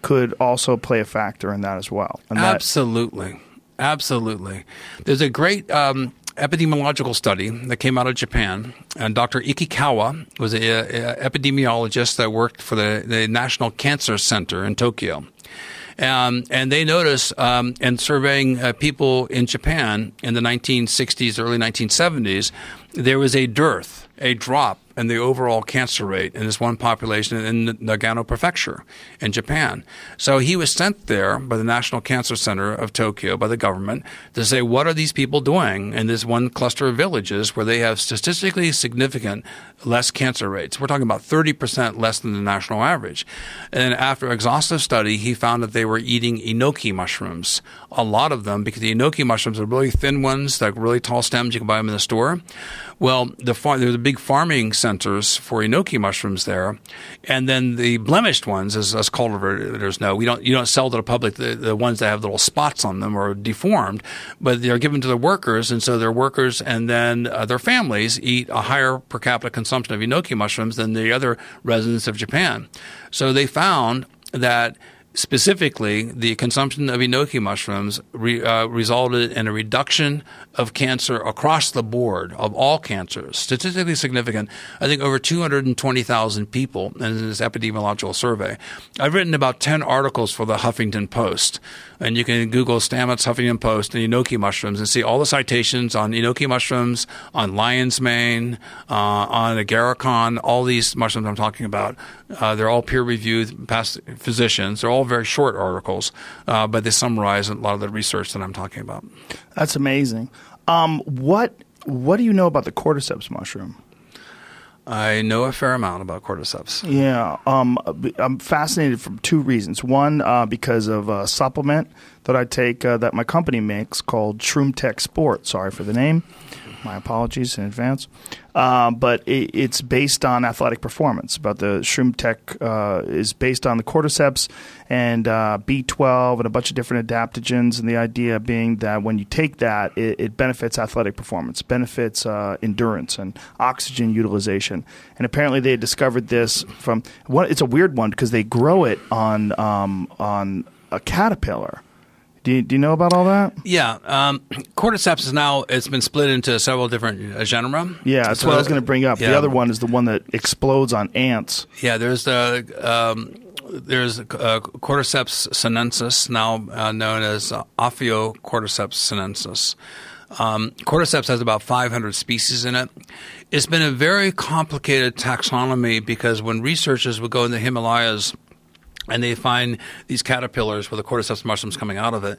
could also play a factor in that as well? Absolutely. Absolutely. There's a great um, epidemiological study that came out of Japan, and Dr. Ikekawa was an epidemiologist that worked for the, the National Cancer Center in Tokyo. Um, and they noticed um, in surveying uh, people in Japan in the 1960s, early 1970s, there was a dearth, a drop in the overall cancer rate in this one population in Nagano Prefecture in Japan. So he was sent there by the National Cancer Center of Tokyo, by the government, to say, what are these people doing in this one cluster of villages where they have statistically significant less cancer rates? We're talking about 30% less than the national average. And after exhaustive study, he found that they were eating enoki mushrooms, a lot of them, because the enoki mushrooms are really thin ones, like really tall stems. You can buy them in the store. Well, the far, there's a big farming centers for enoki mushrooms there, and then the blemished ones, as us cultivators know, we don't you don't sell to the public the, the ones that have little spots on them or deformed, but they're given to the workers, and so their workers and then uh, their families eat a higher per capita consumption of enoki mushrooms than the other residents of Japan. So they found that Specifically, the consumption of enoki mushrooms re, uh, resulted in a reduction of cancer across the board of all cancers, statistically significant. I think over 220,000 people in this epidemiological survey. I've written about 10 articles for the Huffington Post, and you can Google Stamets Huffington Post and enoki mushrooms and see all the citations on enoki mushrooms, on lion's mane, uh, on agarikon, all these mushrooms I'm talking about. Uh, they're all peer reviewed past physicians. They're all very short articles, uh, but they summarize a lot of the research that I'm talking about. That's amazing. Um, what what do you know about the cordyceps mushroom? I know a fair amount about cordyceps. Yeah, um, I'm fascinated for two reasons. One, uh, because of a supplement that I take uh, that my company makes called Shroom Tech Sport. Sorry for the name. My apologies in advance. Uh, but it, it's based on athletic performance. But the Shroom Tech uh, is based on the cordyceps and uh, B12 and a bunch of different adaptogens. And the idea being that when you take that, it, it benefits athletic performance, benefits uh, endurance and oxygen utilization. And apparently they discovered this from what it's a weird one because they grow it on um, on a caterpillar. Do you, do you know about all that? Yeah, um, cordyceps is now it's been split into several different uh, genera. Yeah, that's so, what I was going to bring up. Yeah. The other one is the one that explodes on ants. Yeah, there's the um, there's uh, Cordyceps sinensis, now uh, known as uh, Ophiocordyceps sinensis. Um, cordyceps has about 500 species in it. It's been a very complicated taxonomy because when researchers would go in the Himalayas and they find these caterpillars with the cordyceps mushrooms coming out of it.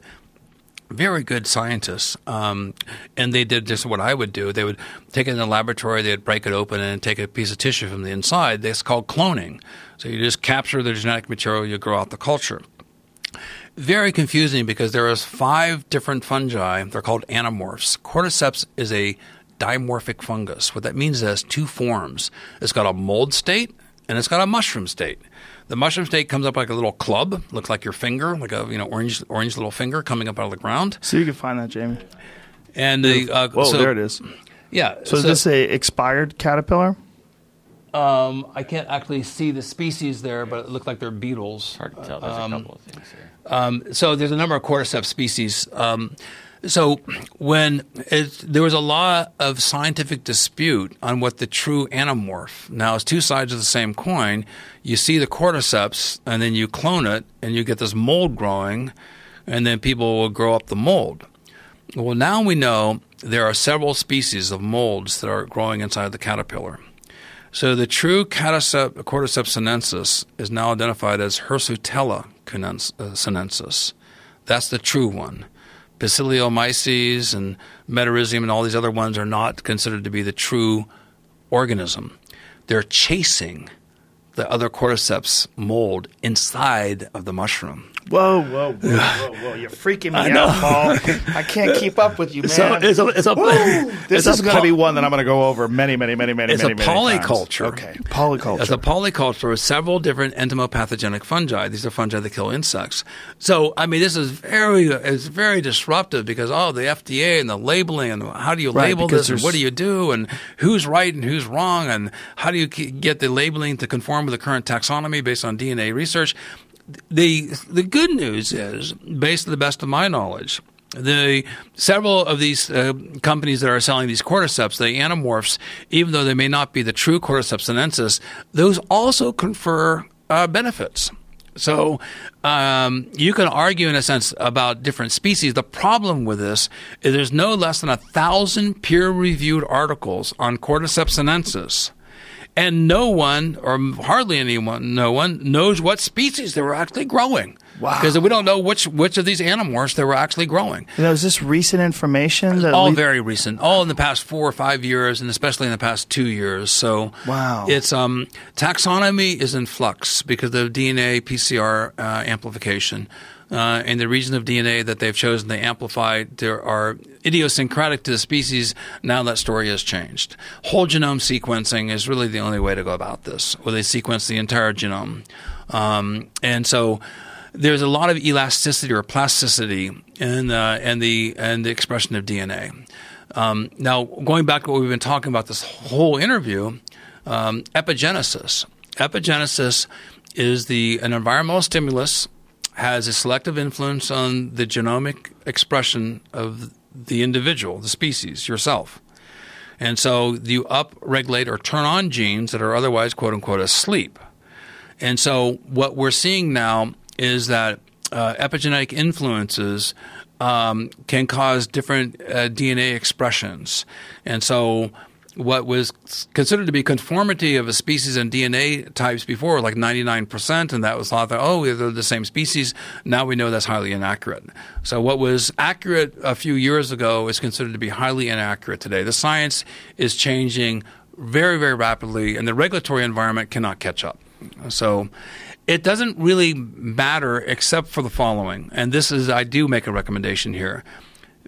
Very good scientists, um, and they did just what I would do. They would take it in the laboratory, they'd break it open, and take a piece of tissue from the inside. It's called cloning. So you just capture the genetic material, you grow out the culture very confusing because there is five different fungi. They're called anamorphs. Cordyceps is a dimorphic fungus. What that means is it has two forms. It's got a mold state and it's got a mushroom state. The mushroom state comes up like a little club, looks like your finger, like a you know orange orange little finger coming up out of the ground. So you can find that, Jamie. And the uh, whoa, so, there it is. Yeah. So, so is this a expired caterpillar? Um, I can't actually see the species there, but it looked like they're beetles. Hard to tell. There's um, a couple of things here. Um, so there's a number of cordyceps species. Um, so when it, there was a lot of scientific dispute on what the true anamorph. Now it's two sides of the same coin. You see the cordyceps, and then you clone it, and you get this mold growing, and then people will grow up the mold. Well, now we know there are several species of molds that are growing inside the caterpillar. So the true Cordyceps sinensis is now identified as Hirsutella sinensis. That's the true one. Paecilomyces and Metarhizium and all these other ones are not considered to be the true organism. They're chasing the other cordyceps mold inside of the mushroom. Whoa, whoa, whoa, whoa, whoa! You're freaking me out, Paul. I can't keep up with you, man. So it's a, it's a, this is going to be one that I'm going to go over many, many, many, many, it's many, a polyculture. Okay, polyculture. It's a polyculture with several different entomopathogenic fungi. These are fungi that kill insects. So, I mean, this is very, it's very disruptive because oh, the FDA and the labeling and how do you right, label this and what do you do and who's right and who's wrong and how do you get the labeling to conform with the current taxonomy based on DNA research? The the good news is, based on the best of my knowledge, the several of these uh, companies that are selling these cordyceps, the anamorphs, even though they may not be the true cordyceps sinensis, those also confer uh, benefits. So um, you can argue, in a sense, about different species. The problem with this is there's no less than a thousand peer-reviewed articles on Cordyceps sinensis and no one, or hardly anyone, no one knows what species they were actually growing. Wow. Because we don't know which which of these anamorphs they were actually growing. Now, is this recent information? That all le- very recent, all in the past four or five years, and especially in the past two years. So, Wow. it's um, taxonomy is in flux because of DNA PCR uh, amplification. Uh, and the region of DNA that they've chosen to amplify there are idiosyncratic to the species. Now that story has changed. Whole genome sequencing is really the only way to go about this, where they sequence the entire genome. Um, and so there's a lot of elasticity or plasticity in uh, in the in the expression of DNA. Um, now, going back to what we've been talking about this whole interview, um, epigenesis. Epigenesis is the an environmental stimulus has a selective influence on the genomic expression of the individual, the species, yourself. And so you upregulate or turn on genes that are otherwise, quote unquote, asleep. And so what we're seeing now is that uh, epigenetic influences um, can cause different uh, DNA expressions. And so what was considered to be conformity of a species and DNA types before, like 99%, and that was thought that, oh, they're the same species. Now we know that's highly inaccurate. So what was accurate a few years ago is considered to be highly inaccurate today. The science is changing very, very rapidly, and the regulatory environment cannot catch up. So it doesn't really matter except for the following. And this is, I do make a recommendation here.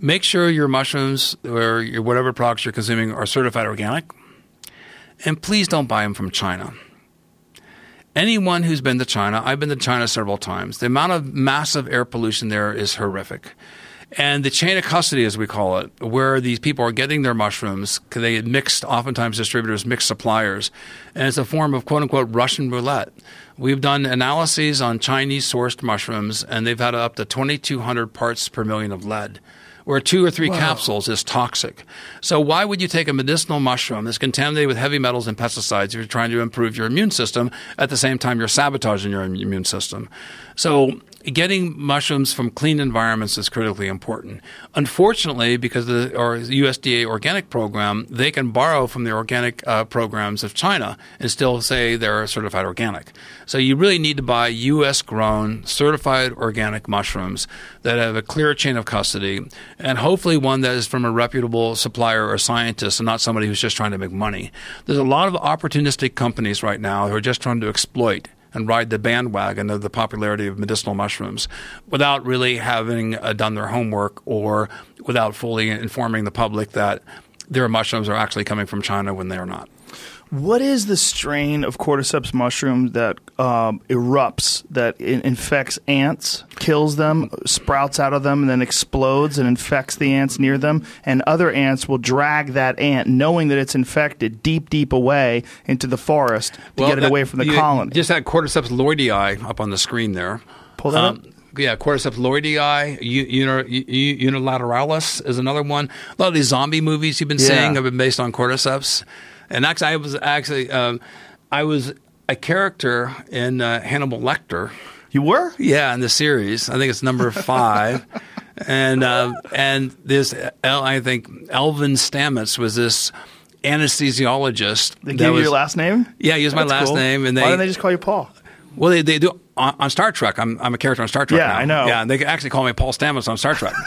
Make sure your mushrooms or your whatever products you're consuming are certified organic. And please don't buy them from China. Anyone who's been to China, I've been to China several times, the amount of massive air pollution there is horrific. And the chain of custody, as we call it, where these people are getting their mushrooms, they mixed, oftentimes distributors mixed suppliers, and it's a form of quote unquote Russian roulette. We've done analyses on Chinese sourced mushrooms, and they've had up to 2,200 parts per million of lead where two or three capsules is toxic. So why would you take a medicinal mushroom that's contaminated with heavy metals and pesticides if you're trying to improve your immune system at the same time you're sabotaging your immune system? So getting mushrooms from clean environments is critically important. Unfortunately, because of the our USDA organic program, they can borrow from the organic uh, programs of China and still say they're certified organic. So you really need to buy U.S. grown, certified organic mushrooms that have a clear chain of custody, and hopefully one that is from a reputable supplier or scientist and not somebody who's just trying to make money. There's a lot of opportunistic companies right now who are just trying to exploit and ride the bandwagon of the popularity of medicinal mushrooms without really having uh, done their homework or without fully informing the public that their mushrooms are actually coming from China when they are not. What is the strain of cordyceps mushroom that um, erupts, that in- infects ants, kills them, sprouts out of them, and then explodes and infects the ants near them? And other ants will drag that ant, knowing that it's infected, deep, deep away into the forest to get it that- away from the colony. Just had Cordyceps lloydii up on the screen there. Pull that up. Yeah, Cordyceps lloydii, u- uni- u- unilateralis is another one. A lot of these zombie movies you've been Yeah. seeing have been based on Cordyceps. And actually, I was actually um, I was a character in uh, Hannibal Lecter. You were? Yeah, in the series, I think it's number five, and uh, and this I think Elvin Stamets was this anesthesiologist. They gave you was- your last name? Yeah, use my That's last cool. name, and they, Why didn't they just call you Paul? Well they, they do on, on Star Trek. I'm I'm a character on Star Trek. Yeah, now. I know. Yeah, they actually call me Paul Stamets on Star Trek.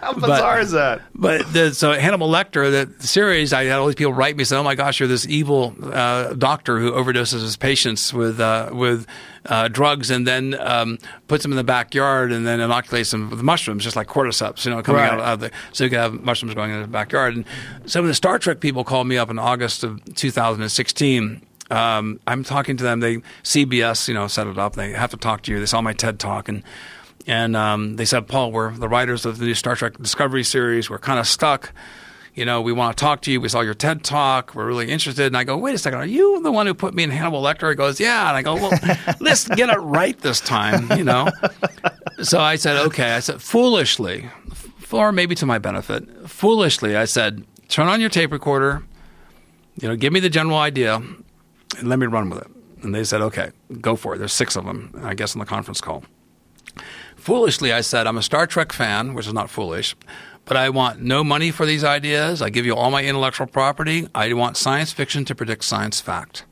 How bizarre is that? But the, so Hannibal Lecter, the series, I had all these people write me say, "Oh my gosh, you're this evil uh, doctor who overdoses his patients with uh, with uh, drugs and then um, puts them in the backyard and then inoculates them with mushrooms, just like cordyceps, you know, coming Right. out of the so you can have mushrooms going in the backyard." And some of the Star Trek people called me up in August of 2016. Um, I'm talking to them. They CBS, you know, set it up. They have to talk to you. They saw my TED talk and and um, they said, Paul, we're the writers of the new Star Trek Discovery series. We're kind of stuck. You know, we want to talk to you. We saw your TED talk. We're really interested. And I go, wait a second, are you the one who put me in Hannibal Lecter? He goes, yeah. And I go, well, let's get it right this time, you know? So I said, okay. I said, foolishly, or maybe to my benefit, foolishly, I said, turn on your tape recorder, you know, give me the general idea, and let me run with it. And they said, okay, go for it. There's six of them, I guess, on the conference call. Foolishly, I said, I'm a Star Trek fan, which is not foolish. but I want no money for these ideas. I give you all my intellectual property. I want science fiction to predict science fact.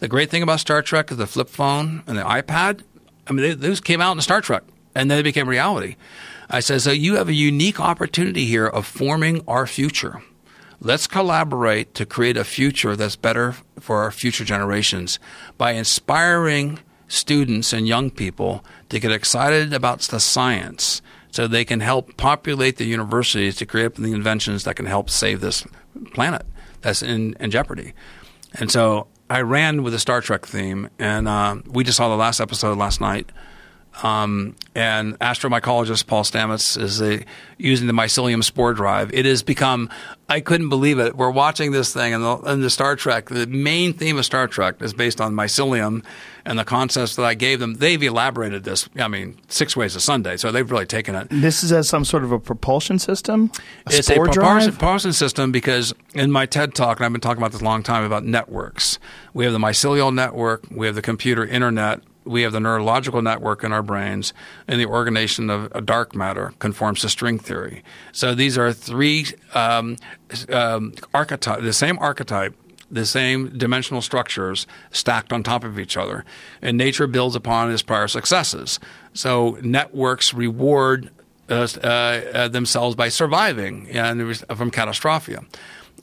The great thing about Star Trek is the flip phone and the iPad. I mean, they, those came out in Star Trek, and then they became reality. I said, so you have a unique opportunity here of forming our future. Let's collaborate to create a future that's better for our future generations by inspiring students and young people to get excited about the science so they can help populate the universities to create the inventions that can help save this planet that's in, in jeopardy. And so I ran with the Star Trek theme, and uh, we just saw the last episode last night. Um, and astromycologist Paul Stamets is a, using the mycelium spore drive. It has become, I couldn't believe it. We're watching this thing, and the, and the Star Trek, the main theme of Star Trek is based on mycelium and the concepts that I gave them. They've elaborated this, I mean, six ways a Sunday, so they've really taken it. This is as some sort of a propulsion system? A it's spore a propulsion, propulsion system because in my TED talk, and I've been talking about this a long time about networks, we have the mycelial network, we have the computer internet, we have the neurological network in our brains, and the organization of dark matter conforms to string theory. So these are three um, um, archetype, the same archetype, the same dimensional structures stacked on top of each other, and nature builds upon its prior successes. So networks reward uh, uh, uh, themselves by surviving and from catastrophia.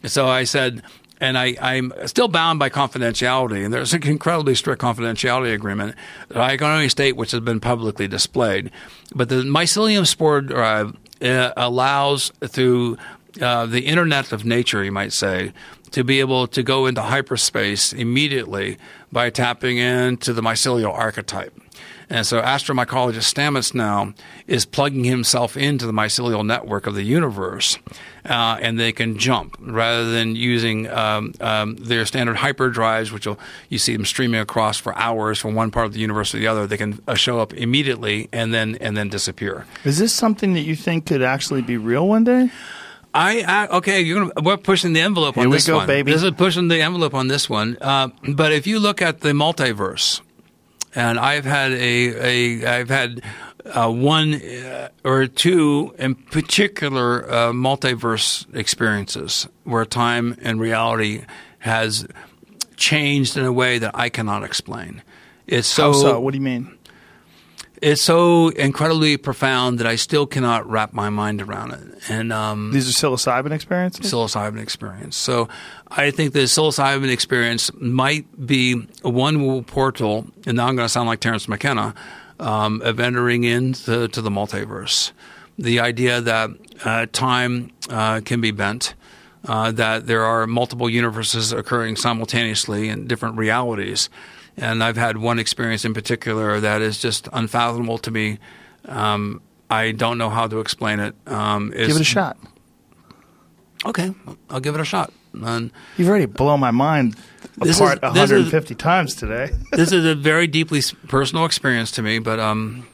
So I said, and I, I'm still bound by confidentiality, and there's an incredibly strict confidentiality agreement that I can only state which has been publicly displayed. But the mycelium spore drive uh, allows through uh, the internet of nature, you might say, to be able to go into hyperspace immediately by tapping into the mycelial archetype. And so astromycologist Stamets now is plugging himself into the mycelial network of the universe, uh, and they can jump rather than using um, um, their standard hyperdrives, which will, you see them streaming across for hours from one part of the universe to the other. They can uh, show up immediately and then and then disappear. Is this something that you think could actually be real one day? I, I okay, you're gonna we're pushing the envelope on Here we this go, one. baby. This is pushing the envelope on this one. Uh, but if you look at the multiverse, and I've had a, a I've had uh, one uh, or two in particular uh, multiverse experiences where time and reality has changed in a way that I cannot explain. It's so, so? What do you mean? It's so incredibly profound that I still cannot wrap my mind around it. And um, These are psilocybin experiences? psilocybin experience. So I think the psilocybin experience might be one portal, and now I'm going to sound like Terence McKenna, um, of entering into to the multiverse. The idea that uh, time uh, can be bent, uh, that there are multiple universes occurring simultaneously in different realities. And I've had one experience in particular that is just unfathomable to me. Um, I don't know how to explain it. Um, Give it a shot. Okay, I'll give it a shot. And You've already blown my mind This apart is- this is- 150 times today. this is a very deeply personal experience to me. But um,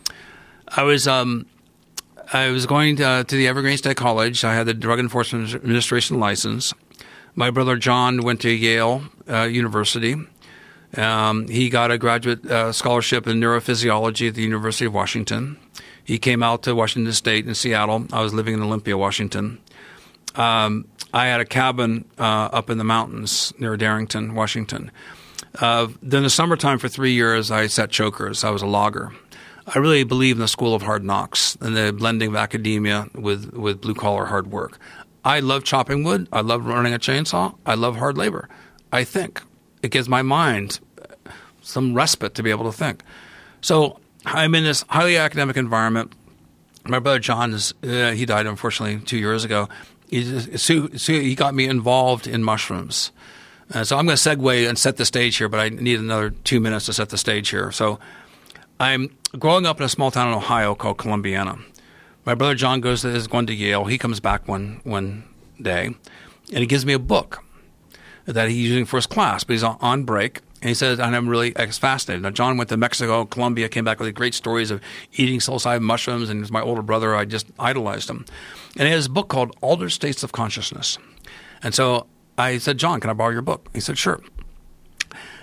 I was um, I was going to, to the Evergreen State College. I had the Drug Enforcement Administration license. My brother John went to Yale uh, University. Um, he got a graduate uh, scholarship in neurophysiology at the University of Washington. He came out to Washington State in Seattle. I was living in Olympia, Washington. Um, I had a cabin uh, up in the mountains near Darrington, Washington. Uh, then the summertime for three years, I set chokers. I was a logger. I really believe in the school of hard knocks and the blending of academia with, with blue collar hard work. I love chopping wood. I love running a chainsaw. I love hard labor. I think it gives my mind some respite to be able to think. So I'm in this highly academic environment. My brother John is uh, he died unfortunately two years ago. He, so he got me involved in mushrooms. Uh, so I'm going to segue and set the stage here, but I need another two minutes to set the stage here. So I'm growing up in a small town in Ohio called Columbiana. My brother John goes to is going to Yale. He comes back one one day, and he gives me a book that he's using for his class, but he's on, break. And he says, and I'm really fascinated. Now, John went to Mexico, Colombia, came back with great stories of eating psilocybin mushrooms, and my older brother. I just idolized him. And he has a book called Altered States of Consciousness. And so I said, John, can I borrow your book? He said, sure.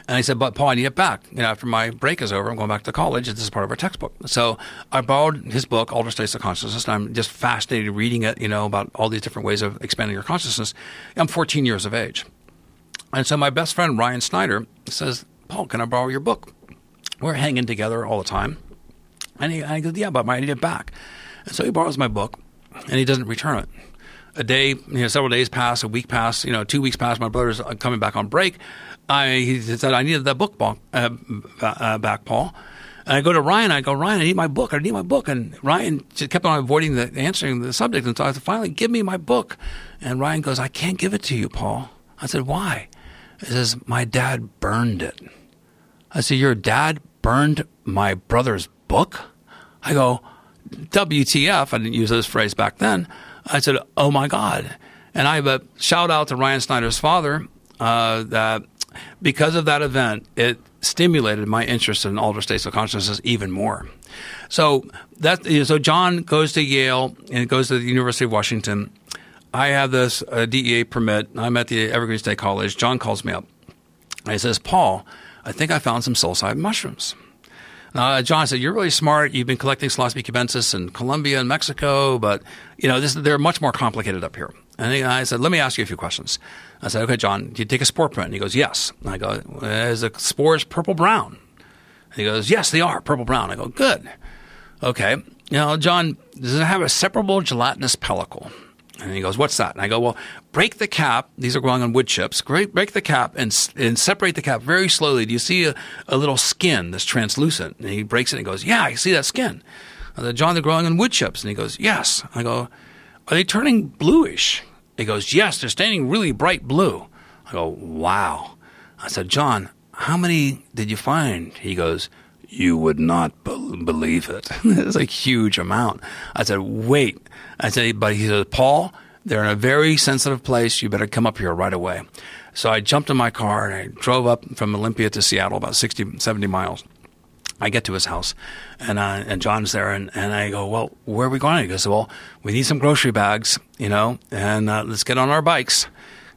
And I said, but Paul, I need it back. You know, after my break is over, I'm going back to college. This is part of our textbook. So I borrowed his book, Altered States of Consciousness, and I'm just fascinated reading it, you know, about all these different ways of expanding your consciousness. I'm 14 years of age. And so my best friend, Ryan Snyder, says, Paul, can I borrow your book? We're hanging together all the time. And he, I go, yeah, but I need it back. And so he borrows my book, and he doesn't return it a day, you know, several days pass, a week pass, you know, two weeks pass. My brother's coming back on break. I he said I needed that book uh, uh, back, Paul. And I go to Ryan. I go, Ryan, I need my book. I need my book. And Ryan just kept on avoiding the answering the subject. And so I said, finally, give me my book. And Ryan goes, I can't give it to you, Paul. I said, why? He says, my dad burned it. I said, your dad burned my brother's book? I go, WTF? I didn't use this phrase back then. I said, "Oh my God!" And I have a shout out to Ryan Snyder's father uh, that because of that event, it stimulated my interest in altered states of consciousness even more. So that so John goes to Yale and goes to the University of Washington. I have this uh, DEA permit. I'm at the Evergreen State College. John calls me up. And he says, "Paul, I think I found some psilocybin mushrooms." Uh, John said, "You're really smart. You've been collecting Psilocybe cubensis in Colombia and Mexico, but you know this, they're much more complicated up here." And I said, "Let me ask you a few questions." I said, "Okay, John, do you take a spore print?" And he goes, "Yes." And I go, "Is the spores purple brown?" And he goes, "Yes, they are purple brown." I go, "Good." Okay. Now, John, does it have a separable gelatinous pellicle? And he goes, What's that? And I go, Well, break the cap. These are growing on wood chips. Break, break the cap and, and separate the cap very slowly. Do you see a, a little skin that's translucent? And he breaks it and goes, Yeah, I see that skin. I said, John, they're growing on wood chips. And he goes, Yes. I go, Are they turning bluish? He goes, Yes, they're staining really bright blue. I go, Wow. I said, John, how many did you find? He goes, you would not be- believe it. it's a huge amount. I said, wait. I said, but he said, Paul, they're in a very sensitive place. You better come up here right away. So I jumped in my car and I drove up from Olympia to Seattle, about 60, 70 miles. I get to his house, and and John's there, and, and I go, well, where are we going? He goes, well, we need some grocery bags, you know, and uh, let's get on our bikes,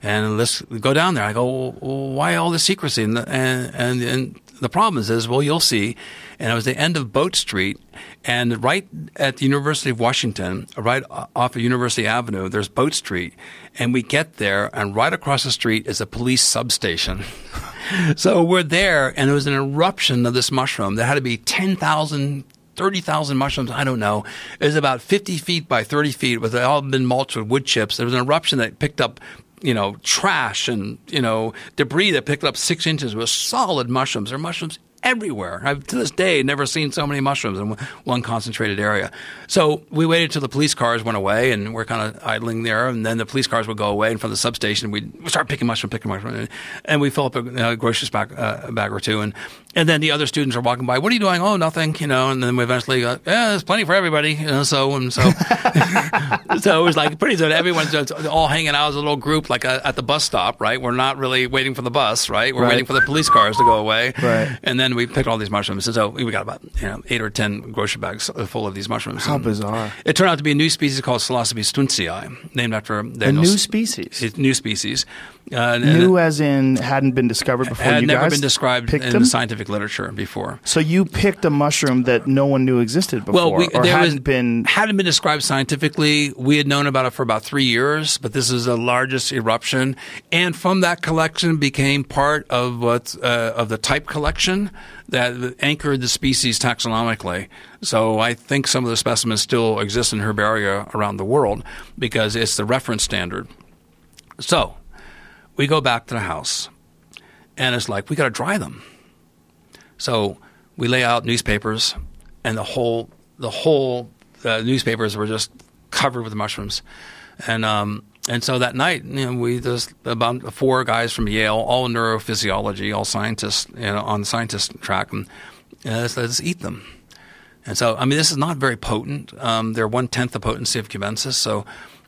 and let's go down there. I go, well, why all the secrecy? And and and the problem is, is, well, you'll see. And it was the end of Boat Street, and right at the University of Washington, right off of University Avenue, there's Boat Street, and we get there, and right across the street is a police substation. so we're there, and there was an eruption of this mushroom. There had to be ten thousand 30,000 mushrooms, I don't know. It was about 50 feet by 30 feet, with all been mulched with wood chips. There was an eruption that picked up you know, trash and, you know, debris that picked up six inches with solid mushrooms. There are mushrooms everywhere. I've to this day never seen so many mushrooms in one concentrated area. So we waited till the police cars went away, and we're kind of idling there. And then the police cars would go away, and from the substation we'd start picking mushrooms, picking mushrooms, and we fill up a, a groceries bag, uh, bag or two, and and then the other students are walking by. What are you doing? Oh, nothing. You know. And then we eventually, go, yeah, there's plenty for everybody. You know, so and so, so it was like pretty soon everyone's all hanging out as a little group, like a, uh, at the bus stop. Right? We're not really waiting for the bus. Right? We're right. waiting for the police cars to go away. Right. And then we picked all these mushrooms. And so we got about you know eight or ten grocery bags full of these mushrooms. How and bizarre! It turned out to be a new species called Psilocybe stuntzii, named after a new species. It's new species. Uh, new as in hadn't been discovered before. Had never been described in them? the scientific literature before. So you picked a mushroom that no one knew existed before, well, we, or there hadn't was, been hadn't been described scientifically. We had known about it for about three years, but this is the largest eruption, and from that collection became part of what uh, of the type collection that anchored the species taxonomically. So I think some of the specimens still exist in herbaria around the world because it's the reference standard. So we go back to the house, and it's like we got to dry them. So we lay out newspapers, and the whole the whole uh, newspapers were just covered with mushrooms, and um, and so that night, you know, we just about four guys from Yale, all neurophysiology, all scientists, you know, on the scientist track, and let's, let's eat them. And so, I mean, this is not very potent. Um, they're one tenth the potency of cubensis, so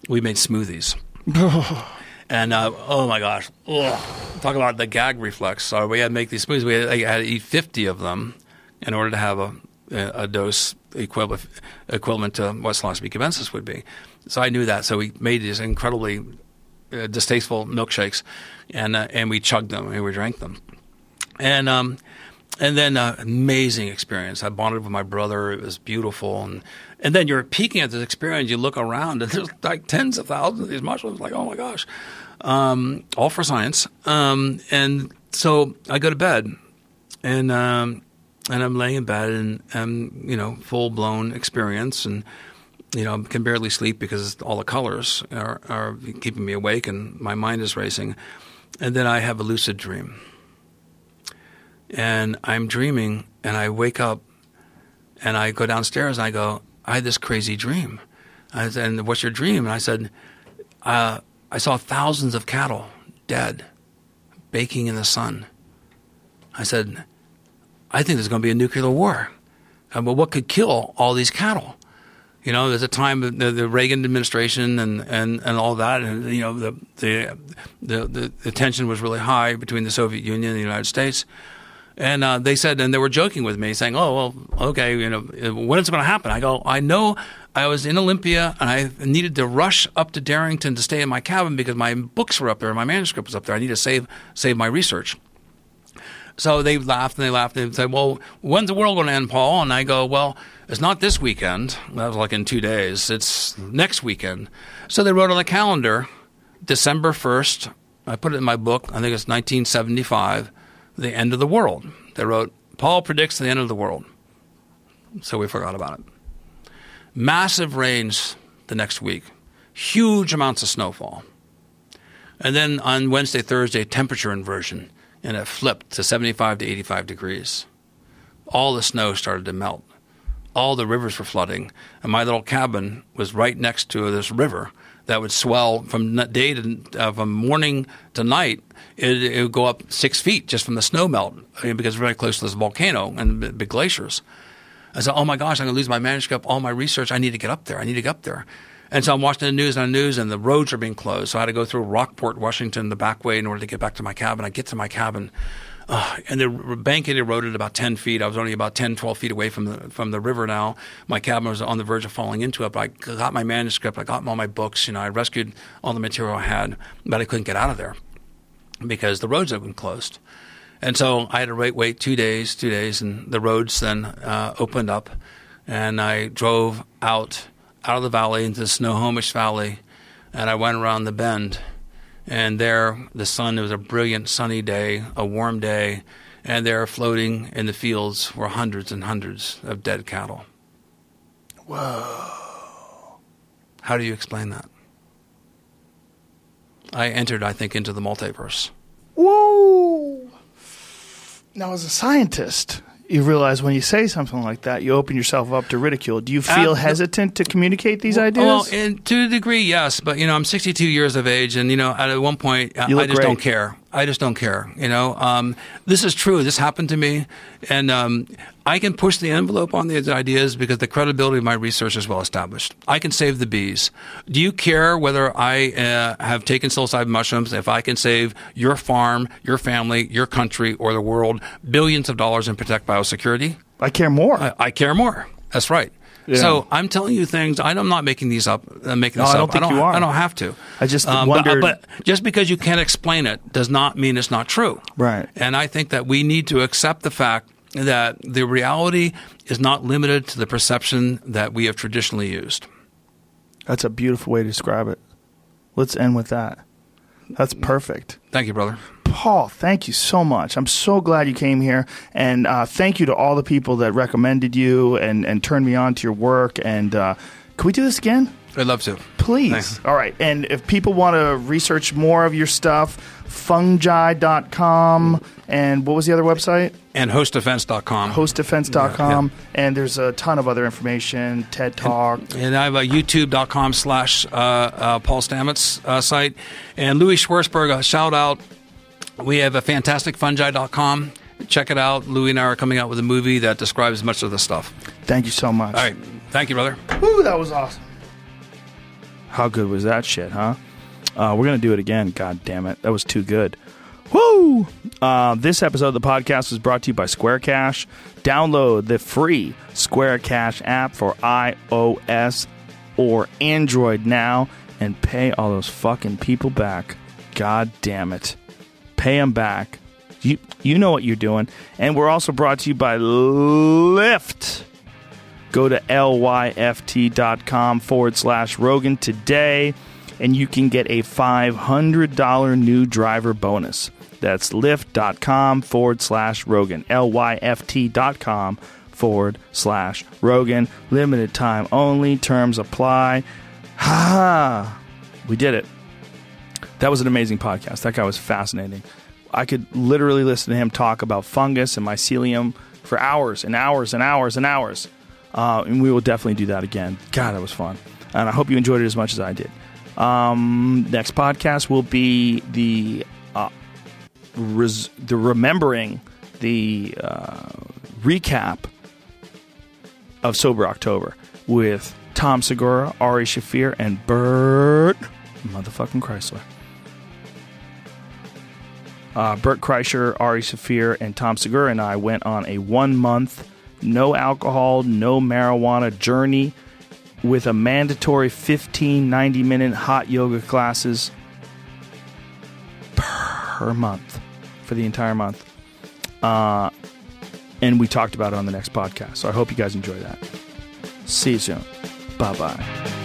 we made smoothies. and uh, oh my gosh, ugh. talk about the gag reflex. So we had to make these smoothies. We had, I had to eat fifty of them in order to have a, a dose equivalent equivalent to what psilocybe cubensis would be. So I knew that. So we made these incredibly uh, distasteful milkshakes, and uh, and we chugged them and we drank them. and um, and then uh, amazing experience. I bonded with my brother. It was beautiful, and and then you're peeking at this experience. You look around, and there's like tens of thousands of these mushrooms. Like, oh my gosh, um, all for science. Um, and so I go to bed, and um, and I'm laying in bed, and I'm you know full blown experience, and you know can barely sleep because all the colors are, are keeping me awake, and my mind is racing. And then I have a lucid dream and I'm dreaming, and I wake up, and I go downstairs, and I go, I had this crazy dream. I said, and what's your dream? And I said, uh, I saw thousands of cattle dead, baking in the sun. I said, I think there's going to be a nuclear war. Uh, well, what could kill all these cattle? You know, there's a time the, the Reagan administration and, and, and all that, and you know the, the the the tension was really high between the Soviet Union and the United States. And uh, they said, and they were joking with me, saying, "Oh, well, okay, you know, when is it going to happen?" I go, "I know. I was in Olympia, and I needed to rush up to Darrington to stay in my cabin because my books were up there, and my manuscript was up there. I need to save save my research." So they laughed and they laughed and they said, "Well, when's the world going to end, Paul?" And I go, "Well, it's not this weekend. That was like in two days. It's next weekend." So they wrote on the calendar, December first. I put it in my book. I think it's 1975 the end of the world. They wrote, Paul predicts the end of the world. So we forgot about it. Massive rains the next week, huge amounts of snowfall. And then on Wednesday, Thursday, temperature inversion, and it flipped to 75 to 85 degrees. All the snow started to melt. All the rivers were flooding, and my little cabin was right next to this river that would swell from day to uh, from morning to night. It, it, would go up six feet just from the snow melt because it's very close to this volcano and big glaciers. I said, "Oh my gosh, I'm going to lose my manuscript, all my research. I need to get up there. I need to get up there." And so I'm watching the news on the news, and the roads are being closed. So I had to go through Rockport, Washington, the back way in order to get back to my cabin. I get to my cabin uh, and the bank had eroded about 10 feet. I was only about 10, 12 feet away from the from the river now. My cabin was on the verge of falling into it, but I got my manuscript, I got all my books, you know, I rescued all the material I had, but I couldn't get out of there because the roads had been closed. And so I had to wait, wait two days, two days, and the roads then uh, opened up, and I drove out out of the valley into the Snohomish Valley, and I went around the bend and there, the sun, it was a brilliant sunny day, a warm day, and there floating in the fields were hundreds and hundreds of dead cattle. Whoa. How do you explain that? I entered, I think, into the multiverse. Whoa. Now, as a scientist, you realize when you say something like that, you open yourself up to ridicule. Do you feel uh, hesitant to communicate these ideas? Well, in, to a degree, yes. But you know, I'm 62 years of age, and you know, at one point, I just great. don't care. I just don't care. You know, um, this is true. This happened to me, and um, I can push the envelope on these ideas because the credibility of my research is well established. I can save the bees. Do you care whether I uh, have taken psilocybin mushrooms? If I can save your farm, your family, your country, or the world billions of dollars and protect biosecurity? I care more. I, I care more. That's right. Yeah. So I'm telling you things. I'm not making these up. Uh, making no, this I don't up. think I don't, you are. I don't have to. I just um, wondered. But, but, just because you can't explain it does not mean it's not true. Right. And I think that we need to accept the fact that the reality is not limited to the perception that we have traditionally used. That's a beautiful way to describe it. Let's end with that. That's perfect. Thank you, brother. Paul, thank you so much. I'm so glad you came here, and uh, thank you to all the people that recommended you and, and turned me on to your work. And uh, can we do this again? I'd love to. Please. Thanks. All right. And if people want to research more of your stuff, fungi.com. And what was the other website? And hostdefense.com. Hostdefense.com. Yeah, yeah. And there's a ton of other information, TED Talk. And, and I have a youtube.com slash uh, uh, Paul Stamets uh, site. And Louie Schwartzberg, a shout out. We have a fantastic fungi.com. Check it out. Louie and I are coming out with a movie that describes much of the stuff. Thank you so much. All right. Thank you, brother. Woo, that was awesome. How good was that shit, huh? Uh, we're going to do it again. God damn it. That was too good. Woo! Uh, this episode of the podcast was brought to you by Square Cash. Download the free Square Cash app for iOS or Android now and pay all those fucking people back. God damn it. Pay them back You you know what you're doing. And we're also brought to you by Lyft. Go to lyft.com forward slash Rogan today, and you can get a $500 new driver bonus. That's lyft.com forward slash Rogan. L-Y-F-T.com forward slash Rogan. Limited time only. Terms apply. Ha! We did it. That was an amazing podcast. That guy was fascinating. I could literally listen to him talk about fungus and mycelium for hours and hours and hours and hours. Uh, and we will definitely do that again. God, that was fun. And I hope you enjoyed it as much as I did. Um, next podcast will be the uh, res- the remembering the uh, recap of Sober October with Tom Segura, Ari Shaffir, and Bert motherfucking Kreischer. Uh, Bert Kreischer, Ari Shaffir, and Tom Segura and I went on a one month, no alcohol, no marijuana journey with a mandatory 15, 90 minute hot yoga classes per month for the entire month. Uh, and we talked about it on the next podcast. So I hope you guys enjoy that. See you soon. Bye bye.